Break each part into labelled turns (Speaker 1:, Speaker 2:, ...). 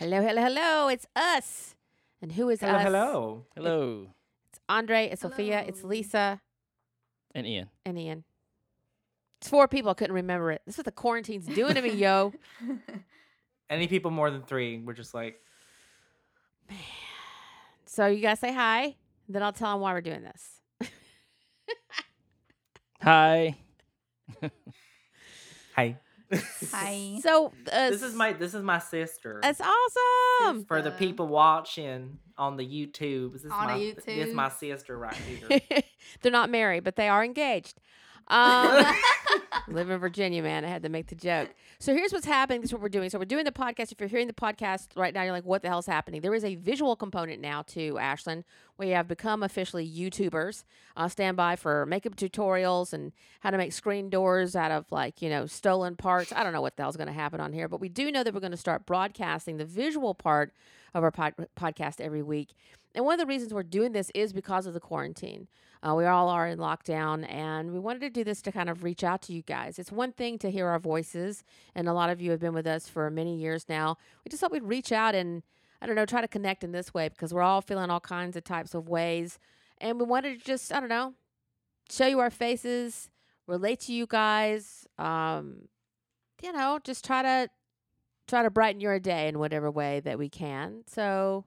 Speaker 1: Hello, hello, hello. It's us. And who is
Speaker 2: Hello,
Speaker 1: us?
Speaker 2: hello.
Speaker 3: Hello.
Speaker 1: It's Andre, it's Sophia, it's Lisa,
Speaker 3: And Ian.
Speaker 1: and Ian. It's four people. I couldn't remember it. This is what the quarantine's doing to me, yo.
Speaker 2: Any people more than three, we're just like, man.
Speaker 1: So you guys say hi. Then I'll tell them why we're doing this.
Speaker 3: Hi.
Speaker 2: hi.
Speaker 4: Hi.
Speaker 1: So uh,
Speaker 2: This is my this is my sister.
Speaker 1: That's awesome.
Speaker 2: For the people watching on the YouTube, this is
Speaker 4: On
Speaker 2: my
Speaker 4: the
Speaker 2: this is my sister right here.
Speaker 1: They're not married, but they are engaged. Um, live in Virginia, man. I had to make the joke. So here's what's happening. This is what we're doing. So we're doing the podcast. If you're hearing the podcast right now, you're like, what the hell's happening? There is a visual component now to Ashland. We have become officially YouTubers. Uh, stand by for makeup tutorials and how to make screen doors out of like, you know, stolen parts. I don't know what the hell's going to happen on here, but we do know that we're going to start broadcasting the visual part of our pod- podcast every week. And one of the reasons we're doing this is because of the quarantine. Uh, we all are in lockdown, and we wanted to do this to kind of reach out to you guys. It's one thing to hear our voices, and a lot of you have been with us for many years now. We just thought we'd reach out and, I don't know, try to connect in this way because we're all feeling all kinds of types of ways. And we wanted to just, I don't know, show you our faces, relate to you guys, um, you know, just try to try to brighten your day in whatever way that we can. So,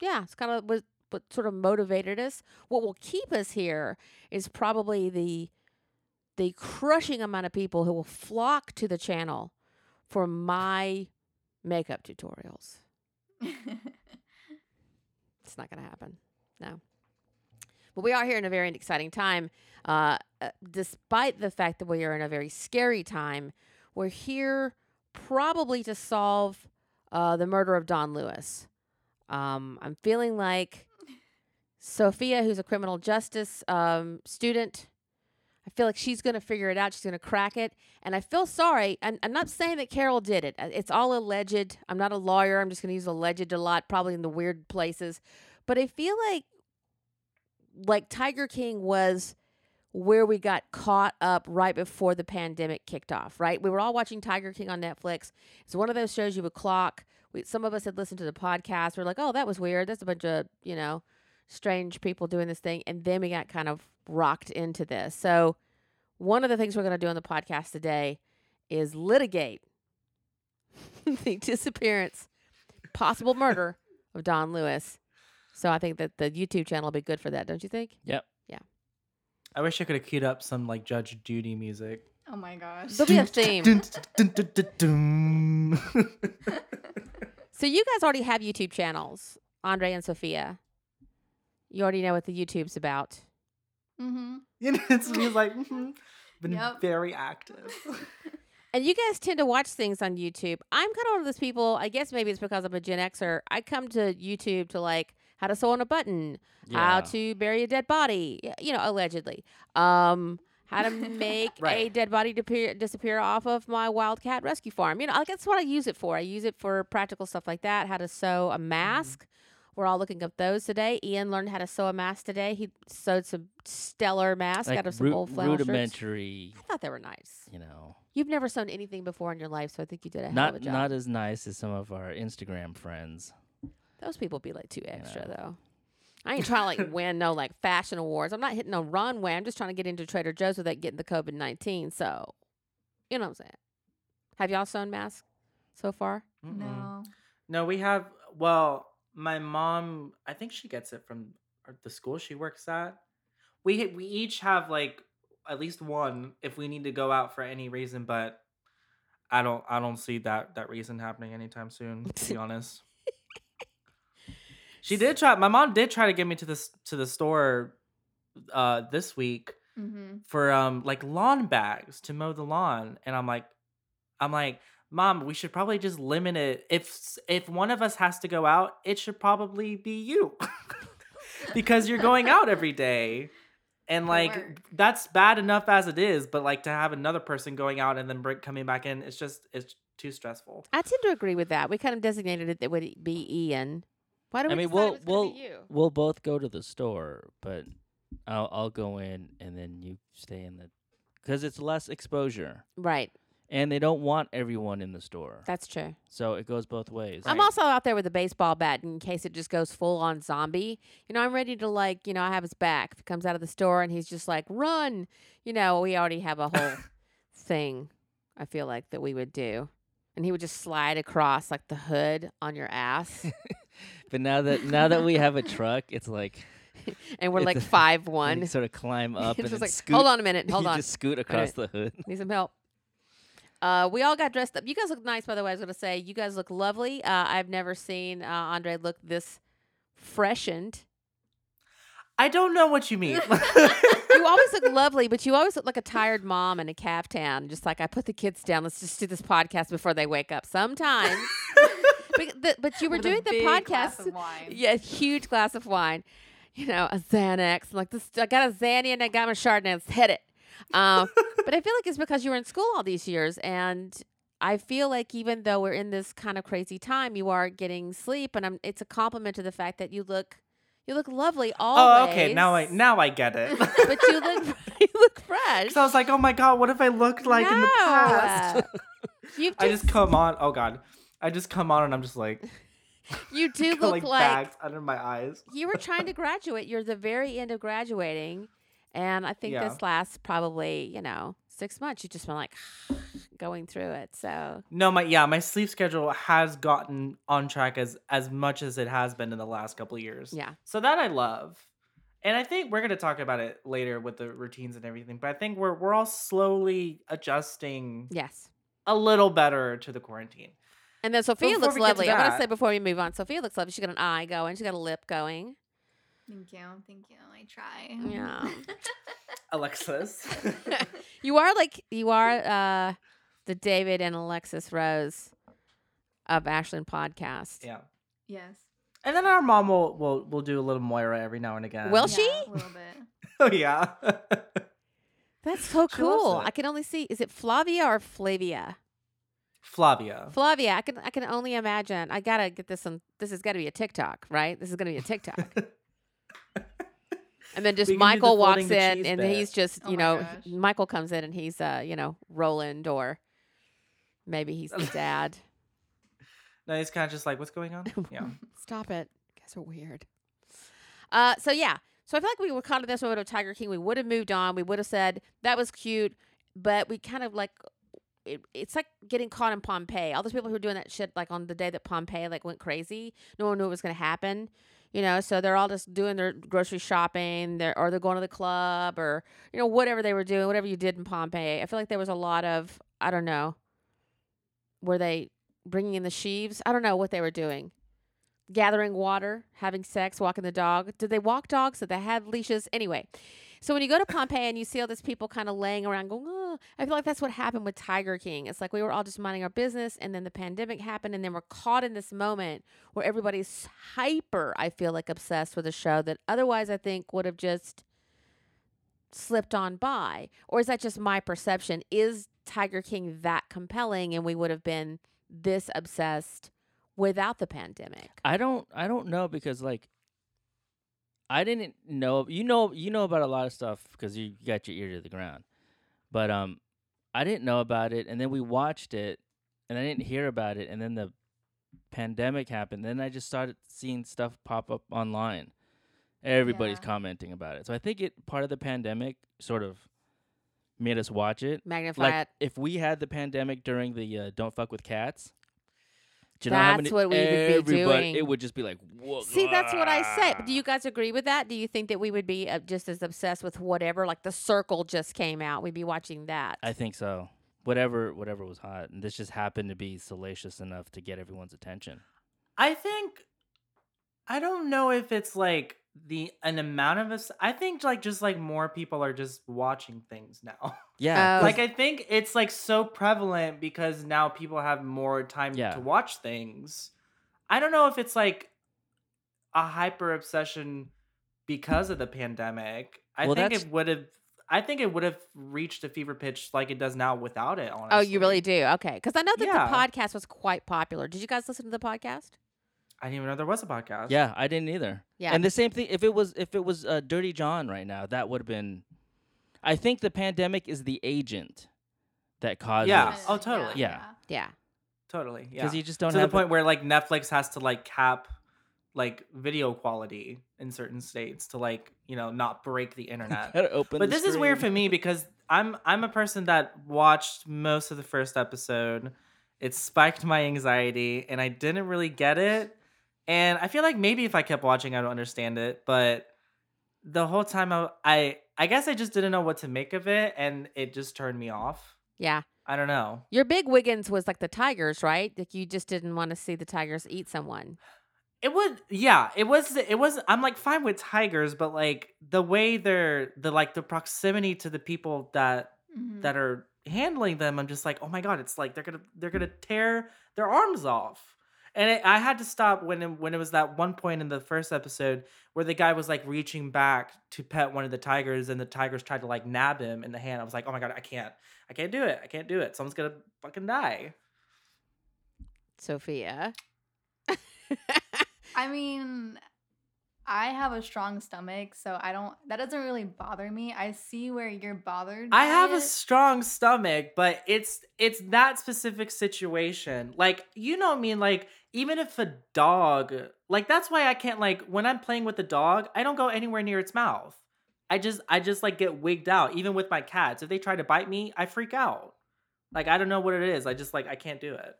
Speaker 1: yeah, it's kind of what, what sort of motivated us. What will keep us here is probably the the crushing amount of people who will flock to the channel for my makeup tutorials. It's not going to happen. No. But we are here in a very exciting time. Uh, uh, despite the fact that we are in a very scary time, we're here probably to solve uh, the murder of Don Lewis. Um, I'm feeling like Sophia, who's a criminal justice um, student, I feel like she's going to figure it out. She's going to crack it. And I feel sorry. I'm, I'm not saying that Carole did it. Uh, It's all alleged. I'm not a lawyer. I'm just going to use alleged a lot, probably in the weird places. But I feel like like Tiger King was where we got caught up right before the pandemic kicked off, right? We were all watching Tiger King on Netflix. It's one of those shows you would clock. We, some of us had listened to the podcast. We're like, oh, that was weird. That's a bunch of, you know, strange people doing this thing. And then we got kind of rocked into this. So, one of the things we're going to do on the podcast today is litigate the disappearance, possible murder of Don Lewis. So, I think that the YouTube channel will be good for that, don't you think?
Speaker 3: Yep.
Speaker 2: I wish I could have queued up some like Judge Judy music.
Speaker 4: oh my gosh.
Speaker 1: There'll be a theme.
Speaker 2: Dun, dun, dun, dun, dun.
Speaker 1: So, you guys already have YouTube channels, Andre and Sophia. You already know what the YouTube's about.
Speaker 4: mm-hmm.
Speaker 2: you know, it's me like mhm. been
Speaker 4: Yep.
Speaker 2: very active.
Speaker 1: And you guys tend to watch things on YouTube. I'm kind of one of those people, I guess maybe it's because I'm a Gen Xer. I come to YouTube to like how to sew on a button, how to bury a dead body, you know, allegedly. Um, how to make a dead body disappear, disappear off of my wildcat rescue farm. You know, like that's what I use it for. I use it for practical stuff like that. How to sew a mask. We're all looking up those today. Ian learned how to sew a mask today. He sewed some stellar mask
Speaker 3: Like
Speaker 1: out of some
Speaker 3: ru-
Speaker 1: old flannel shirts.
Speaker 3: rudimentary,
Speaker 1: I thought they were nice.
Speaker 3: you know.
Speaker 1: You've never sewn anything before in your life, so I think you did a hell
Speaker 3: Not
Speaker 1: of a job.
Speaker 3: not as nice as some of our Instagram friends.
Speaker 1: Those people be like too extra
Speaker 3: know.
Speaker 1: though. I ain't trying to like win no like fashion awards. I'm not hitting no runway. I'm just trying to get into Trader Joe's without getting the COVID nineteen. So, you know what I'm saying. Have y'all sewn masks so far?
Speaker 2: Mm-mm.
Speaker 4: No.
Speaker 2: No, we have. Well, my mom. I think she gets it from uh, the school she works at. We we each have like at least one if we need to go out for any reason, but I don't. I don't see that that reason happening anytime soon. To be honest. She did try. My mom did try to get me to this to the store, uh, this week
Speaker 4: Mm-hmm.
Speaker 2: for um like lawn bags to mow the lawn and i'm like i'm like mom we should probably just limit it if if one of us has to go out it should probably be you because you're going out every day and like
Speaker 4: work.
Speaker 2: that's bad enough as it is but like to have another person going out and then bring, coming back in it's just it's too stressful
Speaker 1: I tend to agree with that. We kind of designated it that would be Ian. Why do we
Speaker 3: I mean, we'll we'll we'll both go to the store, but I'll I'll go in and then you stay in the because it's less exposure.
Speaker 1: Right.
Speaker 3: and they don't want everyone in the store.
Speaker 1: That's true.
Speaker 3: So it goes both ways.
Speaker 1: I'm
Speaker 2: Right.
Speaker 1: also out there with a baseball bat in case it just goes full on zombie. You know, I'm ready to like, you know, I have his back. If he comes out of the store and he's just like, run, you know, we already have a whole thing. I feel like that we would do, and he would just slide across like the hood on your ass,
Speaker 3: But now that now that we have a truck, it's like
Speaker 1: and we're like
Speaker 3: a-
Speaker 1: five
Speaker 3: you
Speaker 1: one.
Speaker 3: sort of climb up and
Speaker 1: just like,
Speaker 3: scoot.
Speaker 1: hold on a minute, hold on,
Speaker 3: just scoot across the hood.
Speaker 1: need some help. Uh, we all got dressed up. You guys look nice, by the way. I was gonna say, you guys look lovely. Uh, I've never seen uh, Andre look this freshened.
Speaker 2: I don't know what you mean.
Speaker 1: you always look lovely, but you always look like a tired mom in a caftan. Just like I put the kids down. Let's just do this podcast before they wake up. Sometimes, but, the, but you were
Speaker 4: With a
Speaker 1: doing the
Speaker 4: big glass
Speaker 1: podcast.
Speaker 4: of wine.
Speaker 1: Yeah, a huge glass of wine. You know, a Xanax. I'm like this. I got a Xanny and I got my Chardonnay. Let's hit it. Um, but I feel like it's because you were in school all these years, and I feel like even though we're in this kind of crazy time, you are getting sleep, and I'm, it's a compliment to the fact that you look, you look lovely always.
Speaker 2: oh, okay. Now I now I get it.
Speaker 1: but you look you look fresh.
Speaker 2: So I was like, oh my god, what if I looked like in the past?
Speaker 1: You've
Speaker 2: I just come on. Oh god, I just come on and I'm just like,
Speaker 1: you do look
Speaker 2: like,
Speaker 1: like
Speaker 2: bags under my eyes.
Speaker 1: you were trying to graduate. You're the very end of graduating, and I think
Speaker 2: Yeah.
Speaker 1: this lasts probably you know six months. You've just been like going through it. So
Speaker 2: No, my yeah, my sleep schedule has gotten on track as as much as it has been in the last couple of years.
Speaker 1: yeah,
Speaker 2: So that I love. And I think we're gonna talk about it later with the routines and everything. But I think we're we're all slowly adjusting
Speaker 1: yes.
Speaker 2: a little better to the quarantine.
Speaker 1: And then Sophia
Speaker 2: before
Speaker 1: looks
Speaker 2: to
Speaker 1: lovely. I want to say before we move on, Sophia looks lovely. She's got an eye going. She's got a lip going.
Speaker 4: Thank you. Thank you. I try.
Speaker 1: Yeah.
Speaker 2: Alexis.
Speaker 1: You are like you are uh, the David and Alexis Rose of Ashland podcast.
Speaker 2: yeah.
Speaker 4: yes.
Speaker 2: And then our mom will will will do a little Moira every now and again.
Speaker 1: Will
Speaker 4: Yeah,
Speaker 1: she?
Speaker 4: A little bit.
Speaker 2: Oh yeah.
Speaker 1: That's so
Speaker 2: She
Speaker 1: cool. I can only see. Is it Flavia or Flavia?
Speaker 2: Flavia.
Speaker 1: Flavia. I can. I can only imagine. I gotta get this on. This has got to be a TikTok, right? This is gonna be a TikTok. And then just
Speaker 2: We can do the
Speaker 1: Michael walks in, and
Speaker 2: bit.
Speaker 1: he's just,
Speaker 4: Oh
Speaker 1: you
Speaker 4: my
Speaker 1: know,
Speaker 4: gosh.
Speaker 1: Michael comes in and he's, uh, you know, Roland or maybe he's the dad.
Speaker 2: no, he's kind of just like, what's going on? Yeah.
Speaker 1: Stop it. You guys are weird. Uh, so yeah. So I feel like we were caught in this moment of Tiger King. We would have moved on. We would have said that was cute, but we kind of like it, it's like getting caught in Pompeii. All those people who were doing that shit like on the day that Pompeii like went crazy. No one knew it was going to happen. You know, so they're all just doing their grocery shopping, they're, or they're going to the club, or you know whatever they were doing, whatever you did in Pompeii. I feel like there was a lot of I don't know. Were they bringing in the sheaves? I don't know what they were doing gathering water, having sex, walking the dog. Did they walk dogs? Did they have leashes? Anyway, so when you go to Pompeii and you see all these people kind of laying around going, oh, I feel like that's what happened with Tiger King. It's like we were all just minding our business and then the pandemic happened and then we're caught in this moment where everybody's hyper, I feel like, obsessed with a show that otherwise I think would have just slipped on by. Or is that just my perception? Is Tiger King that compelling and we would have been this obsessed without the pandemic?
Speaker 3: I don't I don't know because like I didn't know you know you know about a lot of stuff because you got your ear to the ground. But um I didn't know about it and then we watched it and I didn't hear about it and then the pandemic happened. Then I just started seeing stuff pop up online. Everybody's
Speaker 4: Yeah.
Speaker 3: commenting about it. So I think it part of the pandemic sort of made us watch it.
Speaker 1: Magnify
Speaker 3: Like
Speaker 1: it.
Speaker 3: if we had the pandemic during the uh, don't fuck with cats, do you know how
Speaker 1: That's
Speaker 3: many-
Speaker 1: what we would be
Speaker 3: everybody-
Speaker 1: doing.
Speaker 3: It would just be like, Whoa,
Speaker 1: See, that's what I say. Do
Speaker 3: ah."
Speaker 1: you guys agree with that? Do you think that we would be uh, just as obsessed with whatever? Like the Circle just came out, we'd be watching that.
Speaker 3: I think so. Whatever, whatever was hot, and this just happened to be salacious enough to get everyone's attention.
Speaker 2: I think I don't know if it's like the an amount of us. I think like just like more people are just watching things now.
Speaker 3: Yeah,
Speaker 1: Oh.
Speaker 2: like I think it's like so prevalent because now people have more time
Speaker 3: Yeah.
Speaker 2: to watch things. I don't know if it's like a hyper obsession because of the pandemic. I
Speaker 3: Well,
Speaker 2: think
Speaker 3: that's-
Speaker 2: it would have I think it would have reached a fever pitch like it does now without it, honestly.
Speaker 1: oh, you really do? Okay. Because I know that
Speaker 2: Yeah.
Speaker 1: the podcast was quite popular. Did you guys listen to the podcast?
Speaker 2: I didn't even know there was a podcast.
Speaker 3: yeah, I didn't either.
Speaker 1: Yeah.
Speaker 3: and the same thing. If it was, if it was uh, Dirty John right now, that would have been. I think the pandemic is the agent that causes.
Speaker 2: Yeah. Oh, totally.
Speaker 3: Yeah.
Speaker 1: Yeah.
Speaker 2: Totally. Yeah.
Speaker 3: Because you just don't
Speaker 2: to the
Speaker 3: have
Speaker 2: point where like Netflix has to like cap like video quality in certain states to like you know not break the internet.
Speaker 3: Gotta open
Speaker 2: but
Speaker 3: the
Speaker 2: this is weird for
Speaker 3: screen.
Speaker 2: me because I'm I'm a person that watched most of the first episode. It spiked my anxiety and I didn't really get it. And I feel like maybe if I kept watching I would understand it, but the whole time I I, I guess I just didn't know what to make of it and it just turned me off.
Speaker 1: Yeah.
Speaker 2: I don't know.
Speaker 1: Your big Wiggins was like the tigers, right? Like you just didn't want to see the tigers eat someone.
Speaker 2: It would, yeah. It was, it was. I'm like fine with tigers, but like the way they're, the like the proximity to the people that
Speaker 4: Mhm.
Speaker 2: that are handling them, I'm just like, oh my god, it's like they're gonna they're gonna tear their arms off. And it, I had to stop when it, when it was that one point in the first episode where the guy was like reaching back to pet one of the tigers, and the tigers tried to like nab him in the hand. I was like, oh my god, I can't, I can't do it, I can't do it. Someone's gonna fucking die.
Speaker 1: Sophia.
Speaker 4: I mean, I have a strong stomach, so I don't. That doesn't really bother me. I see where you're bothered.
Speaker 2: I
Speaker 4: by
Speaker 2: have a strong stomach, but it's it's that specific situation. Like you know what I mean? Like even if a dog, like that's why I can't like when I'm playing with the dog, I don't go anywhere near its mouth. I just I just like get wigged out. Even with my cats, if they try to bite me, I freak out. Like I don't know what it is. I just like I can't do it.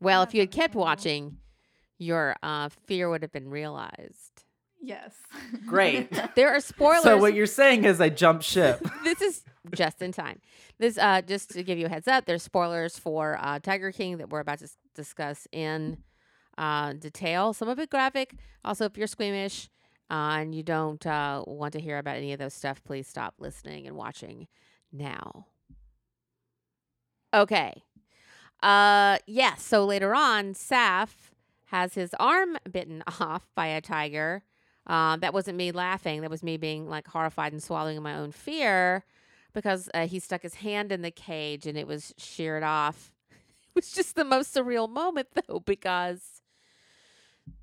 Speaker 1: Well, if you had kept watching, your uh, fear would have been realized.
Speaker 4: Yes.
Speaker 2: Great.
Speaker 1: There are spoilers.
Speaker 2: So what you're saying is I jump ship.
Speaker 1: this is just in time. This uh just to give you a heads up, there's spoilers for uh Tiger King that we're about to s- discuss in uh detail. Some of it graphic. Also, if you're squeamish uh, and you don't uh want to hear about any of those stuff, please stop listening and watching now. Okay. Uh yeah, so later on, Saff has his arm bitten off by a tiger. Um, that wasn't me laughing. That was me being like horrified and swallowing my own fear because uh, he stuck his hand in the cage and it was sheared off. It was just the most surreal moment though because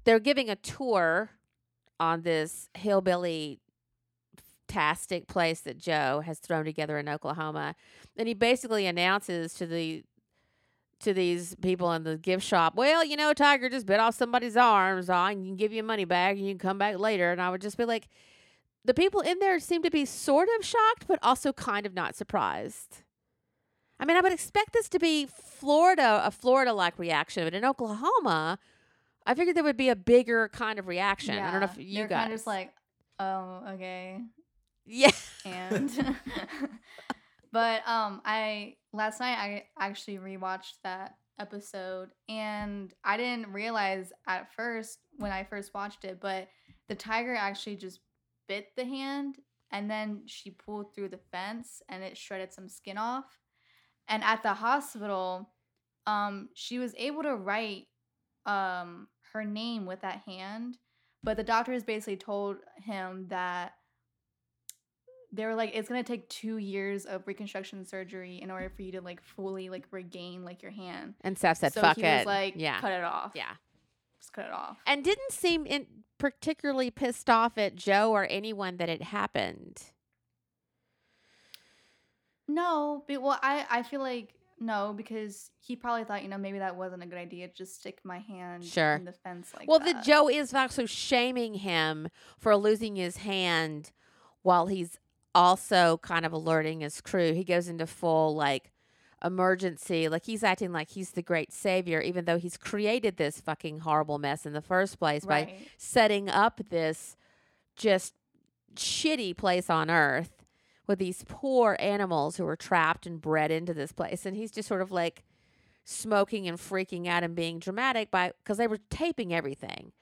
Speaker 1: they're giving a tour on this hillbilly tastic place that Joe has thrown together in Oklahoma. And he basically announces to the to these people in the gift shop, well, you know, Tiger just bit off somebody's arms. I can give you money back and you can come back later. And I would just be like, the people in there seem to be sort of shocked, but also kind of not surprised. I mean, I would expect this to be Florida, a Florida like reaction, but in Oklahoma, I figured there would be a bigger kind of reaction. I don't know if you
Speaker 4: they're
Speaker 1: guys.
Speaker 4: kind of just like, oh, okay.
Speaker 1: yeah.
Speaker 4: and but um i last night i actually rewatched that episode and i didn't realize at first when i first watched it but the tiger actually just bit the hand and then she pulled through the fence and it shredded some skin off. And at the hospital um she was able to write um her name with that hand but the doctors basically told him that they were like it's gonna take two years of reconstruction surgery in order for you to like fully like regain like your hand
Speaker 1: And Seth said,
Speaker 4: so
Speaker 1: fuck
Speaker 4: he
Speaker 1: it.
Speaker 4: was like
Speaker 1: yeah.
Speaker 4: cut it off
Speaker 1: Yeah.
Speaker 4: just cut it off
Speaker 1: And didn't seem in particularly pissed off at Joe or anyone that it happened.
Speaker 4: no but well i i feel like no because he probably thought you know maybe that wasn't a good idea just stick my hand
Speaker 1: Sure.
Speaker 4: in the fence like
Speaker 1: well,
Speaker 4: that.
Speaker 1: the Joe is also shaming him for losing his hand while he's also kind of alerting his crew. He goes into full like emergency, like he's acting like he's the great savior, even though he's created this fucking horrible mess in the first place by setting up this just shitty place on earth with these poor animals who are trapped and bred into this place. And he's just sort of like smoking and freaking out and being dramatic by because they were taping everything.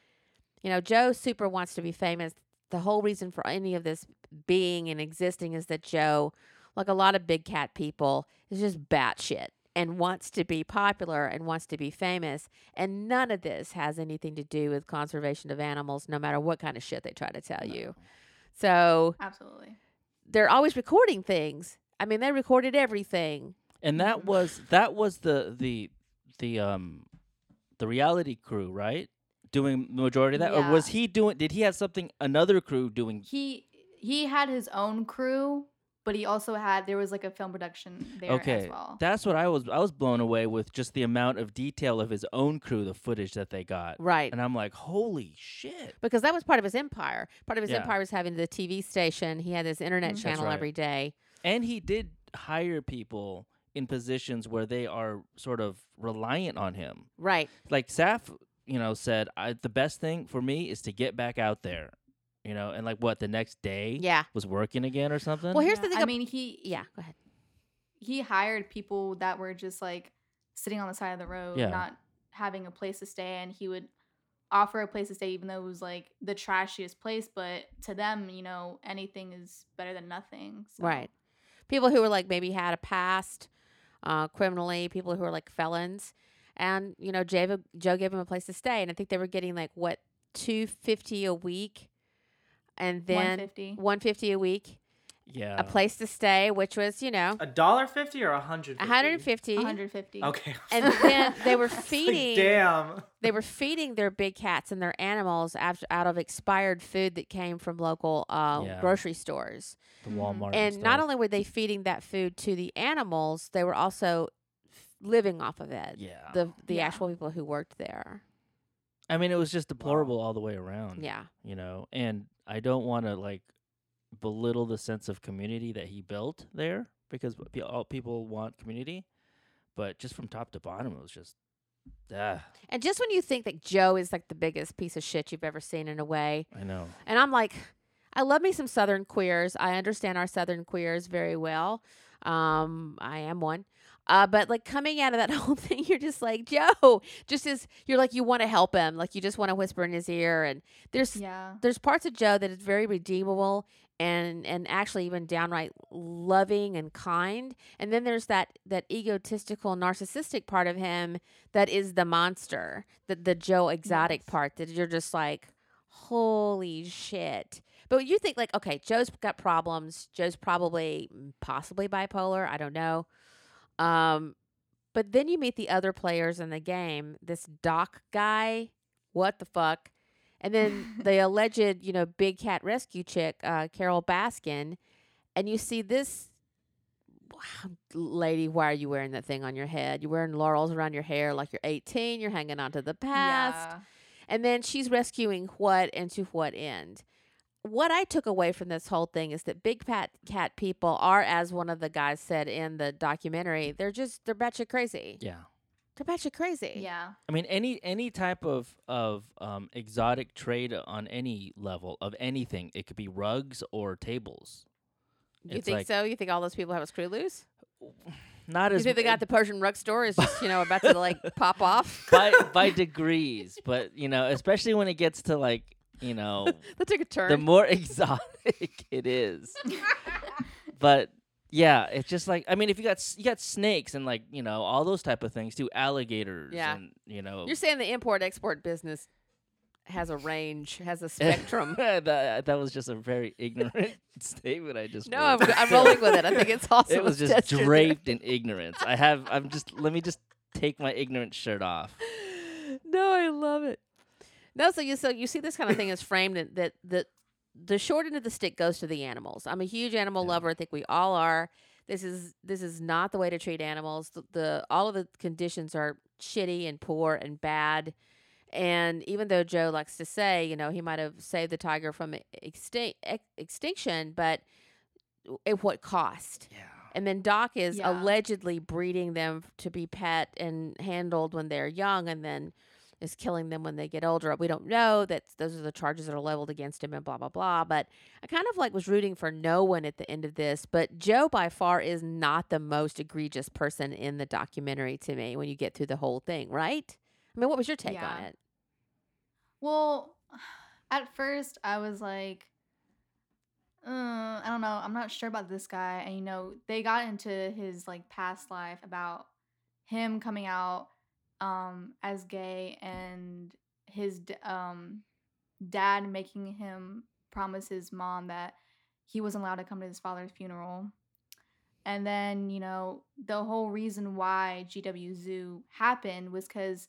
Speaker 1: You know joe super wants to be famous the whole reason for any of this being and existing is that joe like a lot of big cat people is just batshit and wants to be popular and wants to be famous. And none of this has anything to do with conservation of animals no matter what kind of shit they try to tell you. So
Speaker 4: absolutely.
Speaker 1: they're always recording things. I mean they recorded everything.
Speaker 3: And that was that was the the the um the reality crew, right? Doing the majority of that, or was he doing? Did he have something? Another crew doing?
Speaker 4: he he had his own crew but he also had there was like a film production there
Speaker 3: okay,
Speaker 4: as well.
Speaker 3: that's what I was. I was blown away with just the amount of detail of his own crew, the footage that they got,
Speaker 1: Right.
Speaker 3: and I'm like, holy shit.
Speaker 1: because that was part of his empire. Part of his
Speaker 3: Yeah.
Speaker 1: empire was having the TV station. He had this internet
Speaker 4: Mhm.
Speaker 1: Channel
Speaker 3: right.
Speaker 1: every day.
Speaker 3: And he did hire people in positions where they are sort of reliant on him.
Speaker 1: Right.
Speaker 3: Like Saff, you know, said, I, the best thing for me is to get back out there, you know, and like what the next day
Speaker 1: Yeah.
Speaker 3: was working again or something.
Speaker 1: Well, here's
Speaker 4: Yeah,
Speaker 1: the thing.
Speaker 4: I
Speaker 1: ab-
Speaker 4: mean, he
Speaker 1: yeah. Go ahead.
Speaker 4: he hired people that were just like sitting on the side of the road,
Speaker 3: Yeah.
Speaker 4: not having a place to stay, and he would offer a place to stay even though it was like the trashiest place. But to them, you know, anything is better than nothing. So.
Speaker 1: Right. People who were like maybe had a past uh, criminally, people who are like felons, and you know, Joe, Joe gave him a place to stay, and I think they were getting like what two fifty a week, and then
Speaker 4: 150.
Speaker 1: a week,
Speaker 3: yeah.
Speaker 1: a place to stay, which was you know
Speaker 2: A dollar fifty or a hundred?
Speaker 1: one hundred and fifty.
Speaker 4: 150.
Speaker 2: Okay.
Speaker 1: And then they were
Speaker 2: It's like,
Speaker 1: feeding.
Speaker 2: damn.
Speaker 1: they were feeding their big cats and their animals after, out of expired food that came from local uh,
Speaker 3: Yeah.
Speaker 1: grocery stores.
Speaker 3: the. Walmart.
Speaker 1: And not
Speaker 3: stuff.
Speaker 1: only were they feeding that food to the animals, they were also f- living off of it.
Speaker 3: Yeah.
Speaker 1: The the
Speaker 4: Yeah.
Speaker 1: actual people who worked there.
Speaker 3: I mean, it was just deplorable all the way around.
Speaker 1: Yeah.
Speaker 3: You know, and I don't want to like belittle the sense of community that he built there because all people want community, but just from top to bottom, it was just, ah,
Speaker 1: And just when you think that Joe is like the biggest piece of shit you've ever seen in a way,
Speaker 3: I know.
Speaker 1: And I'm like, I love me some Southern queers. I understand our Southern queers very well. Um, I am one. Uh, but like coming out of that whole thing, you're just like Joe. Just as you're like you want to help him, like you just want to whisper in his ear. And there's
Speaker 4: Yeah.
Speaker 1: there's parts of Joe that is very redeemable and and actually even downright loving and kind. And then there's that that egotistical, narcissistic part of him that is the monster, the the Joe exotic
Speaker 4: Yes.
Speaker 1: part that you're just like, holy shit. But you think like, okay, Joe's got problems. Joe's probably mm, possibly bipolar. I don't know. Um, but then you meet the other players in the game. This Doc guy, what the fuck? And then the alleged, you know, big cat rescue chick, uh, Carole Baskin, and you see this lady. Why are you wearing that thing on your head? You're wearing laurels around your hair like you're 18. You're hanging on to the past.
Speaker 4: Yeah.
Speaker 1: And then she's rescuing what and to what end? What I took away from this whole thing is that big fat cat people are, as one of the guys said in the documentary, they're just they're batshit crazy.
Speaker 3: Yeah.
Speaker 1: They're batshit crazy.
Speaker 4: Yeah.
Speaker 3: I mean, any any type of of um, exotic trade on any level of anything, it could be rugs or tables.
Speaker 1: You
Speaker 3: It's
Speaker 1: think
Speaker 3: like-
Speaker 1: so? You think all those people have a screw loose?
Speaker 3: Not as
Speaker 1: You
Speaker 3: as
Speaker 1: think they got the Persian rug store is just you know about to like pop off?
Speaker 3: by by degrees, but you know, especially when it gets to like you know
Speaker 1: that took a turn.
Speaker 3: the more exotic it is. But yeah, it's just like I mean, if you got you got snakes and like you know all those type of things too, alligators.
Speaker 1: Yeah.
Speaker 3: and you know.
Speaker 1: You're saying the import export business has a range, has a spectrum.
Speaker 3: that that was just a very ignorant statement I just.
Speaker 1: no,
Speaker 3: made.
Speaker 1: I'm, I'm rolling with it. I think it's awesome.
Speaker 3: it was just
Speaker 1: gesture there.
Speaker 3: draped in ignorance. I have. I'm just. Let me just take my ignorant shirt off.
Speaker 1: no, I love it. No, so you so you see this kind of thing is framed in, that that the short end of the stick goes to the animals. I'm a huge animal
Speaker 3: Yeah.
Speaker 1: lover. I think we all are. This is this is not the way to treat animals. The, the all of the conditions are shitty and poor and bad. And even though Joe likes to say, you know, he might have saved the tiger from extin- ex- extinction, but at what cost?
Speaker 3: Yeah.
Speaker 1: And then Doc is
Speaker 4: Yeah.
Speaker 1: allegedly breeding them to be pet and handled when they're young and then is killing them when they get older. We don't know that those are the charges that are leveled against him and blah blah blah. But I kind of like was rooting for no one at the end of this. But Joe by far is not the most egregious person in the documentary to me when you get through the whole thing, right? I mean, what was your take on it?
Speaker 4: Well, at first I was like, uh, I don't know. I'm not sure about this guy. And you know, they got into his like past life about him coming out um as gay and his um dad making him promise his mom that he wasn't allowed to come to his father's funeral. And then, you know, the whole reason why GW Zoo happened was cuz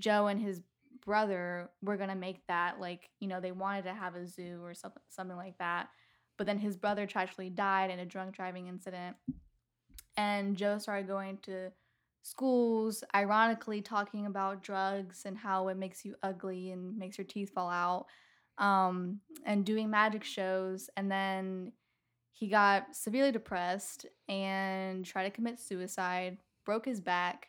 Speaker 4: Joe and his brother were gonna make that like you know they wanted to have a zoo or something something like that but then his brother tragically died in a drunk driving incident. And Joe started going to schools, ironically talking about drugs and how it makes you ugly and makes your teeth fall out, um, and doing magic shows. And then he got severely depressed and tried to commit suicide, broke his back,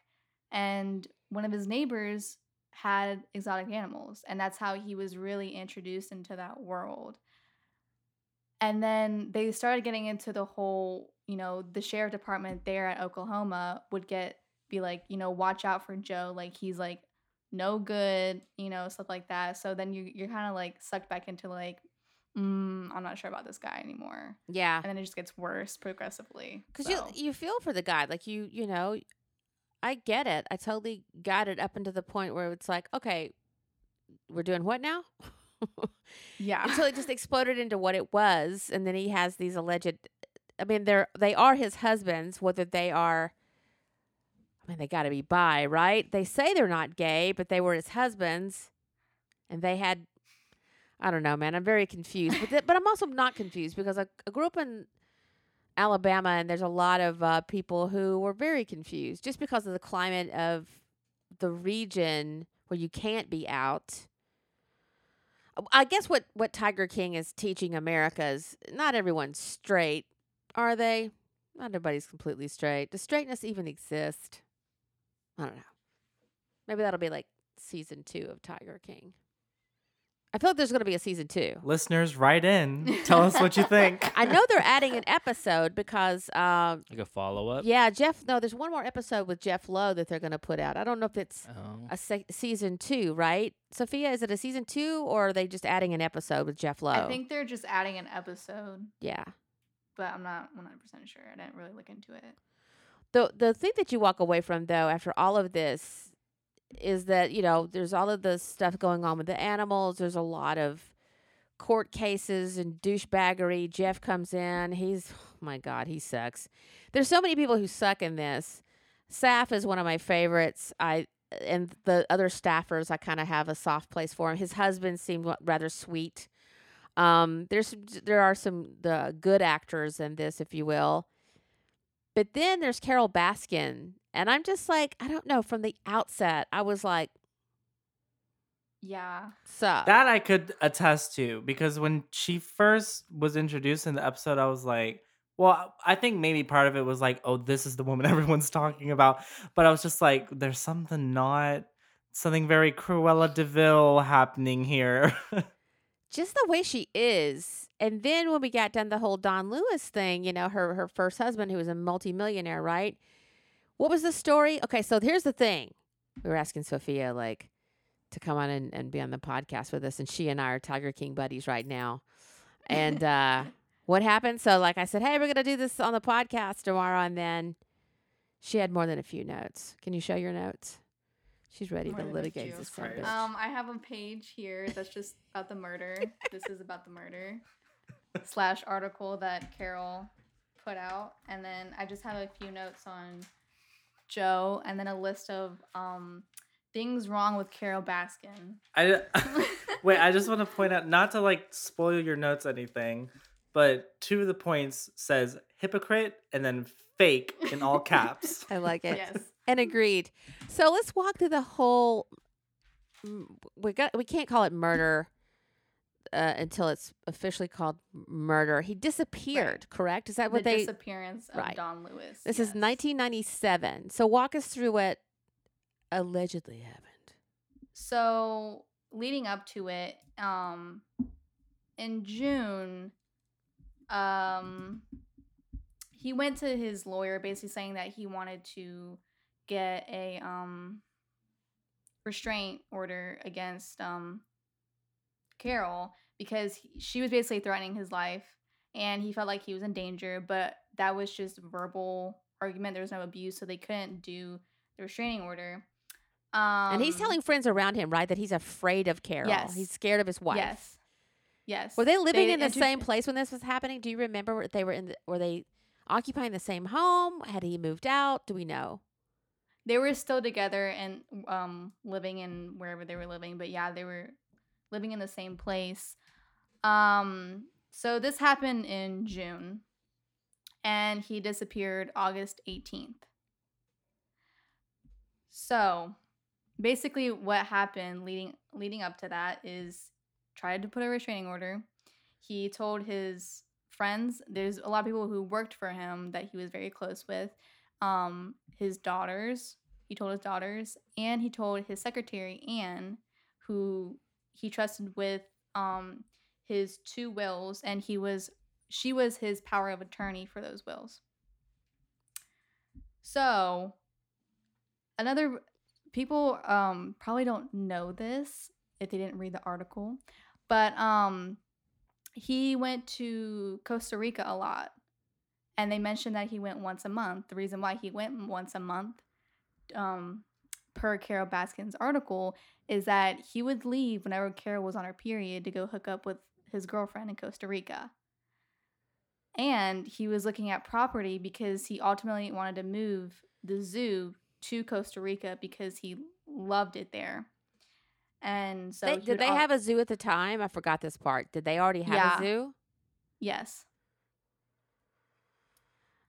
Speaker 4: and one of his neighbors had exotic animals. And that's how he was really introduced into that world. And then they started getting into the whole, you know, the sheriff department there at Oklahoma would get be like, you know, watch out for Joe. Like he's like no good, you know, stuff like that. So then you you're kind of like sucked back into like, mm, I'm not sure about this guy anymore.
Speaker 1: Yeah.
Speaker 4: And then it just gets worse progressively.
Speaker 1: Because
Speaker 4: so.
Speaker 1: you you feel for the guy, like you you know, I get it. I totally got it up until the point where it's like, okay, we're doing what now?
Speaker 4: yeah.
Speaker 1: Until it just exploded into what it was, and then he has these alleged. I mean, they're they are his husbands, whether they are. I mean, they got to be bi, right? They say they're not gay, but they were his husbands, and they had. I don't know, man. I'm very confused, but th- but I'm also not confused because I, I grew up in Alabama, and there's a lot of uh, people who were very confused just because of the climate of the region where you can't be out. I guess what what Tiger King is teaching America is not everyone's straight, are they? Not everybody's completely straight. Does straightness even exist? I don't know. Maybe that'll be like season two of Tiger King. I feel like there's going to be a season two.
Speaker 2: Listeners, write in. Tell us what you think.
Speaker 1: I know they're adding an episode because, um,
Speaker 3: Like a follow up.
Speaker 1: yeah, Jeff. No, there's one more episode with Jeff Lowe that they're going to put out. I don't know if it's
Speaker 3: Oh.
Speaker 1: a se- season two, right? Sophia, is it a season two or are they just adding an episode with Jeff Lowe?
Speaker 4: I think they're just adding an episode,
Speaker 1: yeah.
Speaker 4: but I'm not 100% sure. I didn't really look into it.
Speaker 1: The the thing that you walk away from though after all of this is that you know there's all of the stuff going on with the animals there's a lot of court cases and douchebaggery. Jeff comes in he's oh my god he sucks. There's so many people who suck in this. Saff is one of my favorites. I and the other staffers i kind of have a soft place for him. His husband seemed rather sweet. Um there's there are some the good actors in this if you will but then there's Carole Baskin. And I'm just like, I don't know. From the outset, I was like,
Speaker 4: Yeah.
Speaker 1: So
Speaker 2: That I could attest to because when she first was introduced in the episode, I was like, well, I think maybe part of it was like, oh, this is the woman everyone's talking about. But I was just like, there's something not, something very Cruella de Vil happening here.
Speaker 1: just the way she is. And then when we got done the whole Don Lewis thing, you know, her her first husband who was a multimillionaire, right? What was the story? Okay, so here's the thing. We were asking Sophia like to come on and, and be on the podcast with us, and she and I are Tiger King buddies right now. And uh what happened? So like I said, hey, we're gonna do this on the podcast tomorrow, and then she had more than a few notes. Can you show your notes? She's ready
Speaker 4: More
Speaker 1: to litigate this son of a bitch.
Speaker 4: Um, I have a page here that's just about the murder. this is about the murder slash article that Carole put out, and then I just have a few notes on Joe, and then a list of um things wrong with Carole Baskin.
Speaker 2: I wait. I just want to point out, not to like spoil your notes, anything, but two of the points says hypocrite and then fake in all caps.
Speaker 1: I like it.
Speaker 4: yes.
Speaker 1: And agreed. So let's walk through the whole. We got. We can't call it murder uh, until it's officially called murder. He disappeared. Correct? Is that what
Speaker 4: the
Speaker 1: they?
Speaker 4: disappearance of
Speaker 1: Right.
Speaker 4: Don Lewis.
Speaker 1: This is 1997. So walk us through what allegedly happened.
Speaker 4: So leading up to it, um, in June, um, he went to his lawyer basically saying that he wanted to get a um restraint order against um Carole because he, she was basically threatening his life and he felt like he was in danger, but that was just verbal argument. There was no abuse, so they couldn't do the restraining order. Um,
Speaker 1: and he's telling friends around him, right, that he's afraid of Carole.
Speaker 4: Yes.
Speaker 1: He's scared of his wife.
Speaker 4: Yes. Yes.
Speaker 1: Were they living in the
Speaker 4: intro-
Speaker 1: same place when this was happening? Do you remember where they were in? The, were they occupying the same home? Had he moved out? Do we know?
Speaker 4: They were still together and um living in wherever they were living, but yeah, they were living in the same place. Um So this happened in June, and he disappeared August 18th. So basically, what happened leading leading up to that is tried to put a restraining order. He told his friends, there's a lot of people who worked for him that he was very close with, um, his daughters. He told his daughters, and he told his secretary Anne, who he trusted with um, his two wills, and he was she was his power of attorney for those wills. So, another people um, probably don't know this if they didn't read the article, but um, he went to Costa Rica a lot, and they mentioned that he went once a month. The reason why he went once a month, um, per Carole Baskin's article, is that he would leave whenever Carole was on her period to go hook up with his girlfriend in Costa Rica. And he was looking at property because he ultimately wanted to move the zoo to Costa Rica because he loved it there. And so
Speaker 1: They- did they
Speaker 4: al-
Speaker 1: have a zoo at the time? I forgot this part. Did they already have
Speaker 4: Yeah.
Speaker 1: a zoo?
Speaker 4: yes.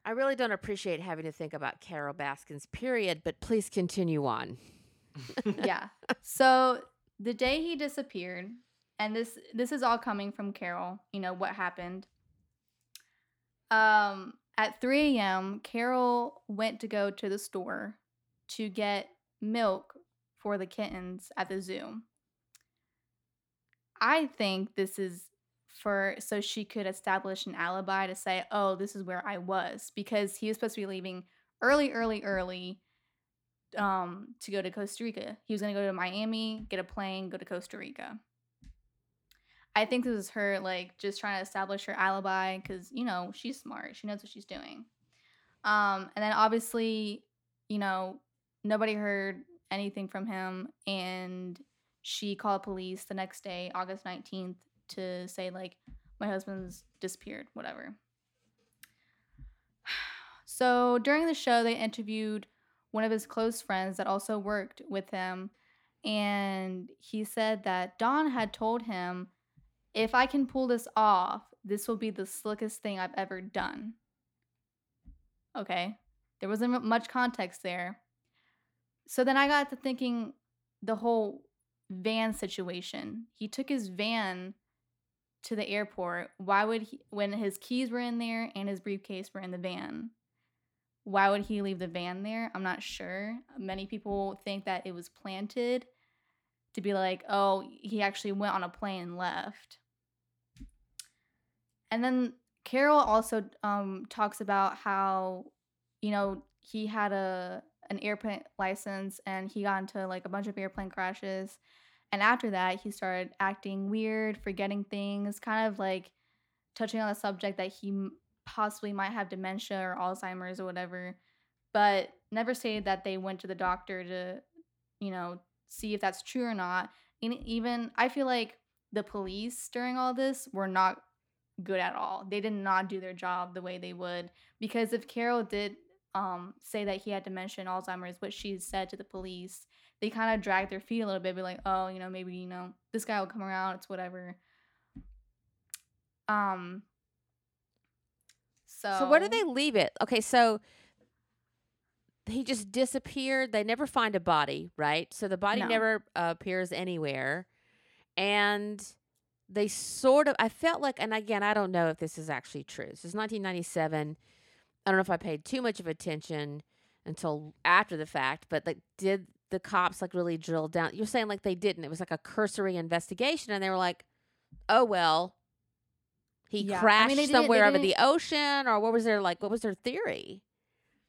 Speaker 1: I really don't appreciate having to think about Carole Baskin's period, but please continue on.
Speaker 4: yeah. So the day he disappeared, and this this is all coming from Carole. You know what happened. Um, at 3 a.m., Carole went to go to the store to get milk for the kittens at the zoo. I think this is for so she could establish an alibi to say, "Oh, this is where I was," because he was supposed to be leaving early, early, early um to go to Costa Rica. He was going to go to Miami, get a plane, go to Costa Rica. I think this is her like just trying to establish her alibi cuz you know, she's smart. She knows what she's doing. Um and then obviously, you know, nobody heard anything from him and she called police the next day, August 19th to say like my husband's disappeared, whatever. So during the show, they interviewed one of his close friends that also worked with him. And he said that Don had told him, if I can pull this off, this will be the slickest thing I've ever done. Okay. There wasn't much context there. So then I got to thinking the whole van situation. He took his van to the airport. Why would he, when his keys were in there and his briefcase were in the van? Why would he leave the van there? I'm not sure. Many people think that it was planted to be like, oh, he actually went on a plane and left. And then Carole also um, talks about how, you know, he had a an airplane license and he got into like a bunch of airplane crashes. And after that, he started acting weird, forgetting things, kind of like touching on the subject that he possibly might have dementia or Alzheimer's or whatever, but never stated that they went to the doctor to, you know, see if that's true or not. And even I feel like the police during all this were not good at all. They did not do their job the way they would because if Carole did um, say that he had dementia and Alzheimer's, what she said to the police, they kind of drag their feet a little bit, be like, oh, you know, maybe you know this guy will come around. It's whatever. Um. So.
Speaker 1: So where do they leave it? Okay, so he just disappeared. They never find a body, right? So the body
Speaker 4: No.
Speaker 1: never uh, appears anywhere, and they sort of. I felt like, and again, I don't know if this is actually true. This is 1997. I don't know if I paid too much of attention until after the fact, but like, did the cops like really drilled down? You're saying like they didn't. It was like a cursory investigation, and they were like, "Oh well." He
Speaker 4: Yeah, I mean,
Speaker 1: crashed somewhere over the ocean, or what was their like? What was their theory?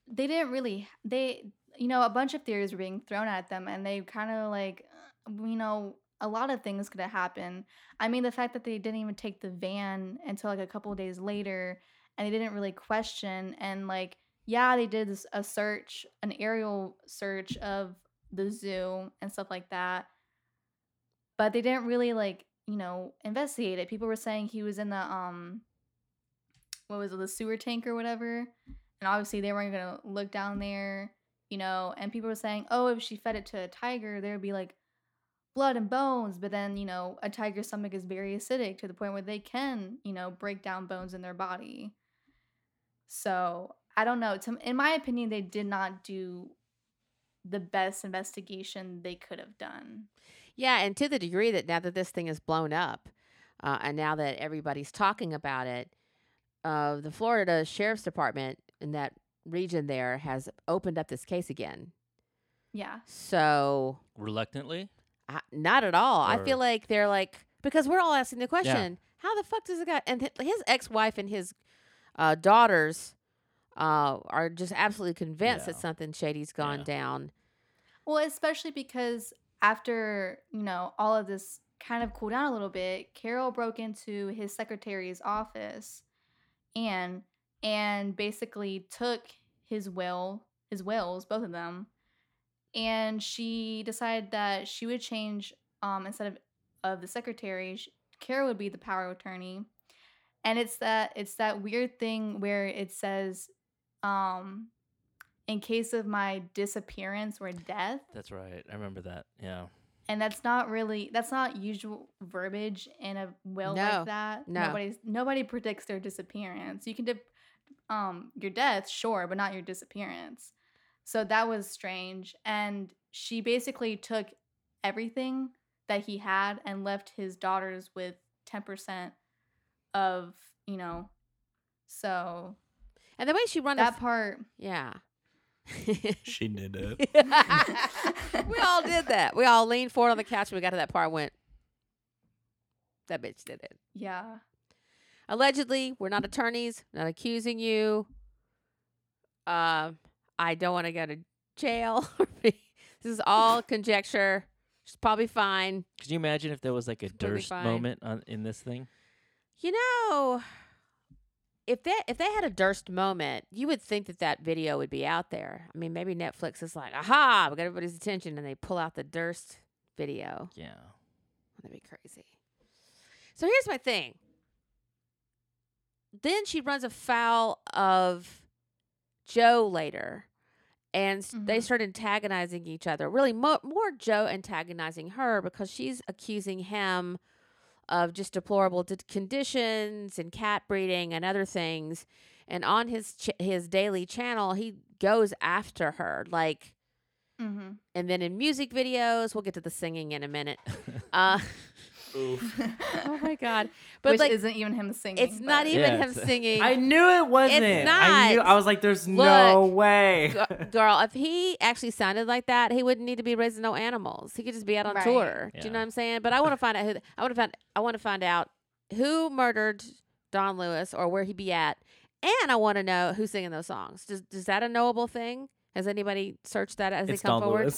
Speaker 4: they didn't really they you know a bunch of theories were being thrown at them and they kind of like you know a lot of things could have happened i mean the fact that they didn't even take the van until like a couple of days later and they didn't really question and like yeah they did this, a search an aerial search of the zoo and stuff like that but they didn't really like you know investigate it people were saying he was in the um what was it the sewer tank or whatever and obviously they weren't gonna look down there, you know. And people were saying, "Oh, if she fed it to a tiger, there'd be like, blood and bones, but then, you know, a tiger's stomach is very acidic to the point where they can, you know, break down bones in their body. So, I don't know. To, in my opinion, they did not do the best investigation they could have done.
Speaker 1: Yeah, and to the degree that now that this thing is blown up, uh, and now that everybody's talking about it, uh, the Florida Sheriff's Department in that region there has opened up this case again.
Speaker 4: Yeah.
Speaker 1: So,
Speaker 3: Reluctantly,
Speaker 1: I, not at all. I feel like they're like because we're all asking the question: How the fuck does it got? And hi- his ex-wife and his uh, daughters uh, are just absolutely convinced that something shady's gone
Speaker 3: Yeah.
Speaker 1: down.
Speaker 4: Well, especially because after, you know, all of this kind of cooled down a little bit, Carole broke into his secretary's office and and basically took his will, his wills, both of them, and she decided that she would change um instead of of the secretary, sh- Carole would be the power of attorney. And it's that it's that weird thing where it says um in case of my disappearance or death
Speaker 3: that's right. I remember that. Yeah.
Speaker 4: and that's not really that's not usual verbiage in a will
Speaker 1: No,
Speaker 4: like that
Speaker 1: no.
Speaker 4: nobody's nobody predicts their disappearance you can dip um your death sure but not your disappearance so that was strange and she basically took everything that he had and left his daughters with 10% of you know so
Speaker 1: And the way she run
Speaker 4: that
Speaker 1: the
Speaker 4: part
Speaker 1: yeah.
Speaker 3: She did it.
Speaker 1: we all did that. We all leaned forward on the couch. When we got to that part. and Went. That bitch did it.
Speaker 4: yeah
Speaker 1: Allegedly, we're not attorneys. Not accusing you. Um, I don't want to go to jail. this is all conjecture. She's probably fine.
Speaker 3: Could you imagine if there was like a
Speaker 1: completely
Speaker 3: Durst moment on in this thing?
Speaker 1: You know, if they if they had a Durst moment, you would think that that video would be out there. I mean, maybe Netflix is like, aha, we got everybody's attention, and they pull out the Durst video.
Speaker 3: Yeah.
Speaker 1: That'd be crazy. So here's my thing. Then she runs afoul of Joe later, and s they
Speaker 4: mm-hmm.
Speaker 1: start antagonizing each other. Really, mo- more Joe antagonizing her because she's accusing him of just deplorable d- conditions and cat breeding and other things. And on his ch- his daily channel, he goes after her like.
Speaker 4: mm-hmm.
Speaker 1: And then in music videos, we'll get to the singing in a minute. Uh, oh my god! But
Speaker 4: which
Speaker 1: like,
Speaker 4: isn't even him singing
Speaker 1: it's not even
Speaker 3: Yeah,
Speaker 1: him singing.
Speaker 2: I knew it wasn't. I knew.
Speaker 1: not.
Speaker 2: I was like, "There's no way."
Speaker 1: G- girl, if he actually sounded like that, he wouldn't need to be raising no animals. He could just be out on
Speaker 4: Right.
Speaker 1: tour. Do you know what I'm saying? But I want to find out who. I want to find. I want to find out who murdered Don Lewis or where he be at, and I want to know who's singing those songs. Does is that a knowable thing? Has anybody searched that as
Speaker 2: it's
Speaker 1: they come
Speaker 2: Don
Speaker 1: forward?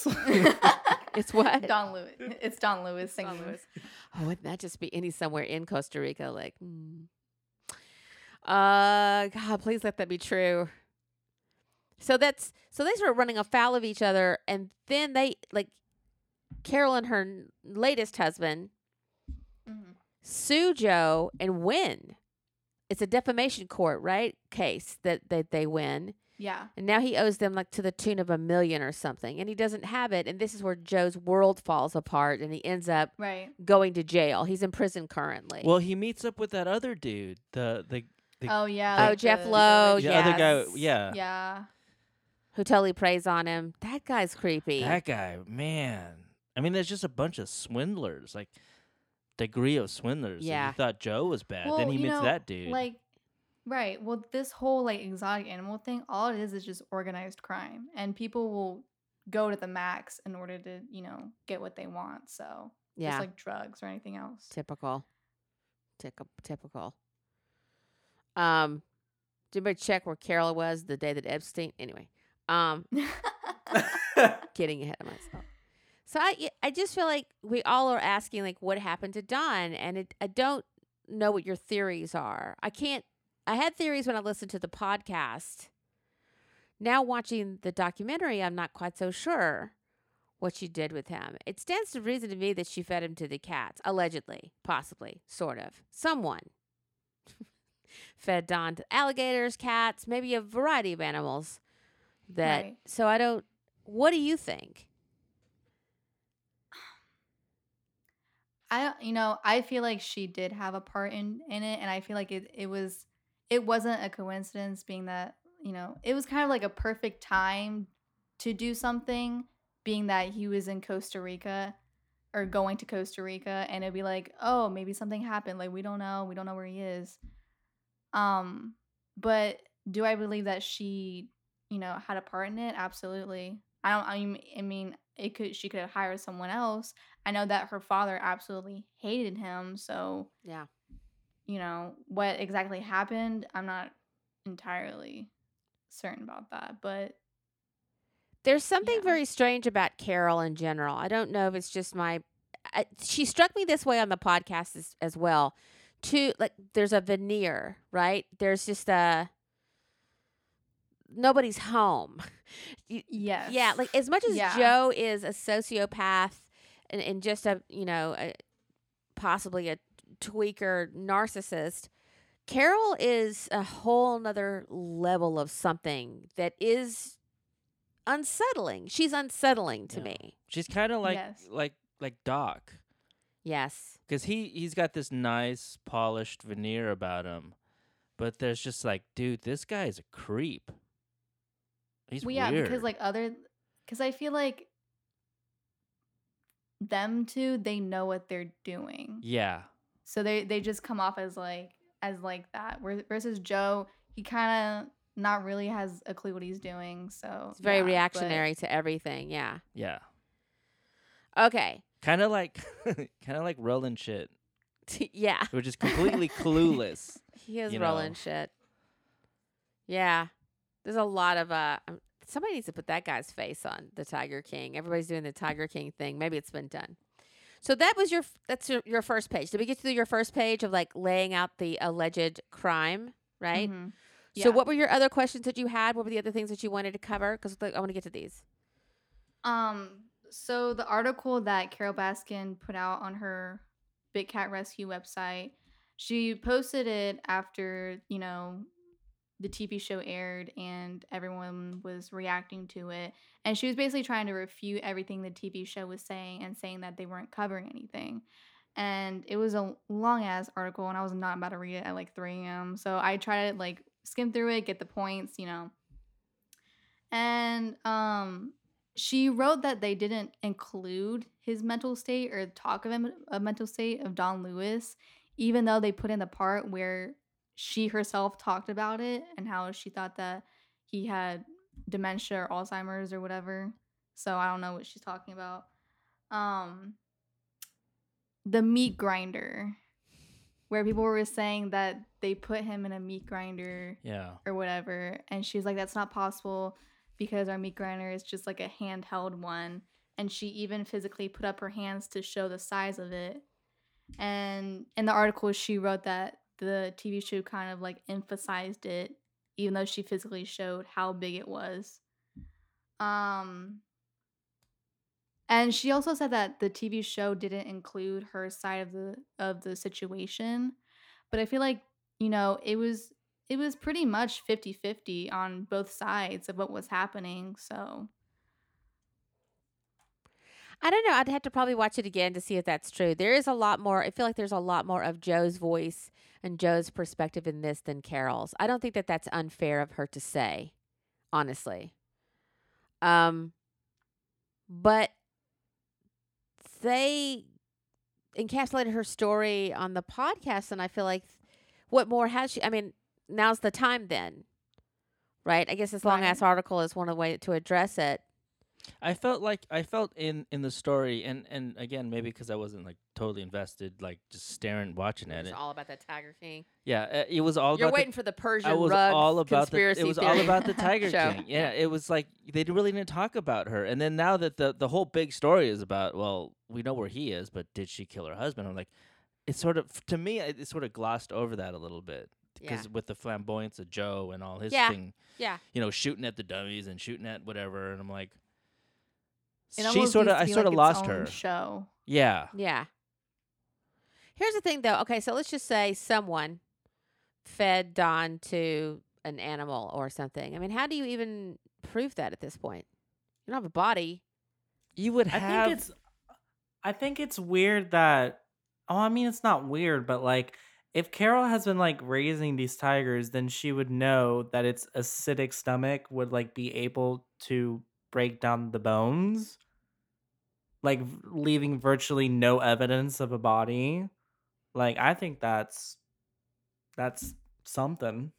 Speaker 1: It's what?
Speaker 4: Don Lewis. It's Don Lewis
Speaker 1: Don
Speaker 4: singing.
Speaker 1: Lewis. Oh, wouldn't that just be any somewhere in Costa Rica? Like, hmm. uh, God, please let that be true. So that's so they start running afoul of each other, and then they like Carole and her latest husband
Speaker 4: Mhm.
Speaker 1: sue Joe and win. It's a defamation court, right? Case that that they win.
Speaker 4: Yeah.
Speaker 1: And now he owes them like to the tune of a million or something, and he doesn't have it. And this is where Joe's world falls apart, and he ends up
Speaker 4: Right.
Speaker 1: going to jail. He's in prison currently.
Speaker 3: Well, he meets up with that other dude, the the the,
Speaker 4: Oh yeah.
Speaker 1: Oh,
Speaker 4: like
Speaker 1: Jeff
Speaker 4: the-
Speaker 1: Lowe,
Speaker 4: the
Speaker 3: the other guy. Yeah.
Speaker 4: Yeah.
Speaker 1: who totally preys on him. That guy's creepy.
Speaker 3: That guy, man. I mean, there's just a bunch of swindlers, like degree of swindlers. and
Speaker 1: Yeah.
Speaker 3: You thought Joe was bad.
Speaker 4: Well,
Speaker 3: then he meets
Speaker 4: know,
Speaker 3: that dude.
Speaker 4: Like, right. Well, this whole like exotic animal thing, all it is is just organized crime, and people will go to the max in order to, you know, get what they want. So
Speaker 1: yeah,
Speaker 4: just like drugs or anything else.
Speaker 1: typical. Tyc- typical. Um, did anybody check where Carole was the day that Epstein? Anyway, um, getting ahead of myself. So I, I just feel like we all are asking like what happened to Don, and it, I don't know what your theories are. I can't. I had theories when I listened to the podcast. Now watching the documentary, I'm not quite so sure what she did with him. It stands to reason to me that she fed him to the cats, allegedly, possibly, sort of. Someone fed Don to alligators, cats, maybe a variety of animals. That
Speaker 4: Right.
Speaker 1: so I don't. What do you think?
Speaker 4: I you know, I feel like she did have a part in in it, and I feel like it it was it wasn't a coincidence, being that you know it was kind of like a perfect time to do something, being that he was in Costa Rica or going to Costa Rica, and it'd be like, oh, maybe something happened, like we don't know, we don't know where he is. Um, but do I believe that she, you know, had a part in it? Absolutely. I don't. I mean, it could. She could have hired someone else. I know that her father absolutely hated him. So
Speaker 1: Yeah.
Speaker 4: You know what exactly happened. I'm not entirely certain about that, but
Speaker 1: There's something
Speaker 4: Yeah.
Speaker 1: very strange about Carole in general. I don't know if it's just my. I, she struck me this way on the podcast as, as well. To like, there's a veneer, right? There's just a nobody's home.
Speaker 4: Yes,
Speaker 1: Yeah, like as much as
Speaker 4: Yeah.
Speaker 1: Joe is a sociopath and, and just a you know a, possibly a tweaker narcissist, Carole is a whole nother level of something that is unsettling. She's unsettling to
Speaker 3: Yeah.
Speaker 1: me.
Speaker 3: She's kind of like
Speaker 4: Yes.
Speaker 3: like like Doc,
Speaker 1: Yes.
Speaker 3: because he he's got this nice polished veneer about him, but there's just like, dude, this guy is a creep. He's
Speaker 4: well, yeah,
Speaker 3: weird.
Speaker 4: because like other, because I feel like them two, they know what they're doing.
Speaker 3: yeah,
Speaker 4: So they they just come off as like as like that. Whereas- Versus Joe, he kind of not really has a clue what he's doing. So
Speaker 1: It's very
Speaker 4: yeah, but-
Speaker 1: reactionary to everything. Yeah.
Speaker 3: yeah,
Speaker 1: Okay.
Speaker 3: kind of like kind of like Roland shit,
Speaker 1: yeah.
Speaker 3: which is completely clueless.
Speaker 1: He is
Speaker 3: you
Speaker 1: rolling
Speaker 3: know.
Speaker 1: shit. Yeah. There's a lot of uh somebody needs to put that guy's face on the Tiger King. Everybody's doing the Tiger King thing. Maybe it's been done. So that was your that's your, your first page. Did we get to your first page of like laying out the alleged crime, right?
Speaker 4: Mhm.
Speaker 1: So what were your other questions that you had? What were the other things that you wanted to cover? Cuz I want to get to these.
Speaker 4: Um, so the article that Carole Baskin put out on her Big Cat Rescue website, she posted it after, you know, the TV show aired and everyone was reacting to it. And she was basically trying to refute everything the TV show was saying and saying that they weren't covering anything. And it was a long ass article, and I was not about to read it at like 3 a.m. So I tried to like skim through it, get the points, you know. And um, she wrote that they didn't include his mental state or talk of a mental state of Don Lewis, even though they put in the part where she herself talked about it and how she thought that he had dementia or Alzheimer's or whatever. So I don't know what she's talking about. Um, the meat grinder, where people were saying that they put him in a meat grinder
Speaker 3: Yeah,
Speaker 4: or whatever. And she was like, that's not possible because our meat grinder is just like a handheld one. And she even physically put up her hands to show the size of it. And in the article, she wrote that the TV show kind of like emphasized it, even though she physically showed how big it was. Um, and she also said that the TV show didn't include her side of the of the situation. But I feel like, you know, it was it was pretty much 50-50 on both sides of what was happening. So
Speaker 1: I don't know. I'd have to probably watch it again to see if that's true. There is a lot more. I feel like there's a lot more of Joe's voice and Joe's perspective in this than Carole's. I don't think that that's unfair of her to say, honestly. Um, but they encapsulated her story on the podcast, and I feel like what more has she? I mean, now's the time then, right? I guess this long ass
Speaker 4: Right.
Speaker 1: article is one of the way to address it.
Speaker 3: I felt like I felt in in the story, and and again maybe because I wasn't like totally invested, like just staring, watching at it.
Speaker 1: It's all about that Tiger King.
Speaker 3: Yeah, uh, it was all
Speaker 1: You're
Speaker 3: about the
Speaker 1: waiting for the Persian
Speaker 3: I was
Speaker 1: rug
Speaker 3: all about the.
Speaker 1: conspiracy
Speaker 3: It was all about the Tiger. King. Yeah, it was like they really didn't talk about her. And then now that the the whole big story is about, well, we know where he is, but did she kill her husband? I'm like, it's sort of to me, it, it sort of glossed over that a little bit
Speaker 1: Yeah.
Speaker 3: because with the flamboyance of Joe and all his
Speaker 1: Yeah.
Speaker 3: thing,
Speaker 1: Yeah.
Speaker 3: you know, shooting at the dummies and shooting at whatever, and I'm like,
Speaker 4: it
Speaker 3: she sort of, I sort of
Speaker 4: like
Speaker 3: lost her.
Speaker 4: Show.
Speaker 3: Yeah,
Speaker 1: Yeah. Here's the thing, though. Okay, so let's just say someone fed Don to an animal or something. I mean, how do you even prove that at this point? You don't have a body.
Speaker 3: you would have.
Speaker 2: I
Speaker 3: have.
Speaker 2: think it's I think it's weird that Oh, I mean, it's not weird, but like, if Carole has been like raising these tigers, then she would know that its acidic stomach would like be able to break down the bones, like leaving virtually no evidence of a body. Like, I think that's that's something.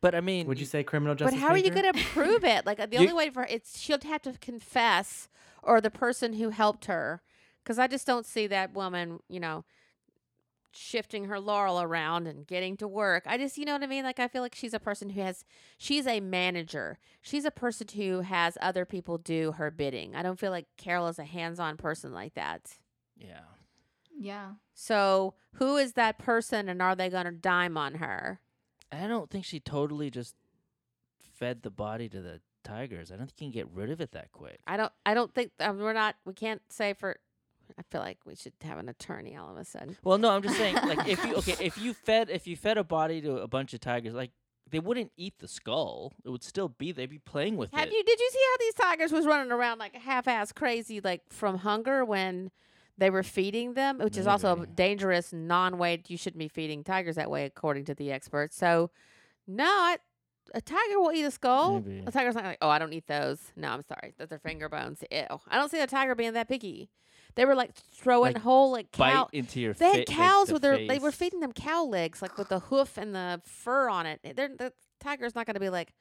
Speaker 3: But I mean,
Speaker 2: Would you say criminal justice?
Speaker 1: But how are you going to prove it? Like uh, the
Speaker 3: You-
Speaker 1: only way for it's she'll have to confess or the person who helped her. Because I just don't see that woman, you know, shifting her laurel around and getting to work. I just, you know what I mean? Like I feel like she's a person who has, she's a manager. She's a person who has other people do her bidding. I don't feel like Carole is a hands-on person like that.
Speaker 3: yeah.
Speaker 4: Yeah.
Speaker 1: So who is that person, and are they going to dime on her?
Speaker 3: I don't think she totally just fed the body to the tigers. I don't think you can get rid of it that quick.
Speaker 1: I don't. I don't think um, we're not. We can't say for. I feel like we should have an attorney all of a sudden.
Speaker 3: Well, no, I'm just saying, like, if you okay, if you fed if you fed a body to a bunch of tigers, like they wouldn't eat the skull. It would still be. They'd be playing with
Speaker 1: Have
Speaker 3: it.
Speaker 1: you? Did you see how these tigers was running around like half-ass crazy, like from hunger when they were feeding them, which is also a dangerous non-way. You shouldn't be feeding tigers that way, according to the experts. So, no, a tiger will eat a skull.
Speaker 3: Maybe.
Speaker 1: A tiger's not like, oh, I don't eat those. No, I'm sorry, those are finger bones. Ew. I don't see a tiger being that picky. They were like throwing
Speaker 3: Like,
Speaker 1: whole like
Speaker 3: Bite into your.
Speaker 1: Face.
Speaker 3: They
Speaker 1: had cows
Speaker 3: the
Speaker 1: with their. They were feeding them cow legs, like with the hoof and the fur on it. They're, the tiger's not going to be like,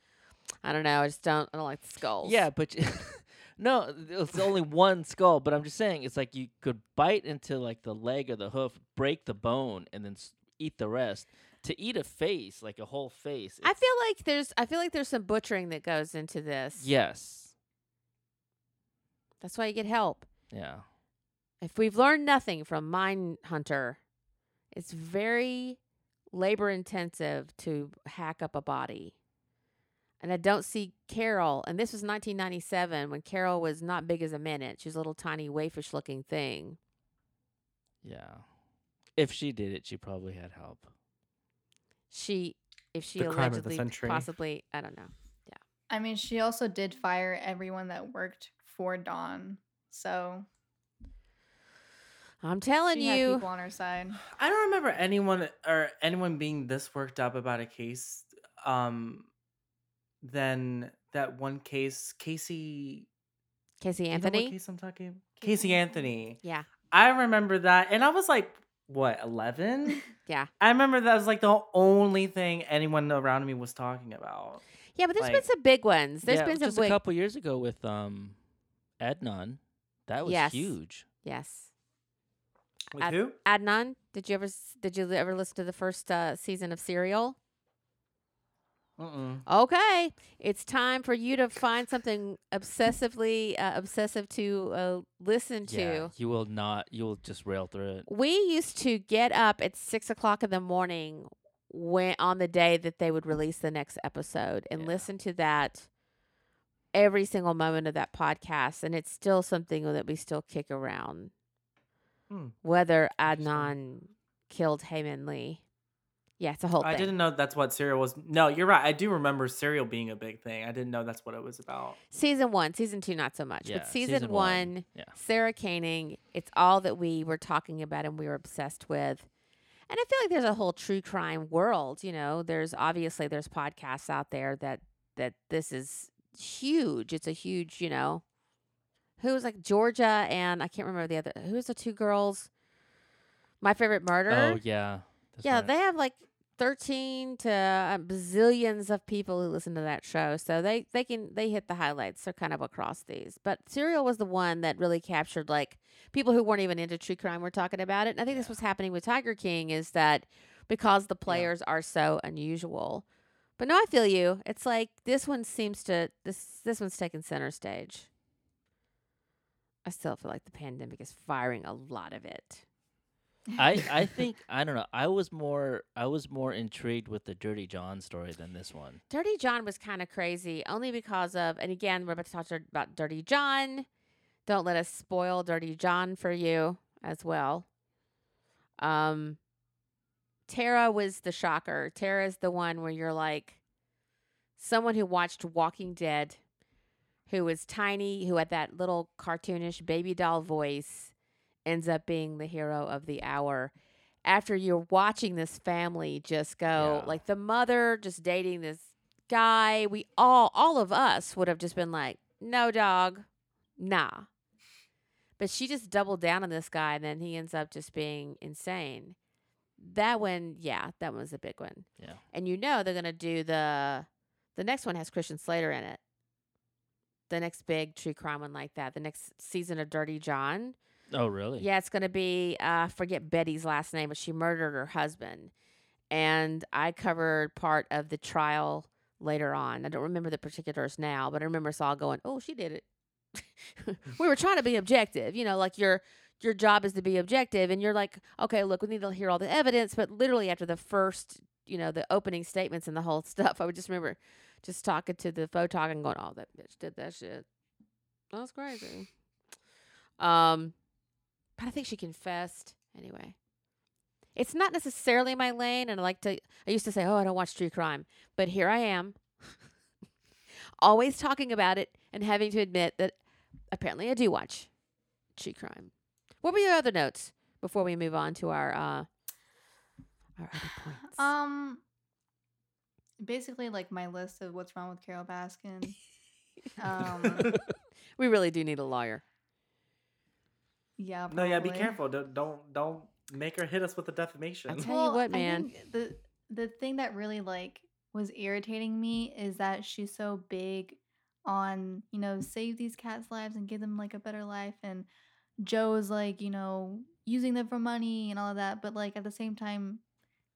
Speaker 1: I don't know. I just don't. I don't like the skulls.
Speaker 3: Yeah, but no, it's only one skull. But I'm just saying, it's like you could bite into like the leg or the hoof, break the bone, and then s- eat the rest. To eat a face, like a whole face.
Speaker 1: I feel like there's. I feel like there's some butchering that goes into this.
Speaker 3: yes,
Speaker 1: That's why you get help.
Speaker 3: yeah.
Speaker 1: If we've learned nothing from Mindhunter, it's very labor intensive to hack up a body. And I don't see Carole, and this was 1997 when Carole was not big as a minute. She was a little tiny, waifish looking thing.
Speaker 3: Yeah. If she did it, she probably had help.
Speaker 1: She, if she
Speaker 2: The crime of the
Speaker 1: allegedly, possibly, I don't know. Yeah.
Speaker 4: I mean, she also did fire everyone that worked for Don. So
Speaker 1: I'm telling
Speaker 4: she had
Speaker 1: you,
Speaker 4: people on her side.
Speaker 2: I don't remember anyone or anyone being this worked up about a case. Um, than that one case, Casey.
Speaker 1: Casey
Speaker 2: you know what
Speaker 1: Anthony.
Speaker 2: case I'm talking.
Speaker 4: Casey
Speaker 2: Casey
Speaker 4: Anthony.
Speaker 2: Anthony.
Speaker 1: Yeah,
Speaker 2: I remember that, and I was like, what, eleven?
Speaker 1: yeah,
Speaker 2: I remember that was like the only thing anyone around me was talking about.
Speaker 1: yeah. But there's been some big ones. There's
Speaker 3: yeah,
Speaker 1: been some
Speaker 3: just
Speaker 1: big.
Speaker 3: a couple years ago with um, Adnan. That was
Speaker 1: Yes.
Speaker 3: huge.
Speaker 1: yes.
Speaker 2: With
Speaker 1: Ad-
Speaker 2: who?
Speaker 1: Adnan, did you ever did you ever listen to the first uh, season of Serial?
Speaker 2: Mm-mm.
Speaker 1: Okay, it's time for you to find something obsessively uh, obsessive to uh, listen to.
Speaker 3: Yeah, you will not. You will just rail through it.
Speaker 1: We used to get up at six o'clock in the morning when on the day that they would release the next episode and
Speaker 3: Yeah.
Speaker 1: listen to that every single moment of that podcast, and it's still something that we still kick around.
Speaker 2: Hmm.
Speaker 1: Whether Adnan killed Hae Min Lee. Yeah, it's a whole
Speaker 2: I
Speaker 1: thing.
Speaker 2: didn't know that's what Serial was. No, you're right. I do remember Serial being a big thing. I didn't know that's what it was about.
Speaker 1: Season one, season two, not so much.
Speaker 3: Yeah,
Speaker 1: but season,
Speaker 3: season one,
Speaker 1: one,
Speaker 3: yeah.
Speaker 1: Sarah Koenig, it's all that we were talking about and we were obsessed with. And I feel like there's a whole true crime world. You know, there's obviously there's podcasts out there that that this is huge. It's a huge, you know. Who was like Georgia and I can't remember the other. Who's the two girls? My favorite murder.
Speaker 3: Oh yeah. That's
Speaker 1: Yeah,
Speaker 3: right.
Speaker 1: they have like 13 to uh, bazillions of people who listen to that show. So they they can they hit the highlights. They're kind of across these. But Serial was the one that really captured like people who weren't even into true crime were talking about it. And I think this was happening with Tiger King is that because the players are so unusual. But no, I feel you. It's like this one seems to this this one's taking center stage. I still feel like the pandemic is firing a lot of it.
Speaker 3: I I think I don't know. I was more I was more intrigued with the Dirty John story than this one.
Speaker 1: Dirty John was kind of crazy, only because of, and again, we're about to talk about Dirty John. Don't let us spoil Dirty John for you as well. Um, Tara was the shocker. Tara is the one where you're like, someone who watched Walking Dead, who was tiny, who had that little cartoonish baby doll voice, ends up being the hero of the hour. After you're watching this family just go
Speaker 3: Yeah.
Speaker 1: like the mother just dating this guy we all all of us would have just been like no dog. Nah. But she just doubled down on this guy and then he ends up just being insane. That one yeah that one was a big one.
Speaker 3: Yeah.
Speaker 1: and you know they're gonna do the the next one has christian slater in it the next big true crime one like that the next season of dirty john
Speaker 3: Oh, really?
Speaker 1: yeah, it's going to be, uh, I forget Betty's last name, but she murdered her husband. And I covered part of the trial later on. I don't remember the particulars now, but I remember us all going, oh, she did it. we were trying to be objective. You know, like your your job is to be objective. And you're like, okay, look, we need to hear all the evidence. But literally after the first, you know, the opening statements and the whole stuff, I would just remember just talking to the photog and going, oh, that bitch did that shit. That was crazy. Um, but I think she confessed anyway. It's not necessarily my lane, and I like to. I used to say, "Oh, I don't watch true crime," but here I am, always talking about it and having to admit that apparently I do watch true crime. What were your other notes before we move on to our uh our other points?
Speaker 4: Um, basically, like my list of what's wrong with Carole Baskin. um,
Speaker 1: we really do need a lawyer.
Speaker 4: yeah.
Speaker 2: No, yeah, be careful. Don't don't don't make her hit us with the defamation.
Speaker 1: I'll tell you what, man.
Speaker 4: The the thing that really like was irritating me is that she's so big on you know save these cats' lives and give them like a better life, and Joe's like you know using them for money and all of that, but like at the same time,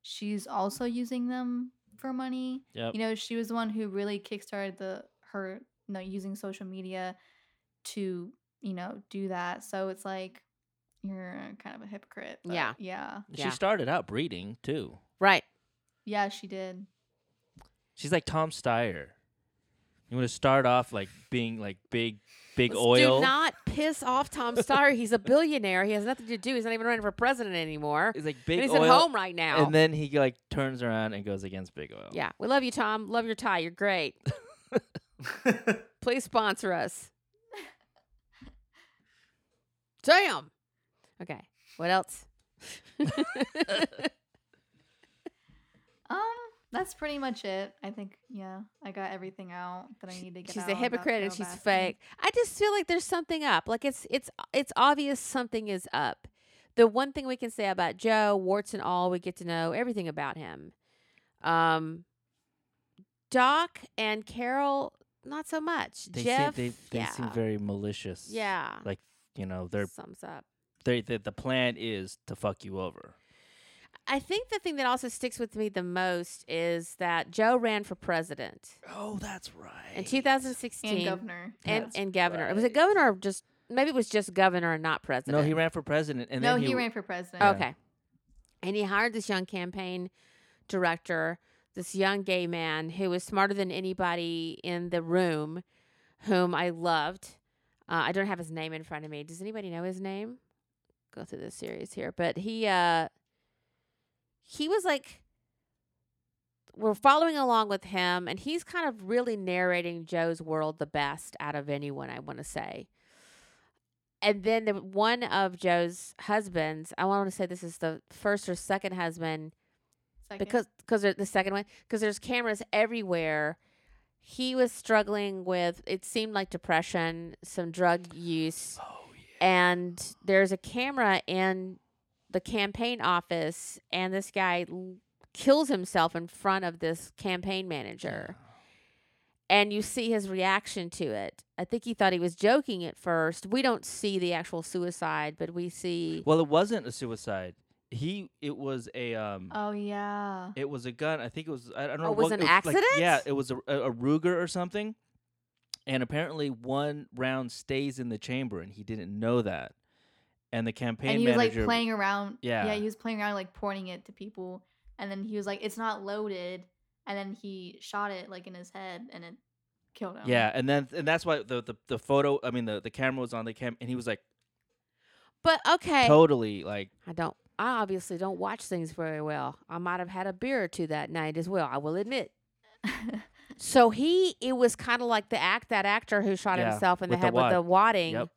Speaker 4: she's also using them for money.
Speaker 3: Yep.
Speaker 4: You know, she was the one who really kickstarted the her you know using social media to you know do that. So it's like you're kind of a hypocrite. but
Speaker 1: Yeah.
Speaker 4: yeah,
Speaker 1: Yeah.
Speaker 3: She started out breeding too.
Speaker 1: Right.
Speaker 4: yeah. She did.
Speaker 3: She's like Tom Steyer. You want to start off like being like big, big
Speaker 1: Let's
Speaker 3: oil.
Speaker 1: Do not piss off Tom Steyer. He's a billionaire. He has nothing to do. He's not even running for president anymore.
Speaker 3: He's like big oil.
Speaker 1: And he's
Speaker 3: oil.
Speaker 1: at home right now.
Speaker 3: And then he like turns around and goes against big oil.
Speaker 1: yeah, we love you, Tom. Love your tie. You're great. Please sponsor us. Damn. Okay. What else?
Speaker 4: Um, that's pretty much it. I think. Yeah, I got everything out that I need to get. Out.
Speaker 1: She's
Speaker 4: out
Speaker 1: a hypocrite and she's
Speaker 4: Baskin.
Speaker 1: fake. I just feel like there's something up. Like it's it's it's obvious something is up. The one thing we can say about Joe, warts and all, we get to know everything about him. Um, Doc and Carole, not so much.
Speaker 3: They
Speaker 1: Jeff,
Speaker 3: seem, they, they
Speaker 1: yeah,
Speaker 3: seem very malicious.
Speaker 1: yeah,
Speaker 3: Like you know, they're
Speaker 1: sums up.
Speaker 3: they the, the plan is to fuck you over.
Speaker 1: I think the thing that also sticks with me the most is that Joe ran for president
Speaker 3: Oh, that's right.
Speaker 1: in 2016
Speaker 4: and governor.
Speaker 1: and,
Speaker 3: That's
Speaker 1: and governor. Was it governor or just maybe it was just governor and not president?
Speaker 3: No, he ran for president, and
Speaker 4: no,
Speaker 3: then
Speaker 4: he,
Speaker 3: he,
Speaker 4: ran for president.
Speaker 1: Okay. And he hired this young campaign director, this young gay man who was smarter than anybody in the room, whom I loved. Uh, I don't have his name in front of me. Does anybody know his name? Go through this series here, but he uh he was like we're following along with him and he's kind of really narrating Joe's world the best out of anyone I want to say and then the one of Joe's husbands, I want to say this is the first or second husband
Speaker 4: Second.
Speaker 1: because because the second one because there's cameras everywhere. He was struggling with it seemed like depression, some drug use,
Speaker 3: Oh yeah.
Speaker 1: and there's a camera in the campaign office, and this guy l- kills himself in front of this campaign manager and you see his reaction to it. I think he thought he was joking at first. We don't see the actual suicide, but we see
Speaker 3: Well, it wasn't a suicide. He it was a um
Speaker 4: oh yeah.
Speaker 3: it was a gun. I think it was I, I don't know
Speaker 1: Oh, it was
Speaker 3: what-
Speaker 1: an
Speaker 3: like- yeah, it was a, a, a Ruger or something. And apparently one round stays in the chamber and he didn't know that. And the campaign
Speaker 4: and he was
Speaker 3: manager
Speaker 4: like playing around.
Speaker 3: Yeah.
Speaker 4: Yeah, he was playing around like pointing it to people, and then he was like, "It's not loaded," and then he shot it like in his head, and it killed him.
Speaker 3: Yeah, and then and that's why the the, the photo I mean the, the camera was on the cam and he was like
Speaker 1: But okay,
Speaker 3: totally like
Speaker 1: I don't. I obviously don't watch things very well. I might have had a beer or two that night as well. I will admit. So he, it was kind of like the act that actor who shot
Speaker 3: Yeah,
Speaker 1: himself in the
Speaker 3: with the
Speaker 1: head with the wadding.
Speaker 3: Yep.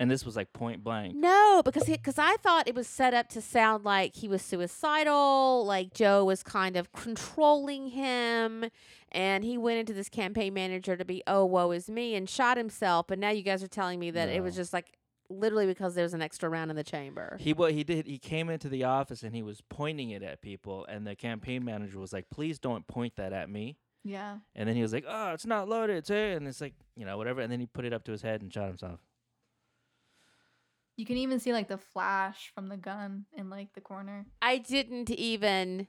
Speaker 3: And this was like point blank.
Speaker 1: No, because because I thought it was set up to sound like he was suicidal, like Joe was kind of controlling him, and he went into this campaign manager to be oh woe is me and shot himself. But now you guys are telling me that it was just like literally because there's an extra round in the chamber.
Speaker 3: He what he did he came into the office and he was pointing it at people and the campaign manager was like, "Please don't point that at me."
Speaker 4: Yeah.
Speaker 3: And then he was like, "Oh, it's not loaded." It's it. and it's like, you know, whatever. And then he put it up to his head and shot himself.
Speaker 4: You can even see like the flash from the gun in like the corner.
Speaker 1: I didn't even.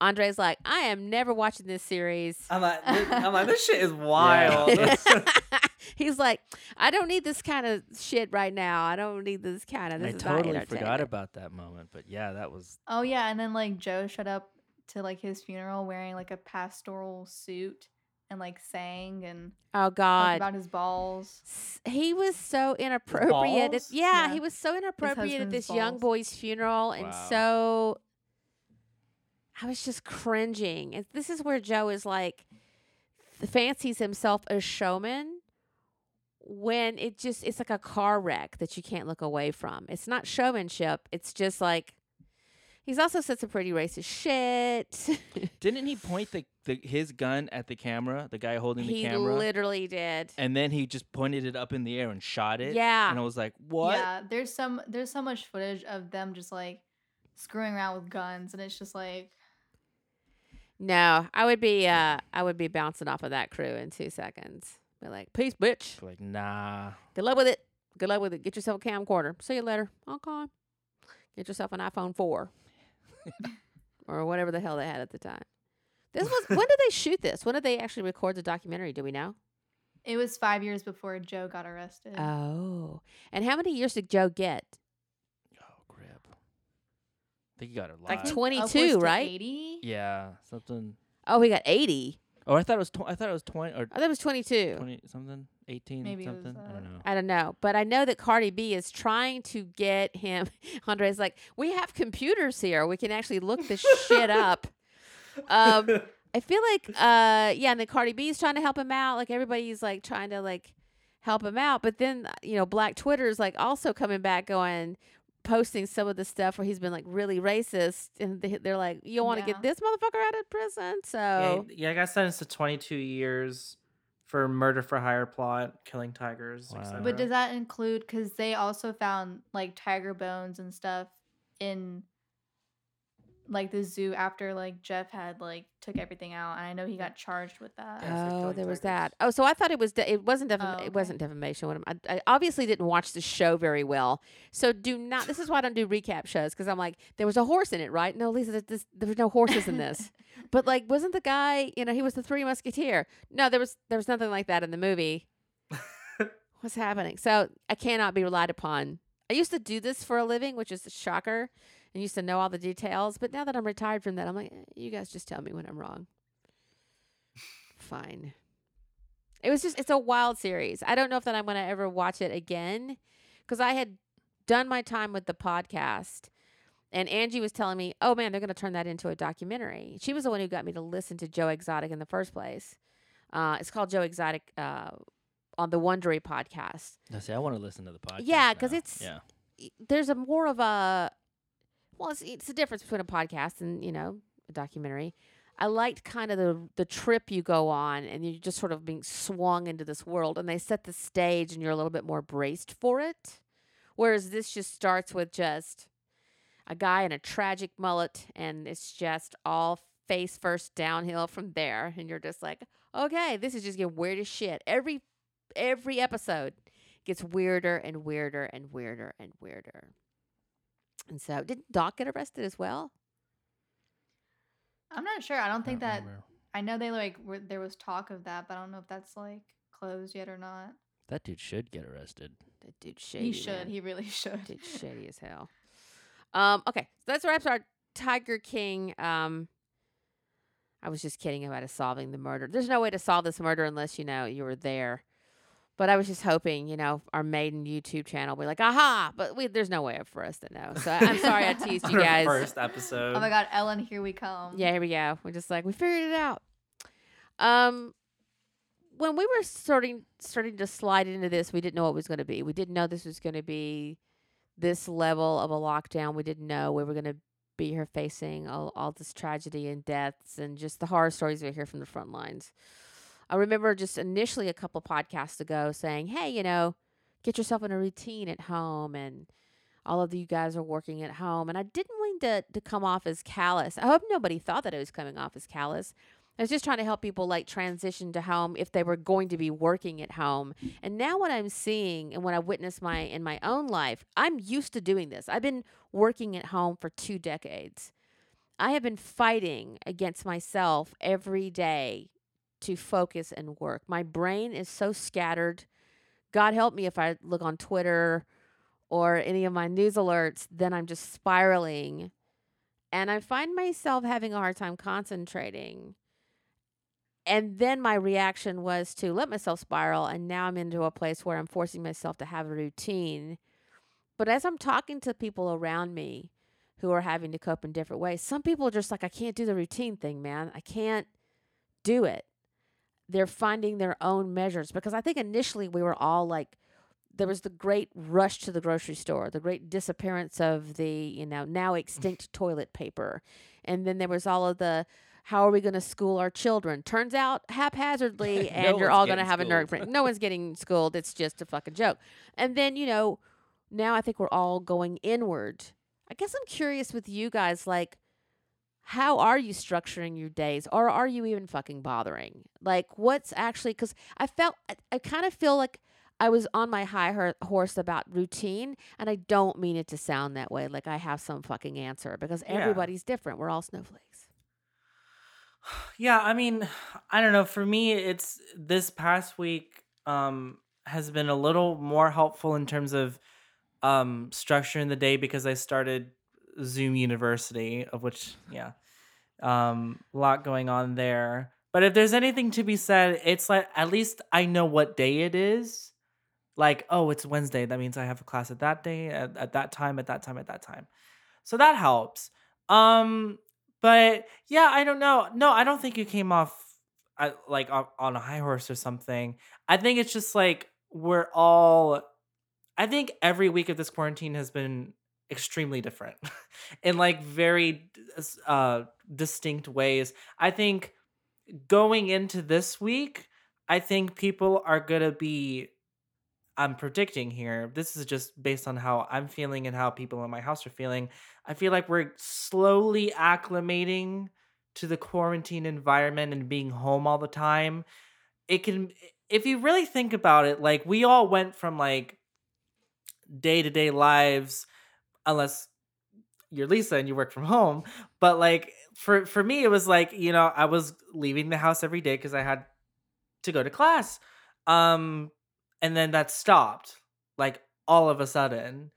Speaker 1: Andre's like, I am never watching this series.
Speaker 2: I'm like, thi- I'm like, this shit is wild.
Speaker 1: He's like, I don't need this kind of shit right now. I don't need this kind of.
Speaker 3: I
Speaker 1: This is not
Speaker 3: totally forgot
Speaker 1: entertainment."
Speaker 3: about that moment, but yeah, that was
Speaker 4: Oh yeah, and then like Joe showed up to like his funeral wearing like a pastoral suit and like sang and
Speaker 1: Oh God,
Speaker 4: about his balls.
Speaker 1: He was so inappropriate. At, yeah,
Speaker 4: Yeah.
Speaker 1: he was so inappropriate at
Speaker 4: husband's
Speaker 1: this young boy's funeral, and
Speaker 3: Wow.
Speaker 1: so I was just cringing. And this is where Joe is like fancies himself a showman when it just it's like a car wreck that you can't look away from. It's not showmanship. It's just like he's also said some pretty racist shit.
Speaker 3: Didn't he point the, the his gun at the camera, the guy holding the
Speaker 1: he
Speaker 3: camera?
Speaker 1: He literally did.
Speaker 3: and then he just pointed it up in the air and shot it.
Speaker 1: Yeah.
Speaker 3: And I was like, "What?"
Speaker 4: Yeah, there's some there's so much footage of them just like screwing around with guns and it's just like
Speaker 1: No, I would be uh I would be bouncing off of that crew in two seconds. Be like, peace, bitch.
Speaker 3: Like, nah.
Speaker 1: Good luck with it. Good luck with it. Get yourself a camcorder. See you later. Okay. Get yourself an iPhone four. or whatever the hell they had at the time. This was when did they shoot this? When did they actually record the documentary? Do we know?
Speaker 4: it was five years before Joe got arrested.
Speaker 1: Oh. And how many years did Joe get?
Speaker 3: Oh, crap! I think he got a lot.
Speaker 1: Like 22, right?
Speaker 4: 80?
Speaker 3: Yeah, something.
Speaker 1: Oh, he got 80.
Speaker 3: Oh, I thought it was. Tw- I thought it was twenty or
Speaker 1: I thought it was 22.
Speaker 3: twenty something, eighteen
Speaker 4: Maybe it was,
Speaker 3: something. I don't know.
Speaker 1: I don't know, but I know that Cardi B is trying to get him. Andre's like, we have computers here. We can actually look this shit up. Um, I feel like, uh, yeah, and then Cardi B is trying to help him out. Like everybody's like trying to like help him out, but then uh, you know, Black Twitter is like also coming back, going posting some of the stuff where he's been like really racist, and they, they're like, you want to
Speaker 4: Yeah.
Speaker 1: get this motherfucker out of prison? So
Speaker 2: yeah, yeah, I got sentenced to 22 years for murder for hire plot, killing tigers,
Speaker 3: Wow.
Speaker 2: etc.
Speaker 4: But does that include because they also found like tiger bones and stuff in like the zoo after like Jeff had like took everything out, and I know he got charged with that.
Speaker 2: Yeah. for
Speaker 1: Oh,
Speaker 2: killing
Speaker 1: there was that. Oh, so I thought it was. De- it wasn't. Defam-
Speaker 4: Oh,
Speaker 1: It wasn't defamation. What am- I, I obviously didn't watch the show very well. So do not. This is why I don't do recap shows because I'm like, there was a horse in it, right? No, Lisa, th- this, there was no horses in this. but like, wasn't the guy? You know, he was the Three Musketeer. No, there was. There was nothing like that in the movie. What's happening? So I cannot be relied upon. I used to do this for a living, which is a shocker, and used to know all the details. But now that I'm retired from that, I'm like, eh, you guys just tell me when I'm wrong. Fine. It was just, it's a wild series. I don't know if that I'm going to ever watch it again because I had done my time with the podcast. And Angie was telling me, oh man, they're going to turn that into a documentary. She was the one who got me to listen to Joe Exotic in the first place. Uh, it's called Joe Exotic uh, on the Wondery podcast.
Speaker 3: Now, see, I want to listen to the podcast.
Speaker 1: Yeah,
Speaker 3: because
Speaker 1: it's-
Speaker 3: yeah.
Speaker 1: there's a more of a well it's, it's a difference between a podcast and you know a documentary. I liked kind of the the trip you go on and you're just sort of being swung into this world and they set the stage and you're a little bit more braced for it. Whereas this just starts with just a guy in a tragic mullet and it's just all face first downhill from there. And you're just like okay this is just getting weird as shit. Every every episode gets weirder and weirder and weirder and weirder. And so, did Doc get arrested as well?
Speaker 4: I'm not sure. I don't think
Speaker 3: don't
Speaker 4: that.
Speaker 3: remember.
Speaker 4: I know they like were, there was talk of that, but I don't know if that's like closed yet or not.
Speaker 3: That dude should get arrested.
Speaker 1: That dude shady.
Speaker 4: he should.
Speaker 1: man.
Speaker 4: He really should.
Speaker 1: Dude shady as hell. Um. Okay, so that's wraps our Tiger King. Um. I was just kidding about solving the murder. There's no way to solve this murder unless you know you were there. But I was just hoping, you know, our maiden YouTube channel will be like, aha! But we, there's no way for us to know. So I- I'm sorry I teased you
Speaker 2: On our
Speaker 1: guys.
Speaker 2: First episode.
Speaker 4: Oh my god, Ellen, here we come.
Speaker 1: Yeah, here we go. We're just like we figured it out. Um, when we were starting starting to slide into this, we didn't know what it was going to be. We didn't know this was going to be this level of a lockdown. We didn't know we were going to be here facing all, all this tragedy and deaths and just the horror stories we hear from the front lines. I remember just initially a couple podcasts ago saying, "Hey, you know, get yourself in a routine at home and." All of you guys are working at home, and I didn't mean to to come off as callous. I hope nobody thought that I was coming off as callous. I was just trying to help people like transition to home if they were going to be working at home. And now what I'm seeing and what I witnessed my in my own life, I'm used to doing this. I've been working at home for 2 decades. I have been fighting against myself every day to focus and work. My brain is so scattered. God help me if I look on Twitter or any of my news alerts, then I'm just spiraling. And I find myself having a hard time concentrating and then my reaction was to let myself spiral and now i'm into a place where i'm forcing myself to have a routine but as i'm talking to people around me who are having to cope in different ways some people are just like i can't do the routine thing man i can't do it they're finding their own measures because i think initially we were all like there was the great rush to the grocery store the great disappearance of the you know now extinct toilet paper and then there was all of the how are we going to school our children? Turns out haphazardly, and
Speaker 3: No
Speaker 1: you're all going to have a
Speaker 3: schooled.
Speaker 1: break. No one's getting schooled. It's just a fucking joke. And then you know, now I think we're all going inward. I guess I'm curious with you guys, like, how are you structuring your days, or are you even fucking bothering? Like, what's actually? Because I felt, I, I kind of feel like. I was on my high her- horse about routine, and I don't mean it to sound that way, like I have some fucking answer, because
Speaker 2: Yeah.
Speaker 1: everybody's different. We're all snowflakes.
Speaker 2: Yeah, I mean, I don't know. For me, it's this past week um has been a little more helpful in terms of um structuring the day because I started Zoom University, of which yeah, um, a lot going on there. But if there's anything to be said, it's like at least I know what day it is. Like, oh, it's Wednesday. That means I have a class at that day, at, at that time, at that time, at that time. So that helps. Um, but yeah, I don't know. No, I don't think you came off uh, like on, on a high horse or something. I think it's just like we're all. I think every week of this quarantine has been extremely different in like very uh distinct ways. I think going into this week, I think people are going to be I'm predicting here. This is just based on how I'm feeling and how people in my house are feeling. I feel like we're slowly acclimating to the quarantine environment and being home all the time. It can if you really think about it, like we all went from like day-to-day lives unless you're Lisa and you work from home, but like for for me it was like, you know, I was leaving the house every day cuz I had to go to class. Um and then that stopped like all of a sudden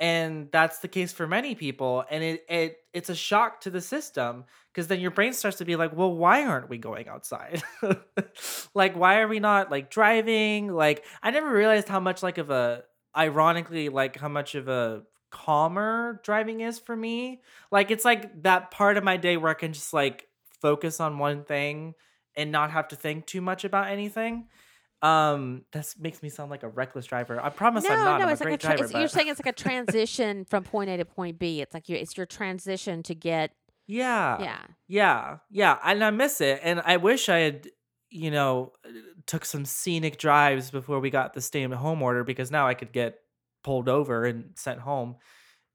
Speaker 2: and that's the case for many people and it, it it's a shock to the system because then your brain starts to be like well why aren't we going outside like why are we not like driving like i never realized how much like of a ironically like how much of a calmer driving is for me like it's like that part of my day where i can just like focus on one thing and not have to think too much about anything um, that makes me sound like a reckless driver. I promise I'm not. I'm
Speaker 1: it's
Speaker 2: a
Speaker 1: like a tra-
Speaker 2: driver.
Speaker 1: it's, you're saying it's like a transition from point A to point B. It's like your it's your transition to get
Speaker 2: yeah,
Speaker 1: yeah.
Speaker 2: yeah, yeah, and I miss it. And I wish I had, you know, took some scenic drives before we got the stay at home order because now I could get pulled over and sent home.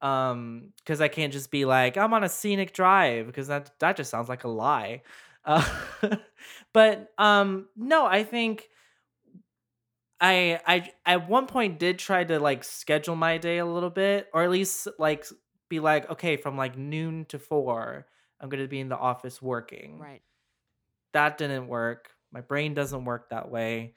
Speaker 2: Um, because I can't just be like I'm on a scenic drive because that that just sounds like a lie. Uh, but um, no, I think. I I at one point did try to like schedule my day a little bit or at least like be like okay from like noon to 4 I'm going to be in the office working.
Speaker 1: Right.
Speaker 2: That didn't work. My brain doesn't work that way.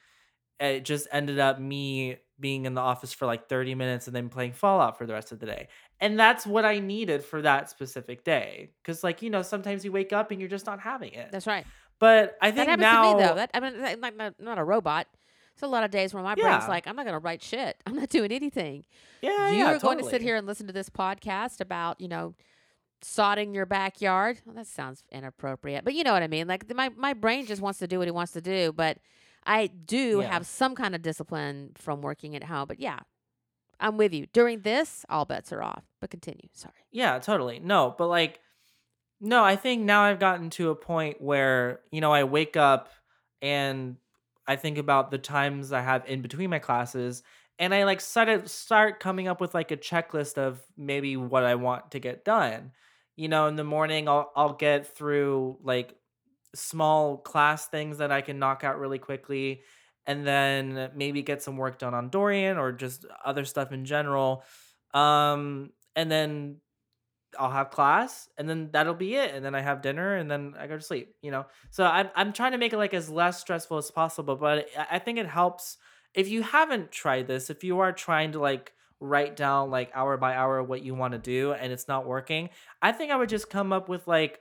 Speaker 2: It just ended up me being in the office for like 30 minutes and then playing Fallout for the rest of the day. And that's what I needed for that specific day cuz like you know sometimes you wake up and you're just not having it.
Speaker 1: That's right.
Speaker 2: but I think That
Speaker 1: happens
Speaker 2: now
Speaker 1: to me though. That I mean, I'm not, a robot. It's a lot of days where my brain's
Speaker 2: Yeah.
Speaker 1: like, I'm not going to write shit. I'm not doing anything.
Speaker 2: yeah,
Speaker 1: you
Speaker 2: yeah,
Speaker 1: are going to sit here and listen to this podcast about, you know, sodding your backyard. Well, that sounds inappropriate, but you know what I mean. Like my my brain just wants to do what he wants to do, but I do
Speaker 3: Yeah.
Speaker 1: have some kind of discipline from working at home, but yeah, I'm with you. During this, all bets are off. But continue. Sorry.
Speaker 2: Yeah, totally. No, but like, no, I think now I've gotten to a point where, you know, I wake up and I think about the times I have in between my classes and I like of start coming up with like a checklist of maybe what I want to get done. You know, in the morning I'll I'll get through like small class things that I can knock out really quickly and then maybe get some work done on Dorian or just other stuff in general. Um and then I'll have class and then that'll be it. And then I have dinner and then I go to sleep, you know? So I'm, I'm trying to make it like as less stressful as possible, but I- I think it helps if you haven't tried this, if you are trying to like write down like hour by hour what you want to do and it's not working, I think I would just come up with like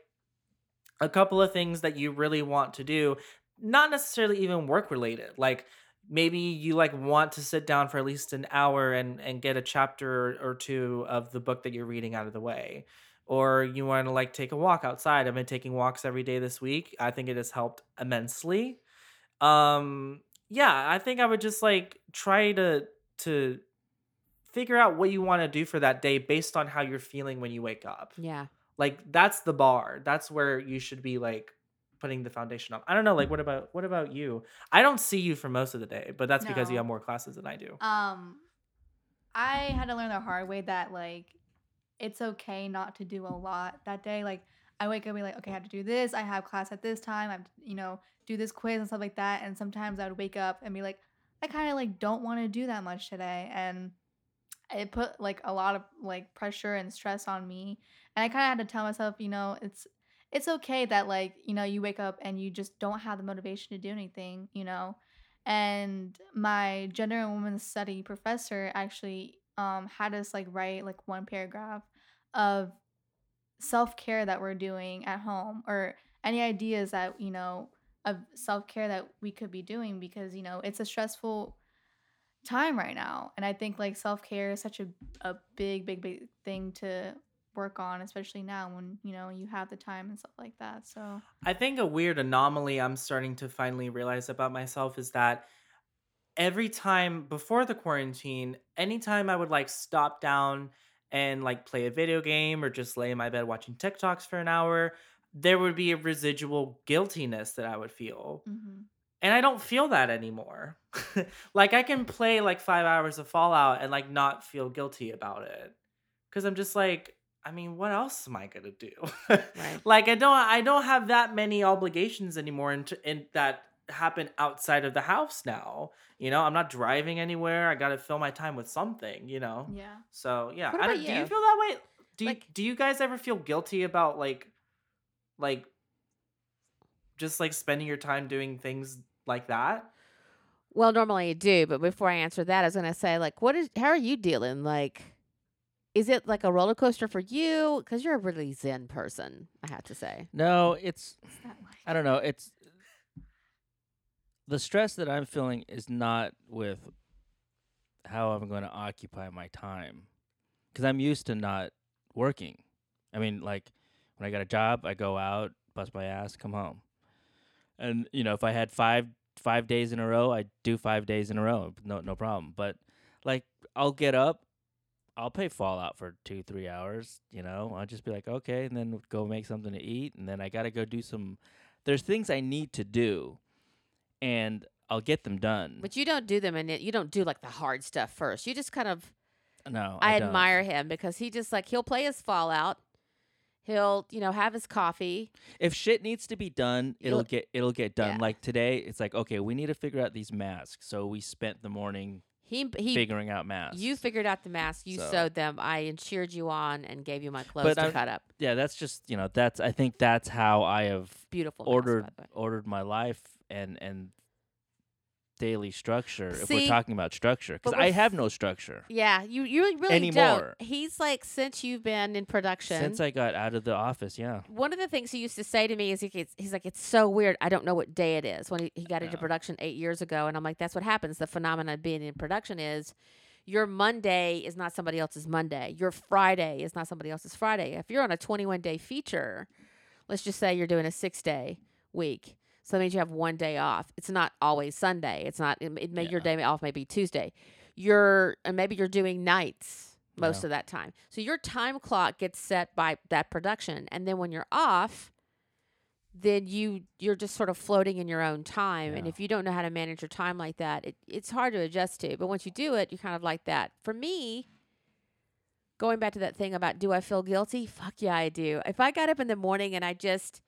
Speaker 2: a couple of things that you really want to do, not necessarily even work related. Like maybe you like want to sit down for at least an hour and and get a chapter or two of the book that you're reading out of the way or you want to like take a walk outside i've been taking walks every day this week i think it has helped immensely um yeah i think i would just like try to to figure out what you want to do for that day based on how you're feeling when you wake up
Speaker 1: Yeah.
Speaker 2: Like that's the bar that's where you should be like putting the foundation up i don't know like what about what about you i don't see you for most of the day but that's because you have more classes than i do
Speaker 4: Um, I had to learn the hard way that like it's okay not to do a lot that day. Like I wake up and be like, okay, I have to do this. I have class at this time. I have you know, do this quiz and stuff like that. And sometimes I would wake up and be like, I kind of like don't want to do that much today, and it put like a lot of like pressure and stress on me. And I kind of had to tell myself, you know, it's it's okay that like you know you wake up and you just don't have the motivation to do anything, you know and my gender and women's study professor actually um, had us like write like one paragraph of self-care that we're doing at home or any ideas that you know of self-care that we could be doing because you know it's a stressful time right now and i think like self-care is such a, a big big big thing to work on especially now when you know you have the time and stuff like that so
Speaker 2: I think a weird anomaly I'm starting to finally realize about myself is that every time before the quarantine, anytime I would like stop down and like play a video game or just lay in my bed watching TikToks for an hour, there would be a residual guiltiness that I would feel.
Speaker 4: mhm.
Speaker 2: And I don't feel that anymore. like I can play like 5 hours of Fallout and like not feel guilty about it. Cuz I'm just like I mean, what else am I gonna do?
Speaker 1: Right.
Speaker 2: Like I don't, I don't have that many obligations anymore, and and that happen outside of the house now. You know, I'm not driving anywhere. I got to fill my time with something. You know,
Speaker 4: yeah
Speaker 2: so yeah.
Speaker 1: What
Speaker 2: I do you
Speaker 1: you?
Speaker 2: feel that way? Do you, do you guys ever feel guilty about like, like, just like spending your time doing things like that?
Speaker 1: Well, normally I do, but before I answer that, I was gonna say, like, what is? How are you dealing? Like, is it like a roller coaster for you? Because you're a really zen person, I have to say.
Speaker 3: No, it's
Speaker 4: What's like?
Speaker 3: I don't know. It's the stress that I'm feeling is not with how I'm going to occupy my time because I'm used to not working. I mean, like when I got a job, I go out, bust my ass, come home, and you know, if I had five five days in a row, I do five days in a row, no no problem. But like, I'll get up. I'll play Fallout for two, three hours. You know, I'll just be like, okay, and then go make something to eat, and then I gotta go do some. There's things I need to do, and I'll get them done.
Speaker 1: But you don't do them, and you don't do like the hard stuff first. You just kind of.
Speaker 3: no,
Speaker 1: I,
Speaker 3: I,
Speaker 1: admire him because he just like he'll play his Fallout. He'll you know have his coffee.
Speaker 3: If shit needs to be done, it'll get it'll get done.
Speaker 1: Yeah.
Speaker 3: Like today, it's like okay, we need to figure out these masks. So we spent the morning
Speaker 1: He he.
Speaker 3: figuring out masks.
Speaker 1: you figured out the masks. You
Speaker 3: So-
Speaker 1: sewed them. I cheered you on and gave you my clothes to
Speaker 3: I've-
Speaker 1: cut up.
Speaker 3: yeah, that's just you know that's I think that's how I have
Speaker 1: Beautiful.
Speaker 3: ordered
Speaker 1: way.
Speaker 3: ordered my life and and daily structure. if
Speaker 1: See,
Speaker 3: we're talking about structure, because I have no structure
Speaker 1: Yeah, you you really
Speaker 3: Anymore.
Speaker 1: don't. He's like since you've been in production.
Speaker 3: since I got out of the office. Yeah,
Speaker 1: one of the things he used to say to me is he gets, he's like, it's so weird. I don't know what day it is. When he, he got into
Speaker 3: Yeah.
Speaker 1: production eight years ago, and I'm like, that's what happens. The phenomenon of being in production is your Monday is not somebody else's Monday. Your Friday is not somebody else's Friday. If you're on a 21 day feature, let's just say you're doing a six day week. So that means you have one day off. It's not always Sunday. It's not. It, it may your day off may be Tuesday. You're and maybe you're doing nights most
Speaker 3: Yeah.
Speaker 1: of that time. So your time clock gets set by that production, and then when you're off, then you you're just sort of floating in your own time. And if you don't know how to manage your time like that, it, it's hard to adjust to. But once you do it, you're kind of like that. For me, going back to that thing about do I feel guilty? Fuck yeah, I do. If I got up in the morning and I just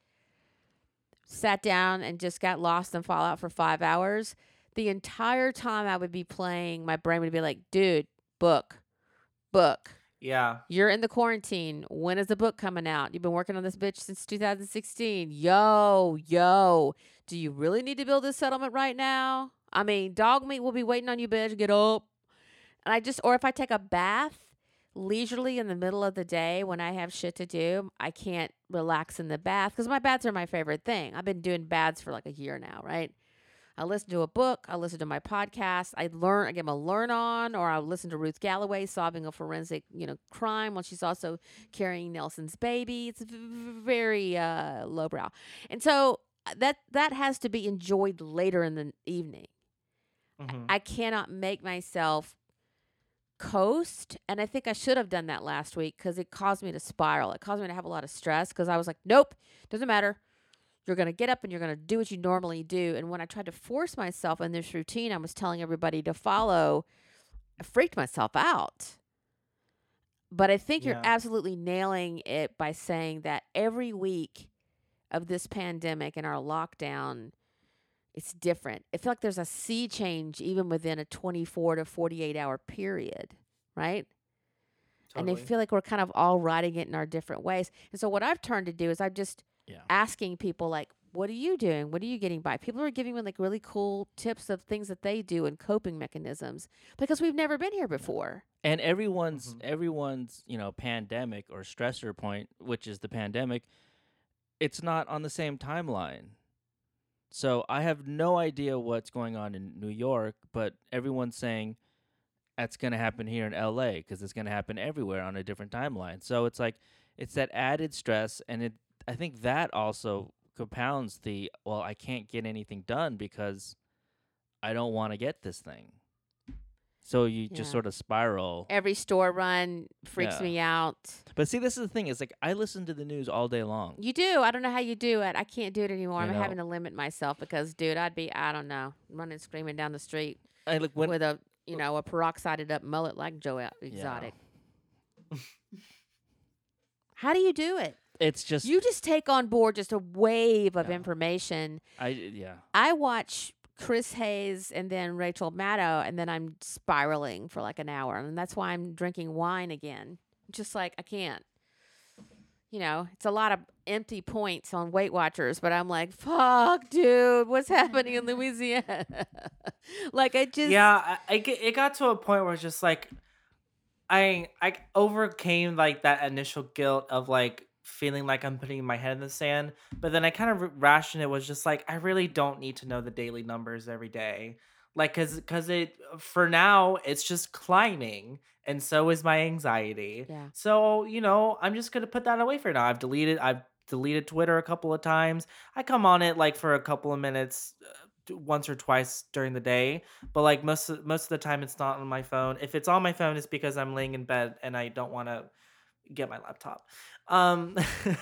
Speaker 1: sat down and just got lost in Fallout for five hours, the entire time I would be playing, my brain would be like, dude, book, book.
Speaker 2: Yeah.
Speaker 1: You're in the quarantine. When is the book coming out? You've been working on this bitch since 2016. Yo, yo. Do you really need to build this settlement right now? I mean, Dogmeat will be waiting on you, bitch. Get up. And I just, or if I take a bath leisurely in the middle of the day when I have shit to do, I can't relax in the bath because my baths are my favorite thing. I've been doing baths for like a year now, right? I listen to a book. I listen to my podcast. I learn. I get my learn on, or I listen to Ruth Galloway solving a forensic, you know, crime while she's also carrying Nelson's baby. It's very uh, lowbrow, and so uh, that that has to be enjoyed later in the evening.
Speaker 2: Mhm.
Speaker 1: I cannot make myself coast, and I think I should have done that last week because it caused me to spiral. It caused me to have a lot of stress because I was like, nope, doesn't matter. You're going to get up and you're going to do what you normally do. And when I tried to force myself in this routine I was telling everybody to follow, I freaked myself out. But I think you're absolutely nailing it by saying that every week of this pandemic and our lockdown, it's different. I feel like there's a sea change even within a 24 to 48 hour period, right? And I
Speaker 2: Totally.
Speaker 1: feel like we're kind of all riding it in our different ways. And so what I've turned to do is I'm just
Speaker 3: Yeah.
Speaker 1: asking people like, what are you doing? What are you getting by? People are giving me like really cool tips of things that they do and coping mechanisms because we've never been here before.
Speaker 3: and everyone's
Speaker 2: Mhm.
Speaker 3: everyone's you know pandemic or stressor point which is the pandemic it's not on the same timeline so i have no idea what's going on in new york but everyone's saying that's going to happen here in la because it's going to happen everywhere on a different timeline. So it's like it's that added stress and it i think that also compounds the well i can't get anything done because i don't want to get this thing so you just sort of spiral
Speaker 1: Every store run freaks
Speaker 3: Yeah.
Speaker 1: me out.
Speaker 3: But see, this is the thing. Is like I listen to the news all day long.
Speaker 1: You do. I don't know how you do it. I can't do it anymore.
Speaker 3: I
Speaker 1: I'm
Speaker 3: know.
Speaker 1: having to limit myself because, dude, I'd be, I don't know, running screaming down the street
Speaker 3: I like when
Speaker 1: with a, you know, a peroxided up mullet like Joe Exotic. How do you do it?
Speaker 3: it's just
Speaker 1: You just take on board just a wave of
Speaker 3: Yeah.
Speaker 1: information.
Speaker 3: I yeah.
Speaker 1: I watch Chris Hayes and then Rachel Maddow, and then I'm spiraling for like an hour, and that's why I'm drinking wine again. Just like I can't. You know, it's a lot of empty points on Weight Watchers, but I'm like, fuck, dude, what's happening in Louisiana? like I just
Speaker 2: yeah, I, I get, it got to a point where it's just like I I overcame like that initial guilt of like feeling like I'm putting my head in the sand, but then I kind of rationed it was just like I really don't need to know the daily numbers every day. Like cuz cuz it for now it's just climbing and so is my anxiety.
Speaker 1: Yeah.
Speaker 2: So, you know, I'm just going to put that away for now. I've deleted I've deleted Twitter a couple of times. I come on it like for a couple of minutes uh, once or twice during the day, but like most of, most of the time it's not on my phone. If it's on my phone it's because I'm laying in bed and I don't want to get my laptop. Um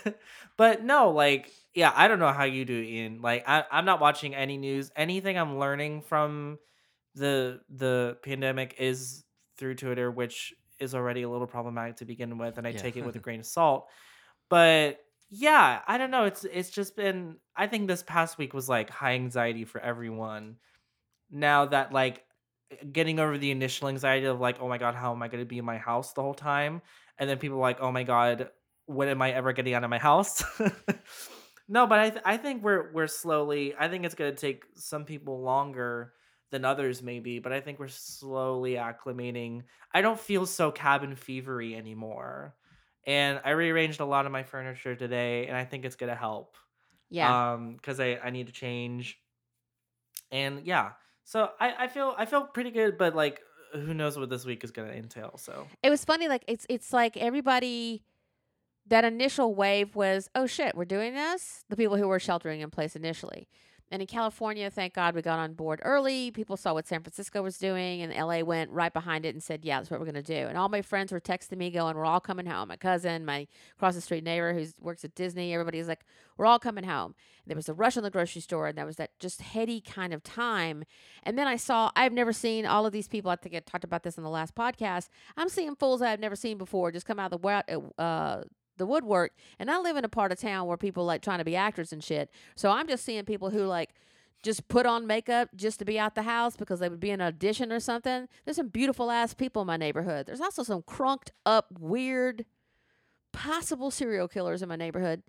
Speaker 2: but no, like yeah, I don't know how you do Ian. Like I I'm not watching any news. Anything I'm learning from the the pandemic is through Twitter, which is already a little problematic to begin with, and I
Speaker 3: Yeah.
Speaker 2: take it with a grain of salt. But yeah, I don't know. It's it's just been. I think this past week was like high anxiety for everyone. Now that like getting over the initial anxiety of like, oh my god, how am I going to be in my house the whole time? And then people are like, oh my god, when am I ever getting out of my house? no, but I th- I think we're we're slowly. I think it's going to take some people longer than others maybe, but I think we're slowly acclimating. I don't feel so cabin fevery anymore. And I rearranged a lot of my furniture today and I think it's going to help.
Speaker 1: yeah.
Speaker 2: Um cuz I I need to change. And yeah. So I I feel I feel pretty good, but like who knows what this week is going to entail. So
Speaker 1: it was funny like it's it's like everybody that initial wave was oh shit we're doing this the people who were sheltering in place initially And in California, thank God we got on board early. People saw what San Francisco was doing, and LA went right behind it and said, "Yeah, that's what we're going to do." And all my friends were texting me, going, "We're all coming home." My cousin, my across the street neighbor who works at Disney, everybody's like, "We're all coming home." And there was a rush in the grocery store, and that was that just heady kind of time. And then I saw I've never seen all of these people. I think I talked about this in the last podcast. I'm seeing fools I've never seen before just come out of the wa- uh, the woodwork. And I live in a part of town where people like trying to be actors and shit. So I'm just seeing people who like just put on makeup just to be out the house because they would be in an audition or something. There's some beautiful ass people in my neighborhood. There's also some crunked up, weird, possible serial killers in my neighborhood.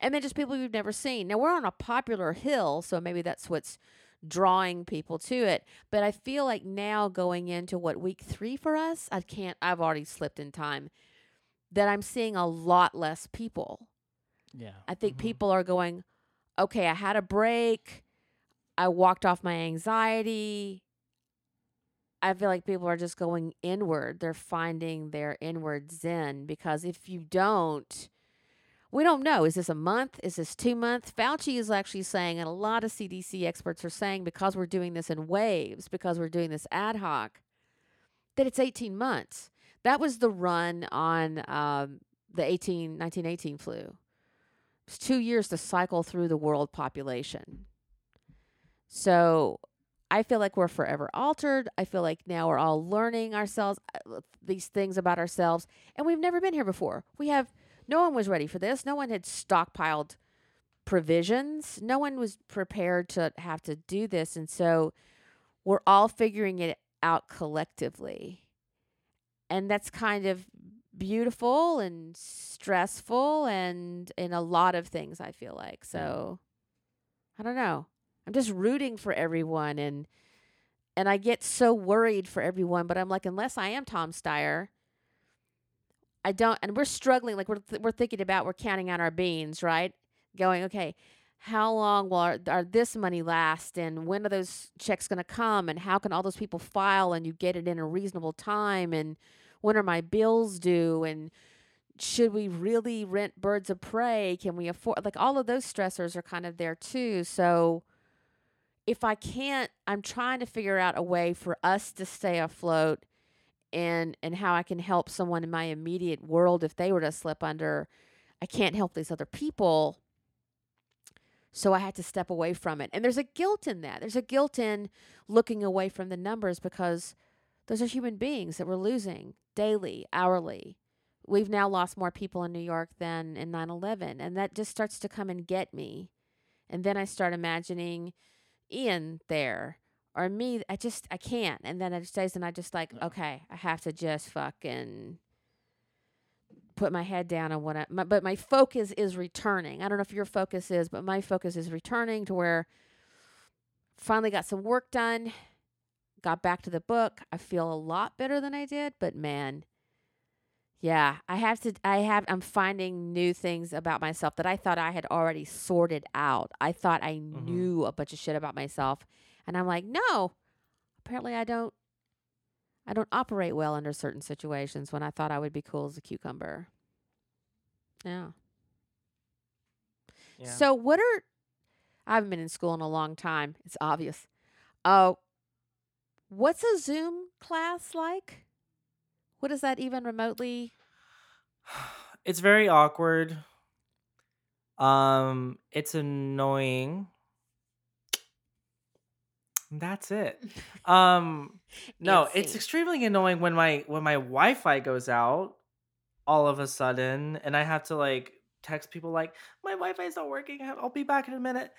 Speaker 1: And then just people you've never seen. Now we're on a popular hill, so maybe that's what's drawing people to it. But I feel like now going into what week three for us, I can't I've already slipped in time. That I'm seeing a lot less people.
Speaker 3: Yeah.
Speaker 1: I think
Speaker 2: Mhm.
Speaker 1: people are going, okay, I had a break. I walked off my anxiety. I feel like people are just going inward. They're finding their inward zen because if you don't, we don't know. Is this a month? Is this two months? Fauci is actually saying, and a lot of CDC experts are saying, because we're doing this in waves, because we're doing this ad hoc, that it's 18 months. That was the run on um, the 18, 1918 flu. It's two years to cycle through the world population. So I feel like we're forever altered. I feel like now we're all learning ourselves, uh, these things about ourselves, and we've never been here before. We have, no one was ready for this. No one had stockpiled provisions. No one was prepared to have to do this. And so we're all figuring it out collectively. And that's kind of beautiful and stressful and in a lot of things I feel like. Hmm. So I don't know. I'm just rooting for everyone and and I get so worried for everyone, but I'm like unless I am Tom Steyer, I don't and we're struggling like we're th- we're thinking about we're counting out our beans, right? Going, okay, how long will our, our this money last and when are those checks going to come and how can all those people file and you get it in a reasonable time and when are my bills due? And should we really rent birds of prey? Can we afford like all of those stressors are kind of there too. So if i can't i'm trying to figure out a way for us to stay afloat and and how i can help someone in my immediate world if they were to slip under. I can't help these other people. So i had to step away from it. And there's a guilt in that. There's a guilt in looking away from the numbers because those are human beings that we're losing daily, hourly. We've now lost more people in New York than in 9 11. And that just starts to come and get me. And then I start imagining Ian there or me. I just, I can't. And then it stays, and I just like, okay, I have to just fucking put my head down on what I, my, but my focus is returning. I don't know if your focus is, but my focus is returning to where finally got some work done got back to the book. I feel a lot better than I did, but man, yeah, I have to I have I'm finding new things about myself that I thought I had already sorted out. I thought I
Speaker 2: Mhm.
Speaker 1: knew a bunch of shit about myself, and I'm like, "No. Apparently I don't I don't operate well under certain situations when I thought I would be cool as a cucumber." Yeah.
Speaker 2: Yeah.
Speaker 1: So what are I haven't been in school in a long time. It's obvious. Uh what's a Zoom class like? What is that even remotely?
Speaker 2: it's very awkward. Um, it's annoying. That's it. Um, no, it's
Speaker 1: Antsy.
Speaker 2: extremely annoying when my when my Wi-Fi goes out all of a sudden, and I have to like text people like my Wi-Fi is not working. I'll be back in a minute.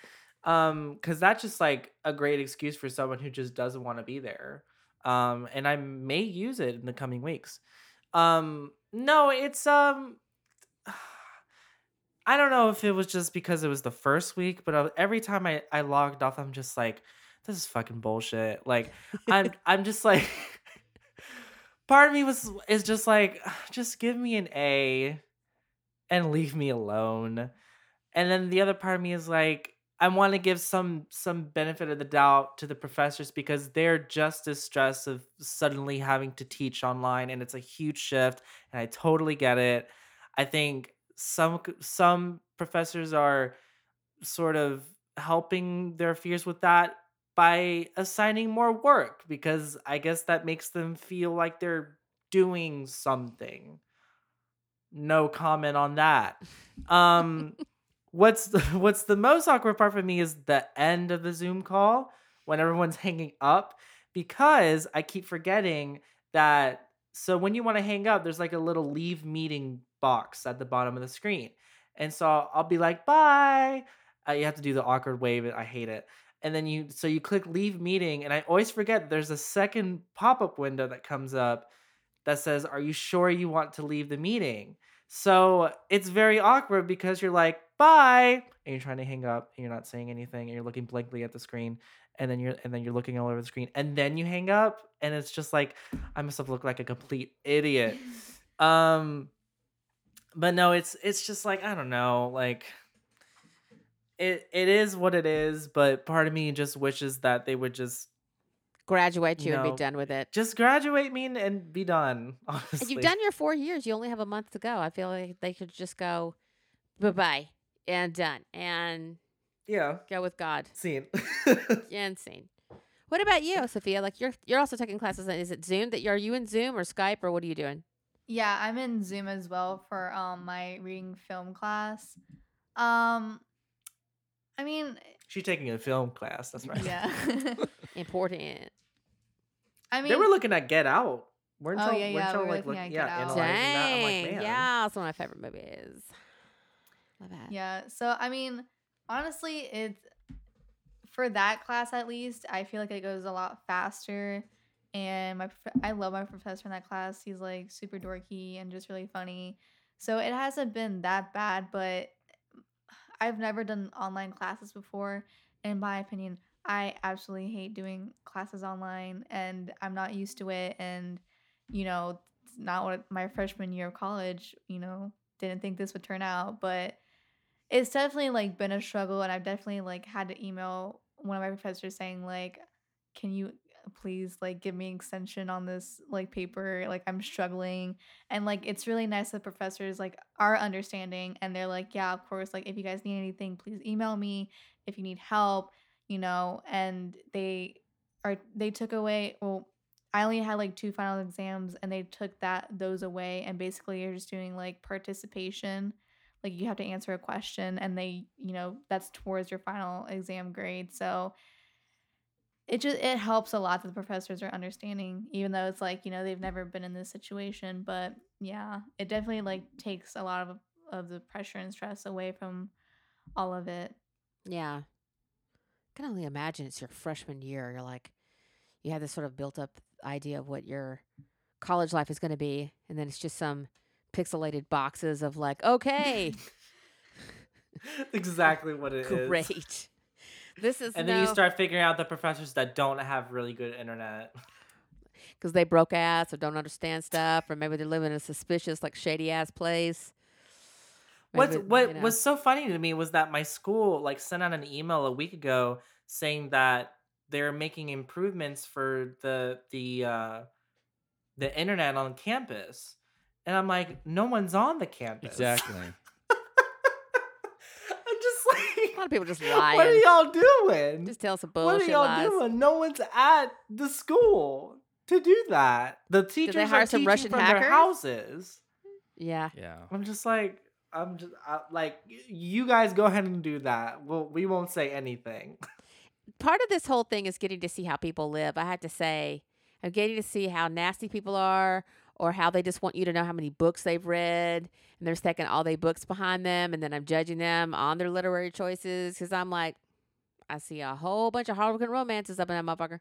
Speaker 2: Um, because that's just like a great excuse for someone who just doesn't want to be there. Um, and I may use it in the coming weeks. Um, no, it's um. I don't know if it was just because it was the first week, but uh, every time I, I logged off, I'm just like, this is fucking bullshit. Like, I'm I'm just like, part of me was is just like, just give me an A, and leave me alone. And then the other part of me is like, I want to give some some benefit of the doubt to the professors because they're just as stressed of suddenly having to teach online, and it's a huge shift. And I totally get it. I think some some professors are sort of helping their fears with that by assigning more work because I guess that makes them feel like they're doing something. No comment on that. Um what's the, what's the most awkward part for me is the end of the Zoom call when everyone's hanging up because I keep forgetting that so when you want to hang up there's like a little leave meeting box at the bottom of the screen. And so I'll be like bye. Uh, you have to do the awkward wave. I hate it. And then you so you click leave meeting and I always forget there's a second pop-up window that comes up that says are you sure you want to leave the meeting? So it's very awkward because you're like, bye, and you're trying to hang up and you're not saying anything and you're looking blankly at the screen and then you're and then you're looking all over the screen and then you hang up and it's just like I must have looked like a complete idiot. Um but no, it's it's just like I don't know, like it it is what it is, but part of me just wishes that they would just
Speaker 1: Graduate you and be done with it.
Speaker 2: just graduate me and, and be done.
Speaker 1: And
Speaker 2: Honestly.
Speaker 1: You've done your four years. You only have a month to go. I feel like they could just go bye bye and done and
Speaker 2: yeah,
Speaker 1: go with God.
Speaker 2: scene.
Speaker 1: Insane. What about you, Sophia? Like you're you're also taking classes. And is it Zoom that you're you in Zoom or Skype or what are you doing?
Speaker 4: Yeah, I'm in Zoom as well for um my reading film class. Um I mean,
Speaker 2: She's taking a film class. That's right.
Speaker 4: yeah.
Speaker 1: Important.
Speaker 4: I mean,
Speaker 2: they were looking at Get Out. Weren't
Speaker 4: Oh,
Speaker 2: y'all,
Speaker 4: yeah,
Speaker 2: weren't
Speaker 4: yeah, we were
Speaker 2: like,
Speaker 4: looking
Speaker 2: look-
Speaker 4: at
Speaker 2: yeah,
Speaker 4: Get Out.
Speaker 2: analyzing that? I'm like,
Speaker 1: Dang.
Speaker 2: man.
Speaker 1: yeah, it's one of my favorite movies. That.
Speaker 4: Yeah. So I mean, honestly, it's for that class at least. I feel like it goes a lot faster, and my I love my professor in that class. He's like super dorky and just really funny. So it hasn't been that bad, but I've never done online classes before. In my opinion, I absolutely hate doing classes online, and I'm not used to it. And you know, it's not what my freshman year of college. You know, didn't think this would turn out, but it's definitely like been a struggle and I've definitely like had to email one of my professors saying like can you uh, please like give me an extension on this like paper? Like I'm struggling. And like it's really nice that professors like are understanding and they're like yeah of course like if you guys need anything please email me. If you need help you know and they are they took away well I only had like two final exams and they took that those away and basically you're just doing like participation like you have to answer a question and they you know that's towards your final exam grade so it just it helps a lot that the professors are understanding even though it's like you know they've never been in this situation but yeah it definitely like takes a lot of of the pressure and stress away from all of it
Speaker 1: Yeah. I can only imagine it's your freshman year. You're like, you have this sort of built up idea of what your college life is going to be. And then it's just some pixelated boxes of like, okay,
Speaker 2: exactly what it is.
Speaker 1: great. This is
Speaker 2: And then you start figuring out the professors that don't have really good internet.
Speaker 1: because they broke ass or don't understand stuff, or maybe they're living in a suspicious, like shady ass place.
Speaker 2: What's
Speaker 1: Maybe,
Speaker 2: what
Speaker 1: you know.
Speaker 2: was so funny to me was that my school like sent out an email a week ago saying that they're making improvements for the the uh the internet on campus. And I'm like, no one's on the campus.
Speaker 3: Exactly.
Speaker 2: I'm just like, a
Speaker 1: lot of people just lie.
Speaker 2: What are y'all doing?
Speaker 1: Just tell some bullshit.
Speaker 2: what are y'all
Speaker 1: lies.
Speaker 2: doing? No one's at the school to do that. The teachers
Speaker 1: hire
Speaker 2: are
Speaker 1: some
Speaker 2: teaching
Speaker 1: Russian
Speaker 2: from
Speaker 1: hackers?
Speaker 2: their houses.
Speaker 1: Yeah.
Speaker 3: Yeah.
Speaker 2: I'm just like, I'm just I, like, you guys go ahead and do that. Well, we won't say anything.
Speaker 1: part of this whole thing is getting to see how people live. I have to say, I'm getting to see how nasty people are, or how they just want you to know how many books they've read, and they're stacking all their books behind them, and then I'm judging them on their literary choices because I'm like, I see a whole bunch of Harlequin romances up in that motherfucker.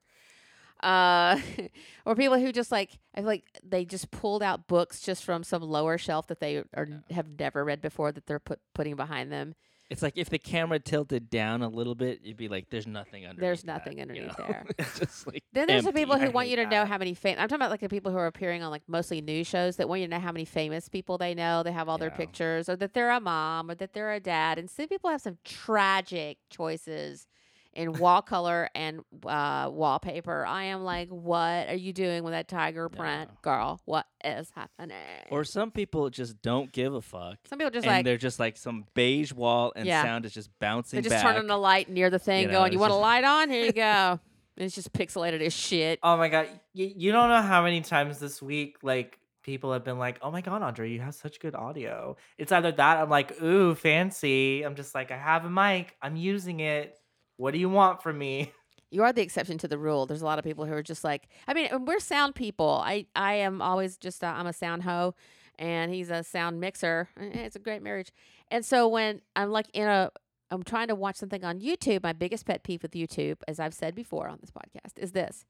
Speaker 1: Uh, or people who just like I feel like they just pulled out books just from some lower shelf that they are have never read before that they're put putting behind them.
Speaker 3: It's like if the camera tilted down a little bit, you'd be like, "There's nothing underneath."
Speaker 1: There's
Speaker 3: that,"
Speaker 1: nothing
Speaker 3: you
Speaker 1: underneath
Speaker 3: know?
Speaker 1: there.
Speaker 3: it's just like
Speaker 1: Then there's the people who want you to know how many fam- I'm talking about like the people who are appearing on like mostly news shows that want you to know how many famous people they know. They have all their pictures, or that they're a mom, or that they're a dad. And some people have some tragic choices in wall color and uh, wallpaper. I am like, what are you doing with that tiger print,
Speaker 3: Yeah.
Speaker 1: girl? What is happening?
Speaker 3: Or some people just don't give a fuck.
Speaker 1: some people just
Speaker 3: and
Speaker 1: like
Speaker 3: they're just like some beige wall and
Speaker 1: Yeah.
Speaker 3: sound is just bouncing
Speaker 1: they're just
Speaker 3: back.
Speaker 1: turning the light near the thing,
Speaker 3: You know,
Speaker 1: going, "You
Speaker 3: it's
Speaker 1: want a light on? Here you go." It's just pixelated as shit.
Speaker 2: Oh my god, you, you don't know how many times this week like people have been like, "Oh my god, Andre, you have such good audio." It's either that I'm like, "Ooh, fancy." I'm just like, "I have a mic. I'm using it. What do you want from me?"
Speaker 1: you are the exception to the rule. There's a lot of people who are just like, I mean, we're sound people. I I am always just uh, I'm a sound hoe, and he's a sound mixer. Eh, It's a great marriage. And so when I'm like in a I'm trying to watch something on YouTube, my biggest pet peeve with YouTube, as I've said before on this podcast, is this.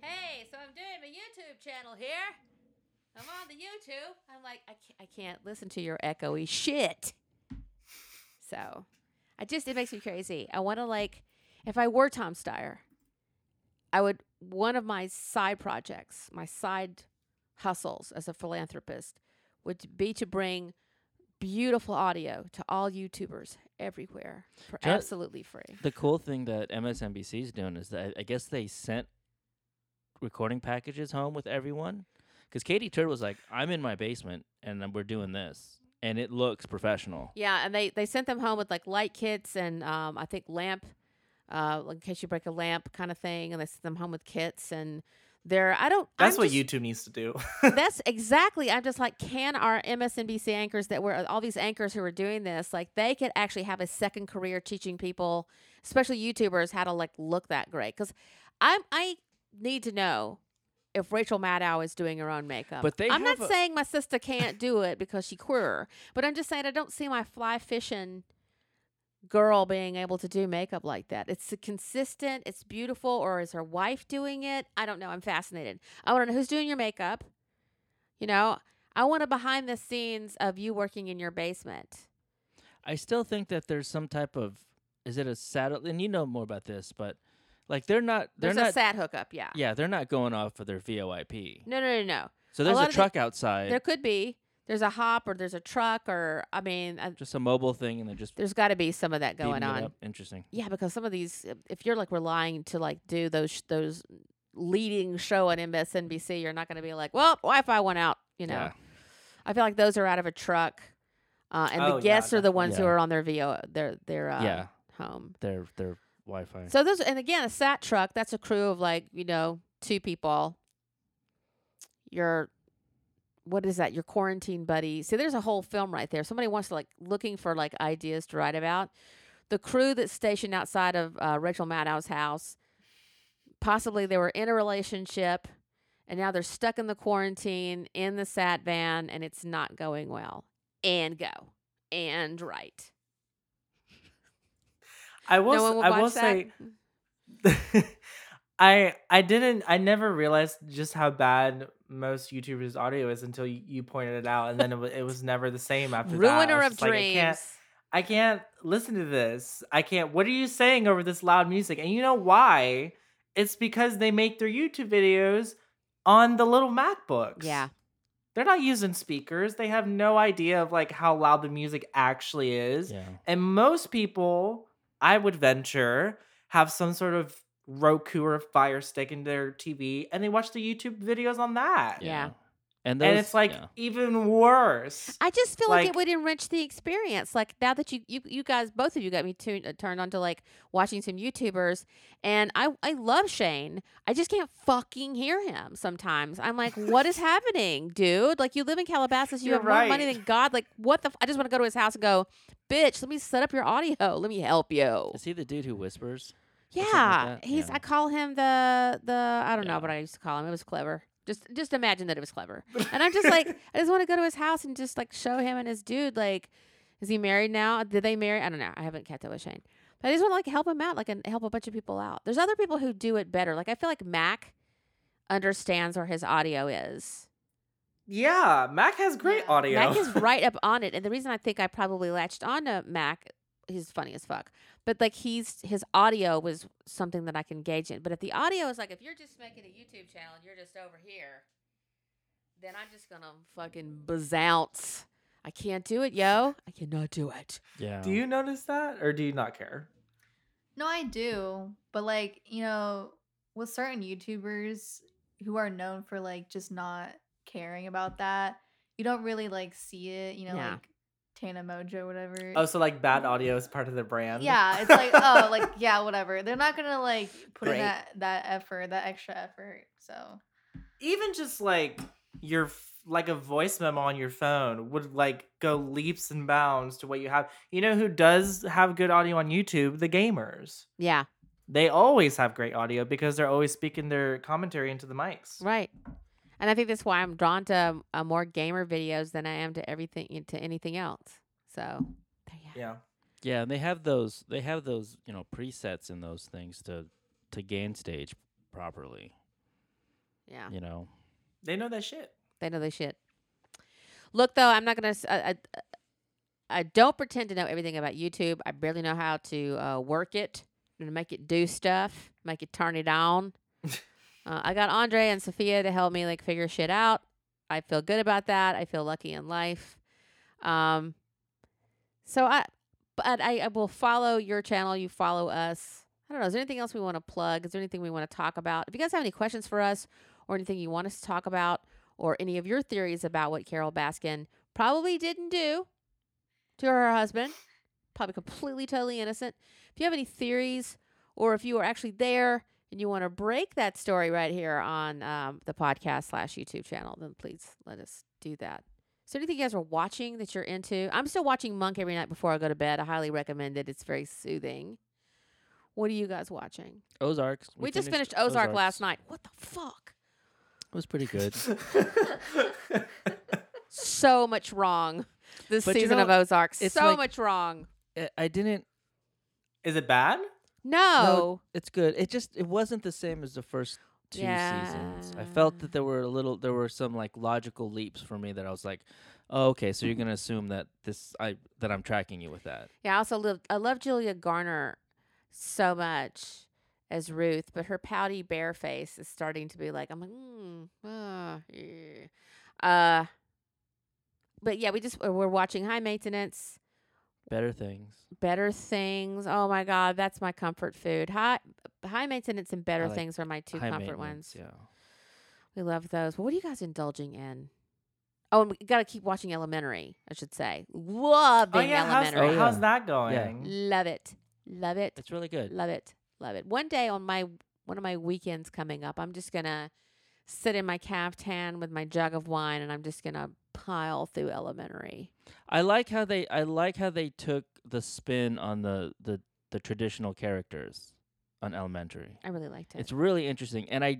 Speaker 1: Hey, so I'm doing my YouTube channel here. I'm on the YouTube. I'm like, I can't, I can't listen to your echoey shit. So, I just it makes me crazy. I want to like, if I were Tom Steyer, I would one of my side projects, my side hustles as a philanthropist, would be to bring beautiful audio to all YouTubers everywhere for absolutely free.
Speaker 3: The cool thing that MSNBC is doing is that I guess they sent recording packages home with everyone. Because Katy Tur was like, "I'm in my basement and we're doing this, and it looks professional."
Speaker 1: Yeah, and they they sent them home with like light kits and um, I think lamp, uh, in case you break a lamp kind of thing, and they send them home with kits and they're I don't.
Speaker 2: That's
Speaker 1: I'm
Speaker 2: what
Speaker 1: just-
Speaker 2: YouTube needs to do.
Speaker 1: that's exactly. I'm just like, can our MSNBC anchors that were all these anchors who are doing this, like they could actually have a second career teaching people, especially YouTubers, how to like look that great? Because I'm I need to know if Rachel Maddow is doing her own makeup.
Speaker 3: But they
Speaker 1: I'm not
Speaker 3: a-
Speaker 1: saying my sister can't do it because she queer, but I'm just saying I don't see my fly fishing girl being able to do makeup like that. It's consistent, it's beautiful, or is her wife doing it? I don't know. I'm fascinated. I want to know who's doing your makeup. You know, I want a behind the scenes of you working in your basement.
Speaker 3: I still think that there's some type of is it a saddle? And you know more about this, but like they're not they're
Speaker 1: There's a
Speaker 3: not
Speaker 1: sat hookup, yeah.
Speaker 3: yeah they're not going off for their VoIP.
Speaker 1: No, no, no, no.
Speaker 3: So there's
Speaker 1: lot
Speaker 3: a,
Speaker 1: of the-
Speaker 3: truck outside,
Speaker 1: There could be. There's a hop or there's a truck or I mean, I,
Speaker 3: just a mobile thing, and they're just
Speaker 1: there's got to be some of that going on.
Speaker 3: Interesting.
Speaker 1: Yeah, because some of these, if- you're like relying to like do those those leading show on MSNBC, you're not going to be like, well, Wi-Fi went out. You know,
Speaker 3: Yeah.
Speaker 1: I feel like those are out of a truck, uh, and
Speaker 2: Oh,
Speaker 1: the
Speaker 2: yeah,
Speaker 1: guests are the ones who are on their VO their their uh,
Speaker 3: Yeah.
Speaker 1: home.
Speaker 3: Their their Wi-Fi.
Speaker 1: So those, and again, a sat truck. That's a crew of like you know two people. Your, what is that? Your quarantine buddy. See, there's a whole film right there. Somebody wants to like looking for like ideas to write about. The crew that's stationed outside of uh, Rachel Maddow's house. Possibly they were in a relationship, and now they're stuck in the quarantine in the sat van, and it's not going well. And go and right.
Speaker 2: I will.
Speaker 1: no will
Speaker 2: I will
Speaker 1: that.
Speaker 2: say. I I didn't I never realized just how bad most YouTubers' audio is until you, you pointed it out, and then it, wa- it was never the same after that. I
Speaker 1: Ruiner
Speaker 2: was
Speaker 1: of
Speaker 2: just like, I
Speaker 1: dreams.
Speaker 2: can't, I can't listen to this. I can't. What are you saying over this loud music? And you know why? It's because they make their YouTube videos on the little MacBooks.
Speaker 1: yeah.
Speaker 2: They're not using speakers. They have no idea of like how loud the music actually is.
Speaker 3: yeah.
Speaker 2: And most people, I would venture, have some sort of Roku or Fire Stick into their TV and they watch the YouTube videos on that.
Speaker 1: Yeah.
Speaker 3: And those,
Speaker 2: And it's like
Speaker 3: yeah.
Speaker 2: Even worse.
Speaker 1: I just feel like,
Speaker 2: Like-
Speaker 1: it would enrich the experience. Like now that you you, you guys both of you got me tuned, uh, turned on to like watching some YouTubers, and I I love Shane. I just can't fucking hear him sometimes. I'm like, what is happening, dude? Like you live in Calabasas, you
Speaker 2: You're
Speaker 1: have more money than God. Like what the? F- I just want to go to his house and go, bitch. Let me set up your audio. Let me help you.
Speaker 3: is he the dude who whispers?
Speaker 1: Yeah,
Speaker 3: like
Speaker 1: he's.
Speaker 3: Yeah.
Speaker 1: I call him the the. I don't know but I used to call him. It was clever. Just just imagine that it was clever. And I'm just like, I just want to go to his house and just like show him and his dude. Like, is he married now? Did they marry? I don't know. I haven't kept up with Shane, but I just want to like help him out, like and help a bunch of people out. There's other people who do it better. Like I feel like Mac understands where his audio is.
Speaker 2: Yeah, Mac has great
Speaker 4: Yeah.
Speaker 2: audio.
Speaker 1: Mac is right up on it, and the reason I think I probably latched onto Mac, he's funny as fuck. But like he's his audio was something that I can engage in. But if the audio is like if you're just making a YouTube channel and you're just over here, then I'm just gonna fucking bazounce. I can't do it, yo. I cannot do it.
Speaker 3: Yeah.
Speaker 2: do you notice that or do you not care?
Speaker 4: No, I do. But like, you know, with certain YouTubers who are known for like just not caring about that, you don't really like see it, you know,
Speaker 1: Yeah.
Speaker 4: like Tana Mongeau, whatever.
Speaker 2: Oh, so like bad audio is part of their brand.
Speaker 4: yeah, it's like, oh, like yeah, whatever. They're not gonna like put in that that effort, that extra effort. So
Speaker 2: even just like your f- like a voice memo on your phone would like go leaps and bounds to what you have. You know who does have good audio on YouTube? The gamers.
Speaker 1: Yeah,
Speaker 2: They always have great audio because they're always speaking their commentary into the mics.
Speaker 1: right. And I think that's why I'm drawn to uh, more gamer videos than I am to everything to anything else. So there you
Speaker 2: Yeah.
Speaker 3: Yeah, and they have those. They have those, you know, presets in those things to to gain stage properly.
Speaker 1: yeah.
Speaker 3: You know.
Speaker 2: They know that shit.
Speaker 1: They know they shit. Look, though, I'm not gonna. s- I, I, I don't pretend to know everything about YouTube. I barely know how to uh, work it and make it do stuff, make it turn it on. uh, I got Andre and Sophia to help me like figure shit out. I feel good about that. I feel lucky in life. Um, so I, but I, I will follow your channel. You follow us. I don't know. Is there anything else we want to plug? Is there anything we want to talk about? If you guys have any questions for us or anything you want us to talk about, or any of your theories about what Carole Baskin probably didn't do to her husband, probably completely, totally innocent. If you have any theories, or if you are actually there and you want to break that story right here on um, the podcast slash YouTube channel, then please let us do that. Is there anything you guys are watching that you're into? I'm still watching Monk every night before I go to bed. I highly recommend it. It's very soothing. What are you guys watching?
Speaker 3: Ozarks.
Speaker 1: We, just finished Ozark last night. What the fuck?
Speaker 3: It was pretty good.
Speaker 1: so much wrong this
Speaker 3: But you
Speaker 1: season of
Speaker 3: know,
Speaker 1: Ozark.
Speaker 3: it's
Speaker 1: So
Speaker 3: like-
Speaker 1: much wrong.
Speaker 3: I- I didn't.
Speaker 2: Is it bad?
Speaker 1: No.
Speaker 3: It's good. It just it wasn't the same as the first two seasons. I felt that there were a little there were some like logical leaps for me that I was like, oh, okay, so you're gonna assume that this I that I'm tracking you with that.
Speaker 1: Yeah, I also love I love Julia Garner so much as Ruth, but her pouty bear face is starting to be like I'm like, mm, ah, yeah. uh, but yeah, we just we're watching High Maintenance,
Speaker 3: Better things.
Speaker 1: Better Things. Oh my God, that's my comfort food. High High Maintenance and Better
Speaker 3: like
Speaker 1: Things are my two
Speaker 3: High
Speaker 1: comfort ones.
Speaker 3: Yeah.
Speaker 1: We love those. But what are you guys indulging in? Oh, and we got to keep watching Elementary, I should say. Oh, Loving
Speaker 2: Oh yeah, how's,
Speaker 1: Elementary.
Speaker 3: Oh, yeah.
Speaker 2: how's that going?
Speaker 1: Love it. Love it.
Speaker 3: It's really good.
Speaker 1: Love it. Love it. One day on my one of my weekends coming up, I'm just gonna sit in my caftan with my jug of wine and I'm just gonna pile through elementary.
Speaker 3: I like how they I like how they took the spin on the the, the traditional characters on Elementary.
Speaker 1: I really liked it.
Speaker 3: It's really interesting, and I,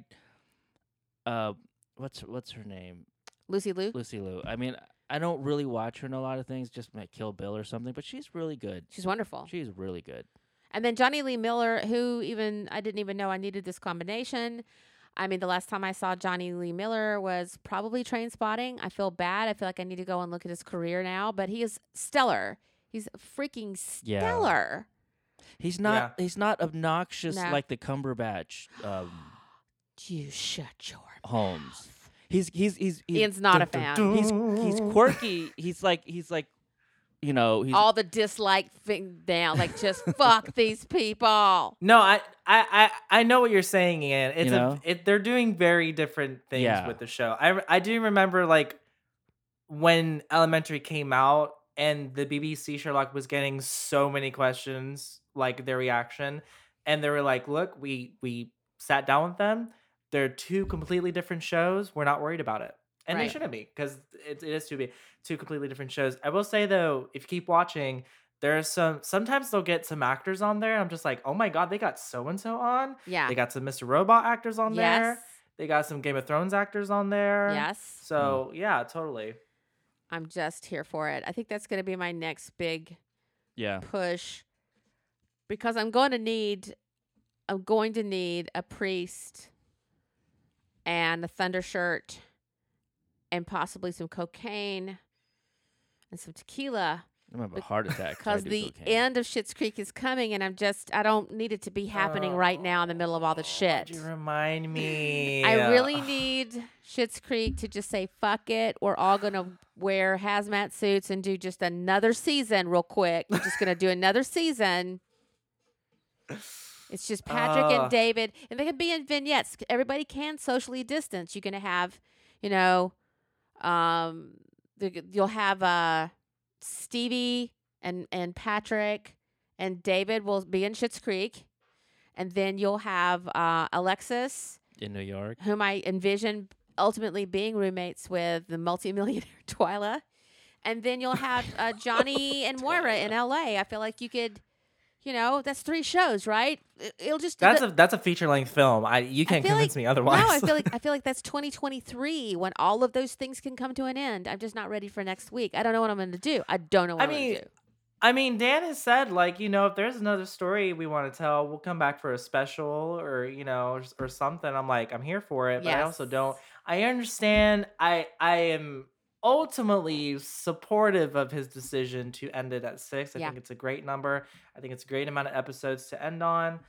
Speaker 3: uh, what's what's her name?
Speaker 1: Lucy Liu.
Speaker 3: Lucy Liu. I mean, I don't really watch her in a lot of things, just like Kill Bill or something, but she's really good.
Speaker 1: She's wonderful.
Speaker 3: She's really good.
Speaker 1: And then Jonny Lee Miller, who even I didn't even know I needed this combination. I mean, the last time I saw Jonny Lee Miller was probably Trainspotting. I feel bad. I feel like I need to go and look at his career now, but he is stellar. He's freaking
Speaker 3: Yeah.
Speaker 1: stellar.
Speaker 3: He's not he's not obnoxious
Speaker 1: No.
Speaker 3: like the Cumberbatch um,
Speaker 1: You shut your
Speaker 3: Holmes. He's he's he's, he's
Speaker 1: Ian's not a fan.
Speaker 2: dun,
Speaker 3: he's he's quirky. He's like he's like you know, he's
Speaker 1: All the dislike thing down. Like, just fuck these people.
Speaker 2: No, I, I, I, I know what you're saying, Ian. It's
Speaker 3: You
Speaker 2: a, it, they're doing very different things
Speaker 3: Yeah.
Speaker 2: with the show. I, I do remember like when Elementary came out and the BBC Sherlock was getting so many questions, like their reaction, and they were like, "Look, we we sat down with them. They're two completely different shows. We're not worried about it." And
Speaker 1: Right.
Speaker 2: they shouldn't be because it, it is to be two completely different shows. I will say though, if you keep watching, there's some sometimes they'll get some actors on there. I'm just like, oh my god, they got so and so on.
Speaker 1: Yeah.
Speaker 2: They got some Mr. Robot actors on
Speaker 1: yes.
Speaker 2: there. They got some Game of Thrones actors on there.
Speaker 1: Yes.
Speaker 2: So yeah, totally.
Speaker 1: I'm just here for it. I think that's going to be my next big
Speaker 3: yeah.
Speaker 1: push because I'm going to need I'm going to need a priest and a thunder shirt and possibly some cocaine and some tequila
Speaker 3: I'm gonna have a heart attack.
Speaker 1: because the
Speaker 3: cocaine.
Speaker 1: end of Schitt's Creek is coming and I'm just I don't need it to be happening right now in the middle of all the oh,
Speaker 2: shit. You remind me?
Speaker 1: I really need Schitt's Creek to just say fuck it. We're all gonna wear hazmat suits and do just another season real quick. We're just gonna do another season. It's just Patrick
Speaker 2: Ugh.
Speaker 1: and ah. David, and they can be in vignettes. Everybody can socially distance. You can have, you know, um, the, you'll have uh, Stevie and and Patrick and David will be in Schitt's Creek, and then you'll have uh, Alexis,
Speaker 3: in New York.
Speaker 1: whom I envision ultimately being roommates with the multimillionaire Twyla. And then you'll have uh, Johnny and Moira in LA. I feel like you could, you know, that's three shows, right? It- It'll just
Speaker 2: That's
Speaker 1: the-
Speaker 2: a that's a feature length film. I you can't
Speaker 1: feel
Speaker 2: convince
Speaker 1: like-
Speaker 2: me otherwise.
Speaker 1: No, I feel like I feel like that's 2023 when all of those things can come to an end. I'm just not ready for next week. I don't know what I'm going to do. I don't know what
Speaker 2: I
Speaker 1: I am
Speaker 2: mean,
Speaker 1: going to do.
Speaker 2: I mean, Dan has said like you know if there's another story we want to tell, we'll come back for a special or you know or, or something. I'm like I'm here for it, but I also don't. I understand. I I am ultimately supportive of his decision to end it at six. I
Speaker 1: Yeah.
Speaker 2: think it's a great number. I think it's a great amount of episodes to end on.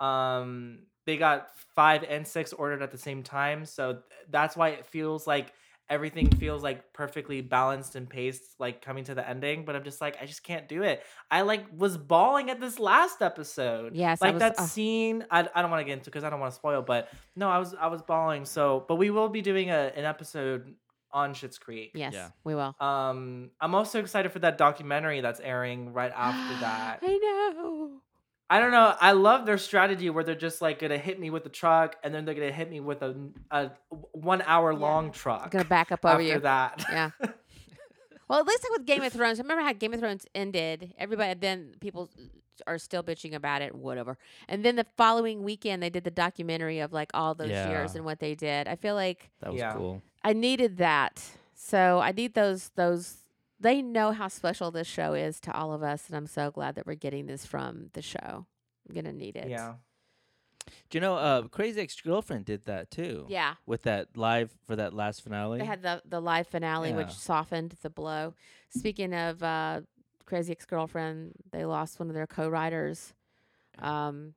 Speaker 2: Um, they got five and six ordered at the same time, so th- that's why it feels like everything feels like perfectly balanced and paced, like coming to the ending. But I'm just like, I just can't do it. I like was bawling at this last episode.
Speaker 1: Yes,
Speaker 2: like
Speaker 1: was-
Speaker 2: that
Speaker 1: oh.
Speaker 2: scene. I, I don't want to get into because I don't want to spoil. But no, I was I was bawling. So, but we will be doing a, an episode on Schitt's Creek.
Speaker 1: Yes,
Speaker 3: Yeah.
Speaker 1: we will.
Speaker 2: Um, I'm also excited for that documentary that's airing right after that.
Speaker 1: I know.
Speaker 2: I don't know. I love their strategy where they're just like gonna hit me with the truck, and then they're gonna hit me with a, a one hour long truck.
Speaker 1: I'm going to back up over
Speaker 2: after
Speaker 1: you.
Speaker 2: that.
Speaker 1: Yeah. Well, at least like with Game of Thrones, I remember how Game of Thrones ended? Everybody then people are still bitching about it, whatever. And then the following weekend they did the documentary of like all those years and what they did. I feel like
Speaker 3: That was
Speaker 2: Yeah.
Speaker 3: cool.
Speaker 1: I needed that. So I need those those they know how special this show is to all of us and I'm so glad that we're getting this from the show. I'm gonna need it.
Speaker 2: yeah.
Speaker 3: Do you know? Uh, Crazy Ex Girlfriend did that too.
Speaker 1: Yeah.
Speaker 3: With that live for that last finale.
Speaker 1: They had the the live finale, which softened the blow. Speaking of uh, Crazy Ex Girlfriend, they lost one of their co-writers um,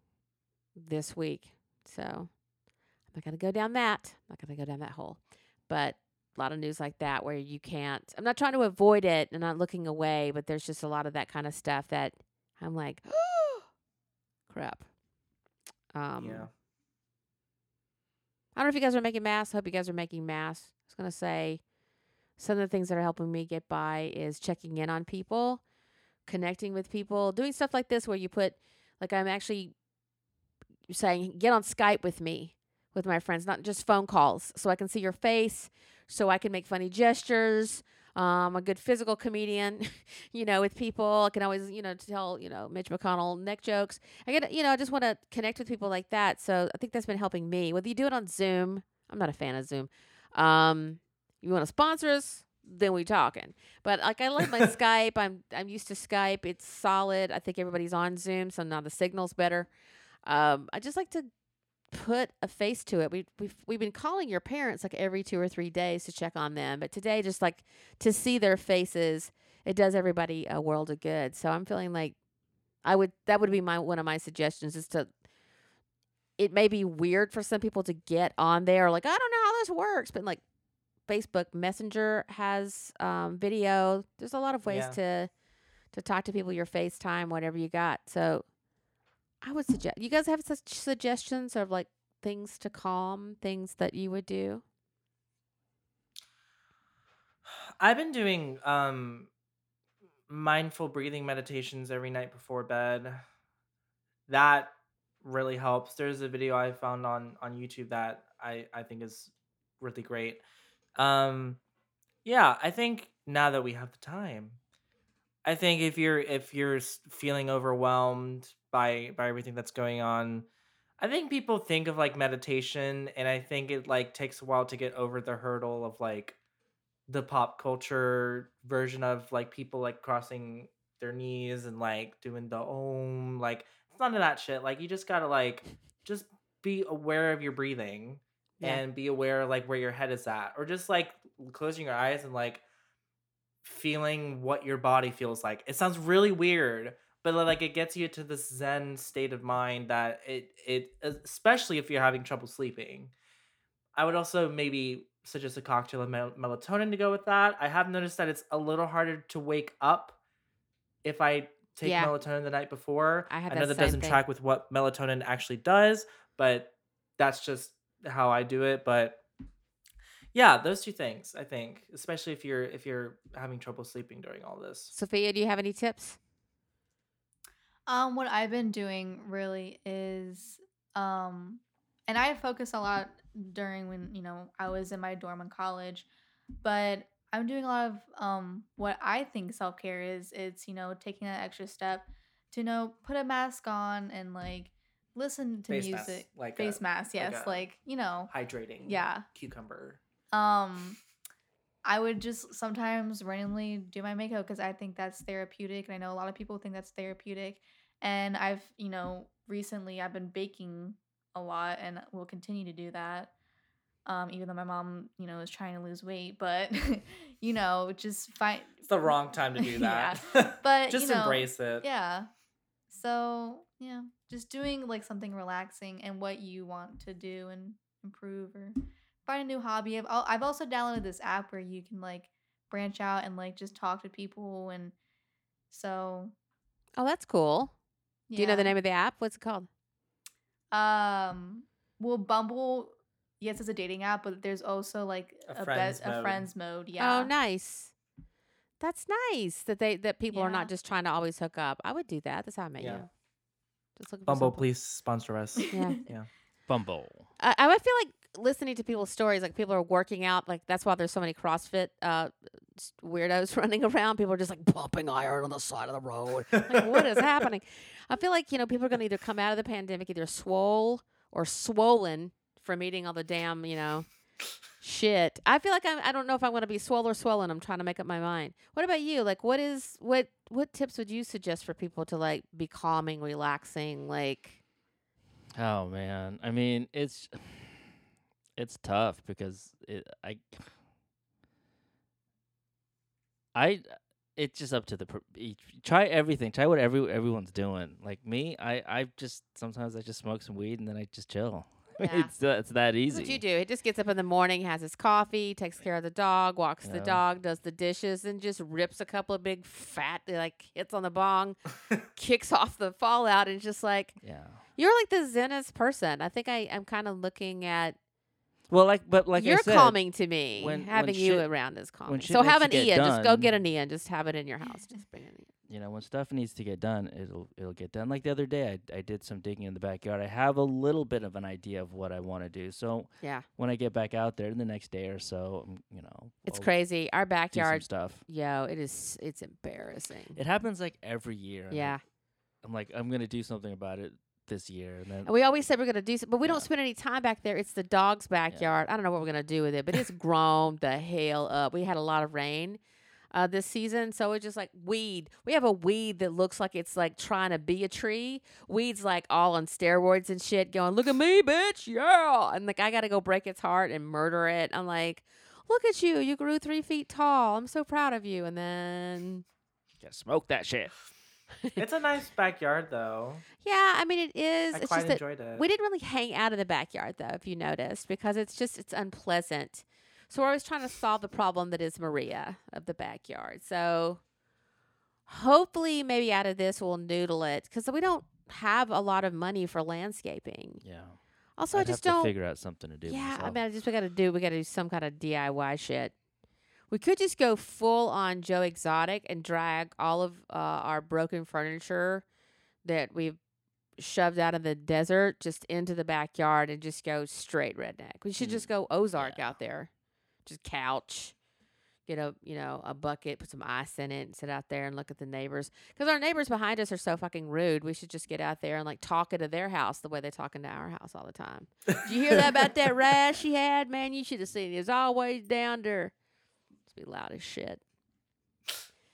Speaker 1: this week. So I'm not gonna go down that. I'm not gonna go down that hole. But a lot of news like that where you can't. I'm not trying to avoid it and not looking away, but there's just a lot of that kind of stuff that I'm like, crap. Um,
Speaker 2: yeah.
Speaker 1: I don't know if you guys are making masks. I hope you guys are making masks. I was gonna say some of the things that are helping me get by is checking in on people, connecting with people, doing stuff like this where you put like I'm actually saying get on Skype with me with my friends, not just phone calls, so I can see your face, so I can make funny gestures. Um, I'm a good physical comedian, you know, with people. I can always, you know, tell, you know, Mitch McConnell neck jokes. I get, you know, I just want to connect with people like that. So I think that's been helping me. Whether you do it on Zoom, I'm not a fan of Zoom. Um, you want to sponsor us, then we talking. But like I like my Skype. I'm I'm used to Skype. It's solid. I think everybody's on Zoom, so now the signal's better. Um, I just like to put a face to it. We we've we've been calling your parents like every two or three days to check on them, but today just like to see their faces, it does everybody a world of good. So I'm feeling like I would that would be my one of my suggestions is to it may be weird for some people to get on there like I don't know how this works, but like Facebook Messenger has um, video. There's a lot of ways
Speaker 2: Yeah.
Speaker 1: to to talk to people your FaceTime, whatever you got. So I would suggest you guys have such suggestions of like things to calm, things that you would do.
Speaker 2: I've been doing um mindful breathing meditations every night before bed. That really helps. There's a video I found on on YouTube that I I think is really great. Um yeah, I think now that we have the time, I think if you're if you're feeling overwhelmed by by everything that's going on, I think people think of like meditation and I think it like takes a while to get over the hurdle of like the pop culture version of like people like crossing their knees and like doing the om like it's none of that shit. Like you just gotta like just be aware of your breathing
Speaker 1: Yeah.
Speaker 2: and be aware like where your head is at. Or just like closing your eyes and like feeling what your body feels like. It sounds really weird, but like it gets you to this zen state of mind that it it especially if you're having trouble sleeping. I would also maybe suggest a cocktail of mel- melatonin to go with that. I have noticed that it's a little harder to wake up if I take
Speaker 1: Yeah.
Speaker 2: melatonin the night before.
Speaker 1: I have
Speaker 2: I
Speaker 1: that
Speaker 2: know that doesn't
Speaker 1: thing.
Speaker 2: track with what melatonin actually does, but that's just how I do it. But yeah, those two things I think, especially if you're if you're having trouble sleeping during all this.
Speaker 1: Sophia, do you have any tips?
Speaker 4: Um, what I've been doing really is, um, and I focus a lot during when you know I was in my dorm in college, but I'm doing a lot of um what I think self care is. It's you know taking that extra step to you know put a mask on and like listen to
Speaker 2: Face mask,
Speaker 4: music,
Speaker 2: like
Speaker 4: face
Speaker 2: a-
Speaker 4: mask.
Speaker 2: like
Speaker 4: Yes,
Speaker 2: a-
Speaker 4: like you know,
Speaker 2: Hydrating.
Speaker 4: yeah.
Speaker 2: Cucumber.
Speaker 4: Um, I would just sometimes randomly do my makeup because I think that's therapeutic, and I know a lot of people think that's therapeutic. And I've, you know, recently I've been baking a lot, and will continue to do that. Um, even though my mom, you know, is trying to lose weight, but you know, just find
Speaker 2: It's the wrong time to do
Speaker 4: Yeah.
Speaker 2: that.
Speaker 4: But
Speaker 2: just
Speaker 4: you know,
Speaker 2: embrace it.
Speaker 4: Yeah. So yeah, just doing like something relaxing and what you want to do and improve or find a new hobby. I've I've also downloaded this app where you can like branch out and like just talk to people and so
Speaker 1: Oh, that's cool. Do you know the name of the app? What's it called?
Speaker 4: Um, well, Bumble, yes, it's a dating app, but there's also like
Speaker 2: A
Speaker 4: a,
Speaker 2: friends
Speaker 4: best a friends mode. Yeah.
Speaker 1: Oh, nice. That's nice that they that people are
Speaker 4: Yeah.
Speaker 1: not just trying to always hook up. I would do that. That's how I met
Speaker 2: Yeah.
Speaker 1: you. Just looking for
Speaker 2: Bumble, please sponsor us.
Speaker 1: Yeah. yeah.
Speaker 3: Bumble.
Speaker 1: I, I would feel like listening to people's stories, like people are working out, like that's why there's so many CrossFit uh, weirdos running around. People are just like pumping iron on the side of the road. Like, what is happening? I feel like you know people are going to either come out of the pandemic either swole or swollen from eating all the damn you know shit. I feel like I'm. I don't know if I'm going to be swole or swollen. I'm trying to make up my mind. What about you? Like, what is what what tips would you suggest for people to like be calming, relaxing, like?
Speaker 3: Oh man, I mean it's it's tough because it I I it's just up to the each, try everything, try what every everyone's doing. Like me, I I just sometimes I just smoke some weed and then I just chill.
Speaker 1: Yeah.
Speaker 3: it's that- it's that
Speaker 1: That's
Speaker 3: easy.
Speaker 1: what you do. He just gets up in the morning, has his coffee, takes care of the dog, walks the dog, does the dishes, and just rips a couple of big fat eh, like hits on the bong, kicks off the fallout, and just like
Speaker 3: Yeah.
Speaker 1: you're like the zenest person. I think I am kind of looking at
Speaker 3: Well, like but like
Speaker 1: you're
Speaker 3: I said,
Speaker 1: calming to me.
Speaker 3: when- when
Speaker 1: having you
Speaker 3: shit-
Speaker 1: around is calming.
Speaker 3: shit
Speaker 1: So have an Ian. Just go get an Ian. Just have it in your house. Just bring an Ian.
Speaker 3: you know when stuff needs to get done it'll it'll get done like the other day i, I did some digging in the backyard i have a little bit of an idea of what i want to do so
Speaker 1: Yeah,
Speaker 3: when i get back out there in the next day or so um, you know
Speaker 1: it's
Speaker 3: I'll
Speaker 1: crazy. Our backyard,
Speaker 3: stuff
Speaker 1: yo, it is. It's embarrassing.
Speaker 3: it happens like every year
Speaker 1: Yeah.
Speaker 3: i'm like i'm gonna do something about it this year and then
Speaker 1: And we always said we're gonna do, some, but we
Speaker 3: Yeah.
Speaker 1: don't spend any time back there. It's the dog's backyard. I don't know what we're gonna do with it, but it's grown the hell up. We had a lot of rain uh, this season, so it's just like weed. We have a weed that looks like it's like trying to be a tree. Weed's like all on steroids and shit, going, "Look at me, bitch, yeah!" And like I gotta go break its heart and murder it. I'm like, "Look at you, you grew three feet tall. I'm so proud of you." And then,
Speaker 3: gotta smoke that shit
Speaker 2: it's a nice backyard though.
Speaker 1: yeah, I mean it is.
Speaker 2: I
Speaker 1: it's
Speaker 2: quite
Speaker 1: just that
Speaker 2: enjoyed it.
Speaker 1: We didn't really hang out in the backyard though, if you noticed, because it's just it's unpleasant. So we're always trying to solve the problem that is Maria of the backyard. So hopefully, maybe out of this we'll noodle it because we don't have a lot of money for landscaping.
Speaker 3: yeah
Speaker 1: Also,
Speaker 3: I'd
Speaker 1: I just
Speaker 3: have
Speaker 1: don't.
Speaker 3: to figure out something to do
Speaker 1: yeah, I mean, I just we got to do. We got to do some kind of DIY shit. We could just go full on Joe Exotic and drag all of uh, our broken furniture that we've shoved out of the desert just into the backyard and just go straight redneck. We should
Speaker 3: Mm,
Speaker 1: just go Ozark
Speaker 3: yeah.
Speaker 1: out there. Just couch. Get a you know a bucket, put some ice in it, and sit out there and look at the neighbors. Because our neighbors behind us are so fucking rude. We should just get out there and like talk into their house the way they talk into our house all the time. Did you hear that about that rash she had? Man, you should have seen it. It was always down there. Be loud as shit.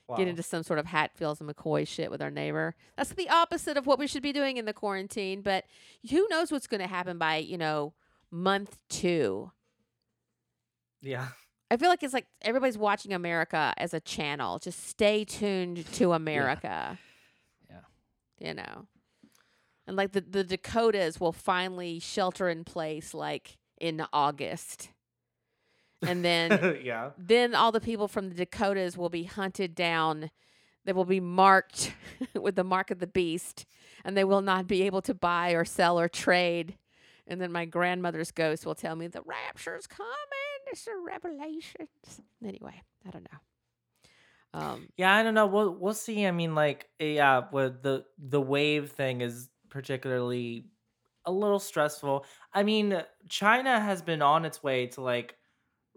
Speaker 2: Wow.
Speaker 1: Get into some sort of Hatfields and McCoy shit with our neighbor. That's the opposite of what we should be doing in the quarantine. But who knows what's going to happen by, you know, month two.
Speaker 2: yeah.
Speaker 1: I feel like it's like everybody's watching America as a channel. Just stay tuned to America.
Speaker 3: Yeah.
Speaker 1: You know. And like the, the Dakotas will finally shelter in place like in August. And then
Speaker 2: yeah.
Speaker 1: then all the people from the Dakotas will be hunted down they will be marked with the mark of the beast, and they will not be able to buy or sell or trade. And then my grandmother's ghost will tell me the rapture's coming. It's a revelation. Anyway, I don't know. Um,
Speaker 2: Yeah, I don't know. We'll we'll see. I mean, like, eh, yeah, with the the wave thing is particularly a little stressful. I mean, China has been on its way to like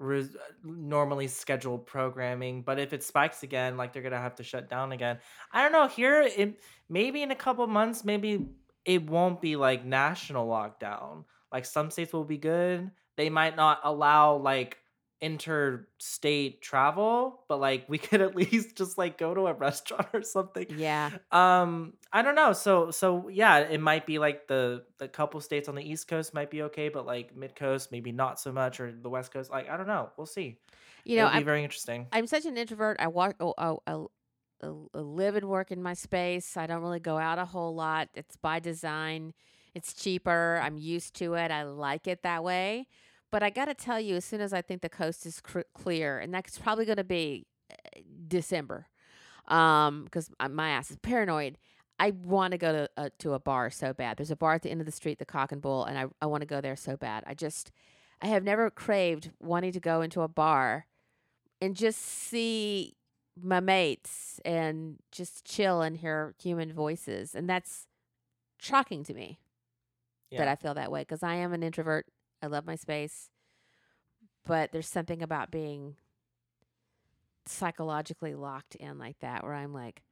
Speaker 2: res- normally scheduled programming, but if it spikes again, like they're gonna have to shut down again. I don't know. Here, it maybe in a couple months, maybe it won't be like national lockdown. Like some states will be good. They might not allow like interstate travel, but like we could at least just like go to a restaurant or something.
Speaker 1: yeah.
Speaker 2: Um, I don't know. So so yeah, it might be like the the couple states on the East Coast might be okay, but like mid coast maybe not so much, or the West Coast. Like I don't know. We'll see.
Speaker 1: You know,
Speaker 2: It'll be
Speaker 1: I'm,
Speaker 2: very interesting.
Speaker 1: I'm such an introvert. I walk, oh, oh, I, I live and work in my space. I don't really go out a whole lot. It's by design. It's cheaper. I'm used to it. I like it that way. But I got to tell you, as soon as I think the coast is cr- clear, and that's probably going to be uh, December, um, because my ass is paranoid. I want to go to uh, to a bar so bad. There's a bar at the end of the street, the Cock and Bull, and I I want to go there so bad. I just I have never craved wanting to go into a bar and just see my mates and just chill and hear human voices, and that's shocking to me that I feel that way because I am an introvert. I love my space, but there's something about being psychologically locked in like that where I'm like,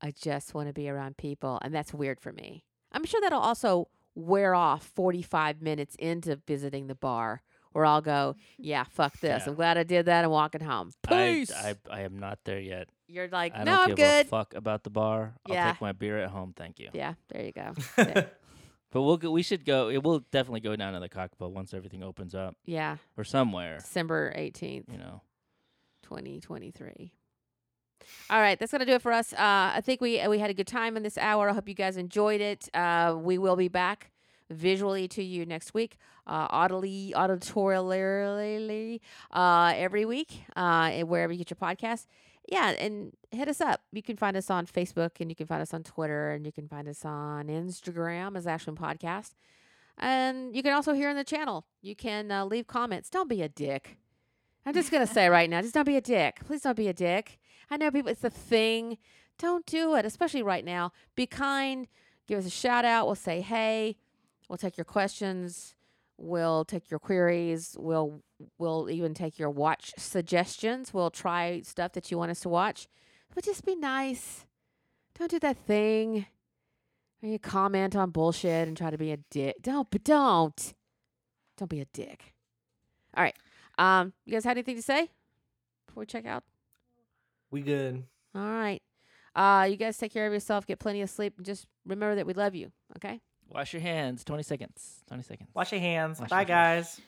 Speaker 1: I just want to be around people, and that's weird for me. I'm sure that'll also wear off 45 minutes into visiting the bar, where I'll go, yeah, fuck this.
Speaker 3: Yeah.
Speaker 1: I'm glad I did that. I'm walking home.
Speaker 3: I,
Speaker 1: Peace.
Speaker 3: I I am not there yet.
Speaker 1: You're like,
Speaker 3: I
Speaker 1: no,
Speaker 3: don't
Speaker 1: I'm
Speaker 3: give
Speaker 1: good.
Speaker 3: a fuck about the bar. I'll take my beer at home, thank you.
Speaker 1: Yeah, there you go.
Speaker 3: But we'll go, we should go. It will definitely go down to the cockpit once everything opens up
Speaker 1: yeah,
Speaker 3: or somewhere.
Speaker 1: December 18th.
Speaker 3: You know.
Speaker 1: 2023. All right, that's gonna do it for us. Uh, I think we we had a good time in this hour. I hope you guys enjoyed it. Uh, we will be back visually to you next week, uh, audibly, auditorially, uh, every week, uh, and wherever you get your podcast. Yeah, and hit us up. You can find us on Facebook, and you can find us on Twitter, and you can find us on Instagram as Ashland Podcast. And you can also hear in the channel. You can uh, leave comments. Don't be a dick. I'm just gonna say right now, just don't be a dick. Please don't be a dick. I know people, it's a thing. Don't do it, especially right now. Be kind. Give us a shout out. We'll say hey. We'll take your questions. We'll take your queries. We'll we'll even take your watch suggestions. We'll try stuff that you want us to watch. But just be nice. Don't do that thing. Where you comment on bullshit and try to be a dick. Don't, but don't. Don't be a dick. All right. Um, you guys had anything to say before we check out?
Speaker 2: we good.
Speaker 1: All right. Uh, you guys take care of yourself, get plenty of sleep, and just remember that we love you. Okay.
Speaker 3: Wash your hands. Twenty seconds. Twenty seconds.
Speaker 2: Wash your hands.
Speaker 3: Wash
Speaker 2: Bye,
Speaker 3: your hands.
Speaker 2: guys.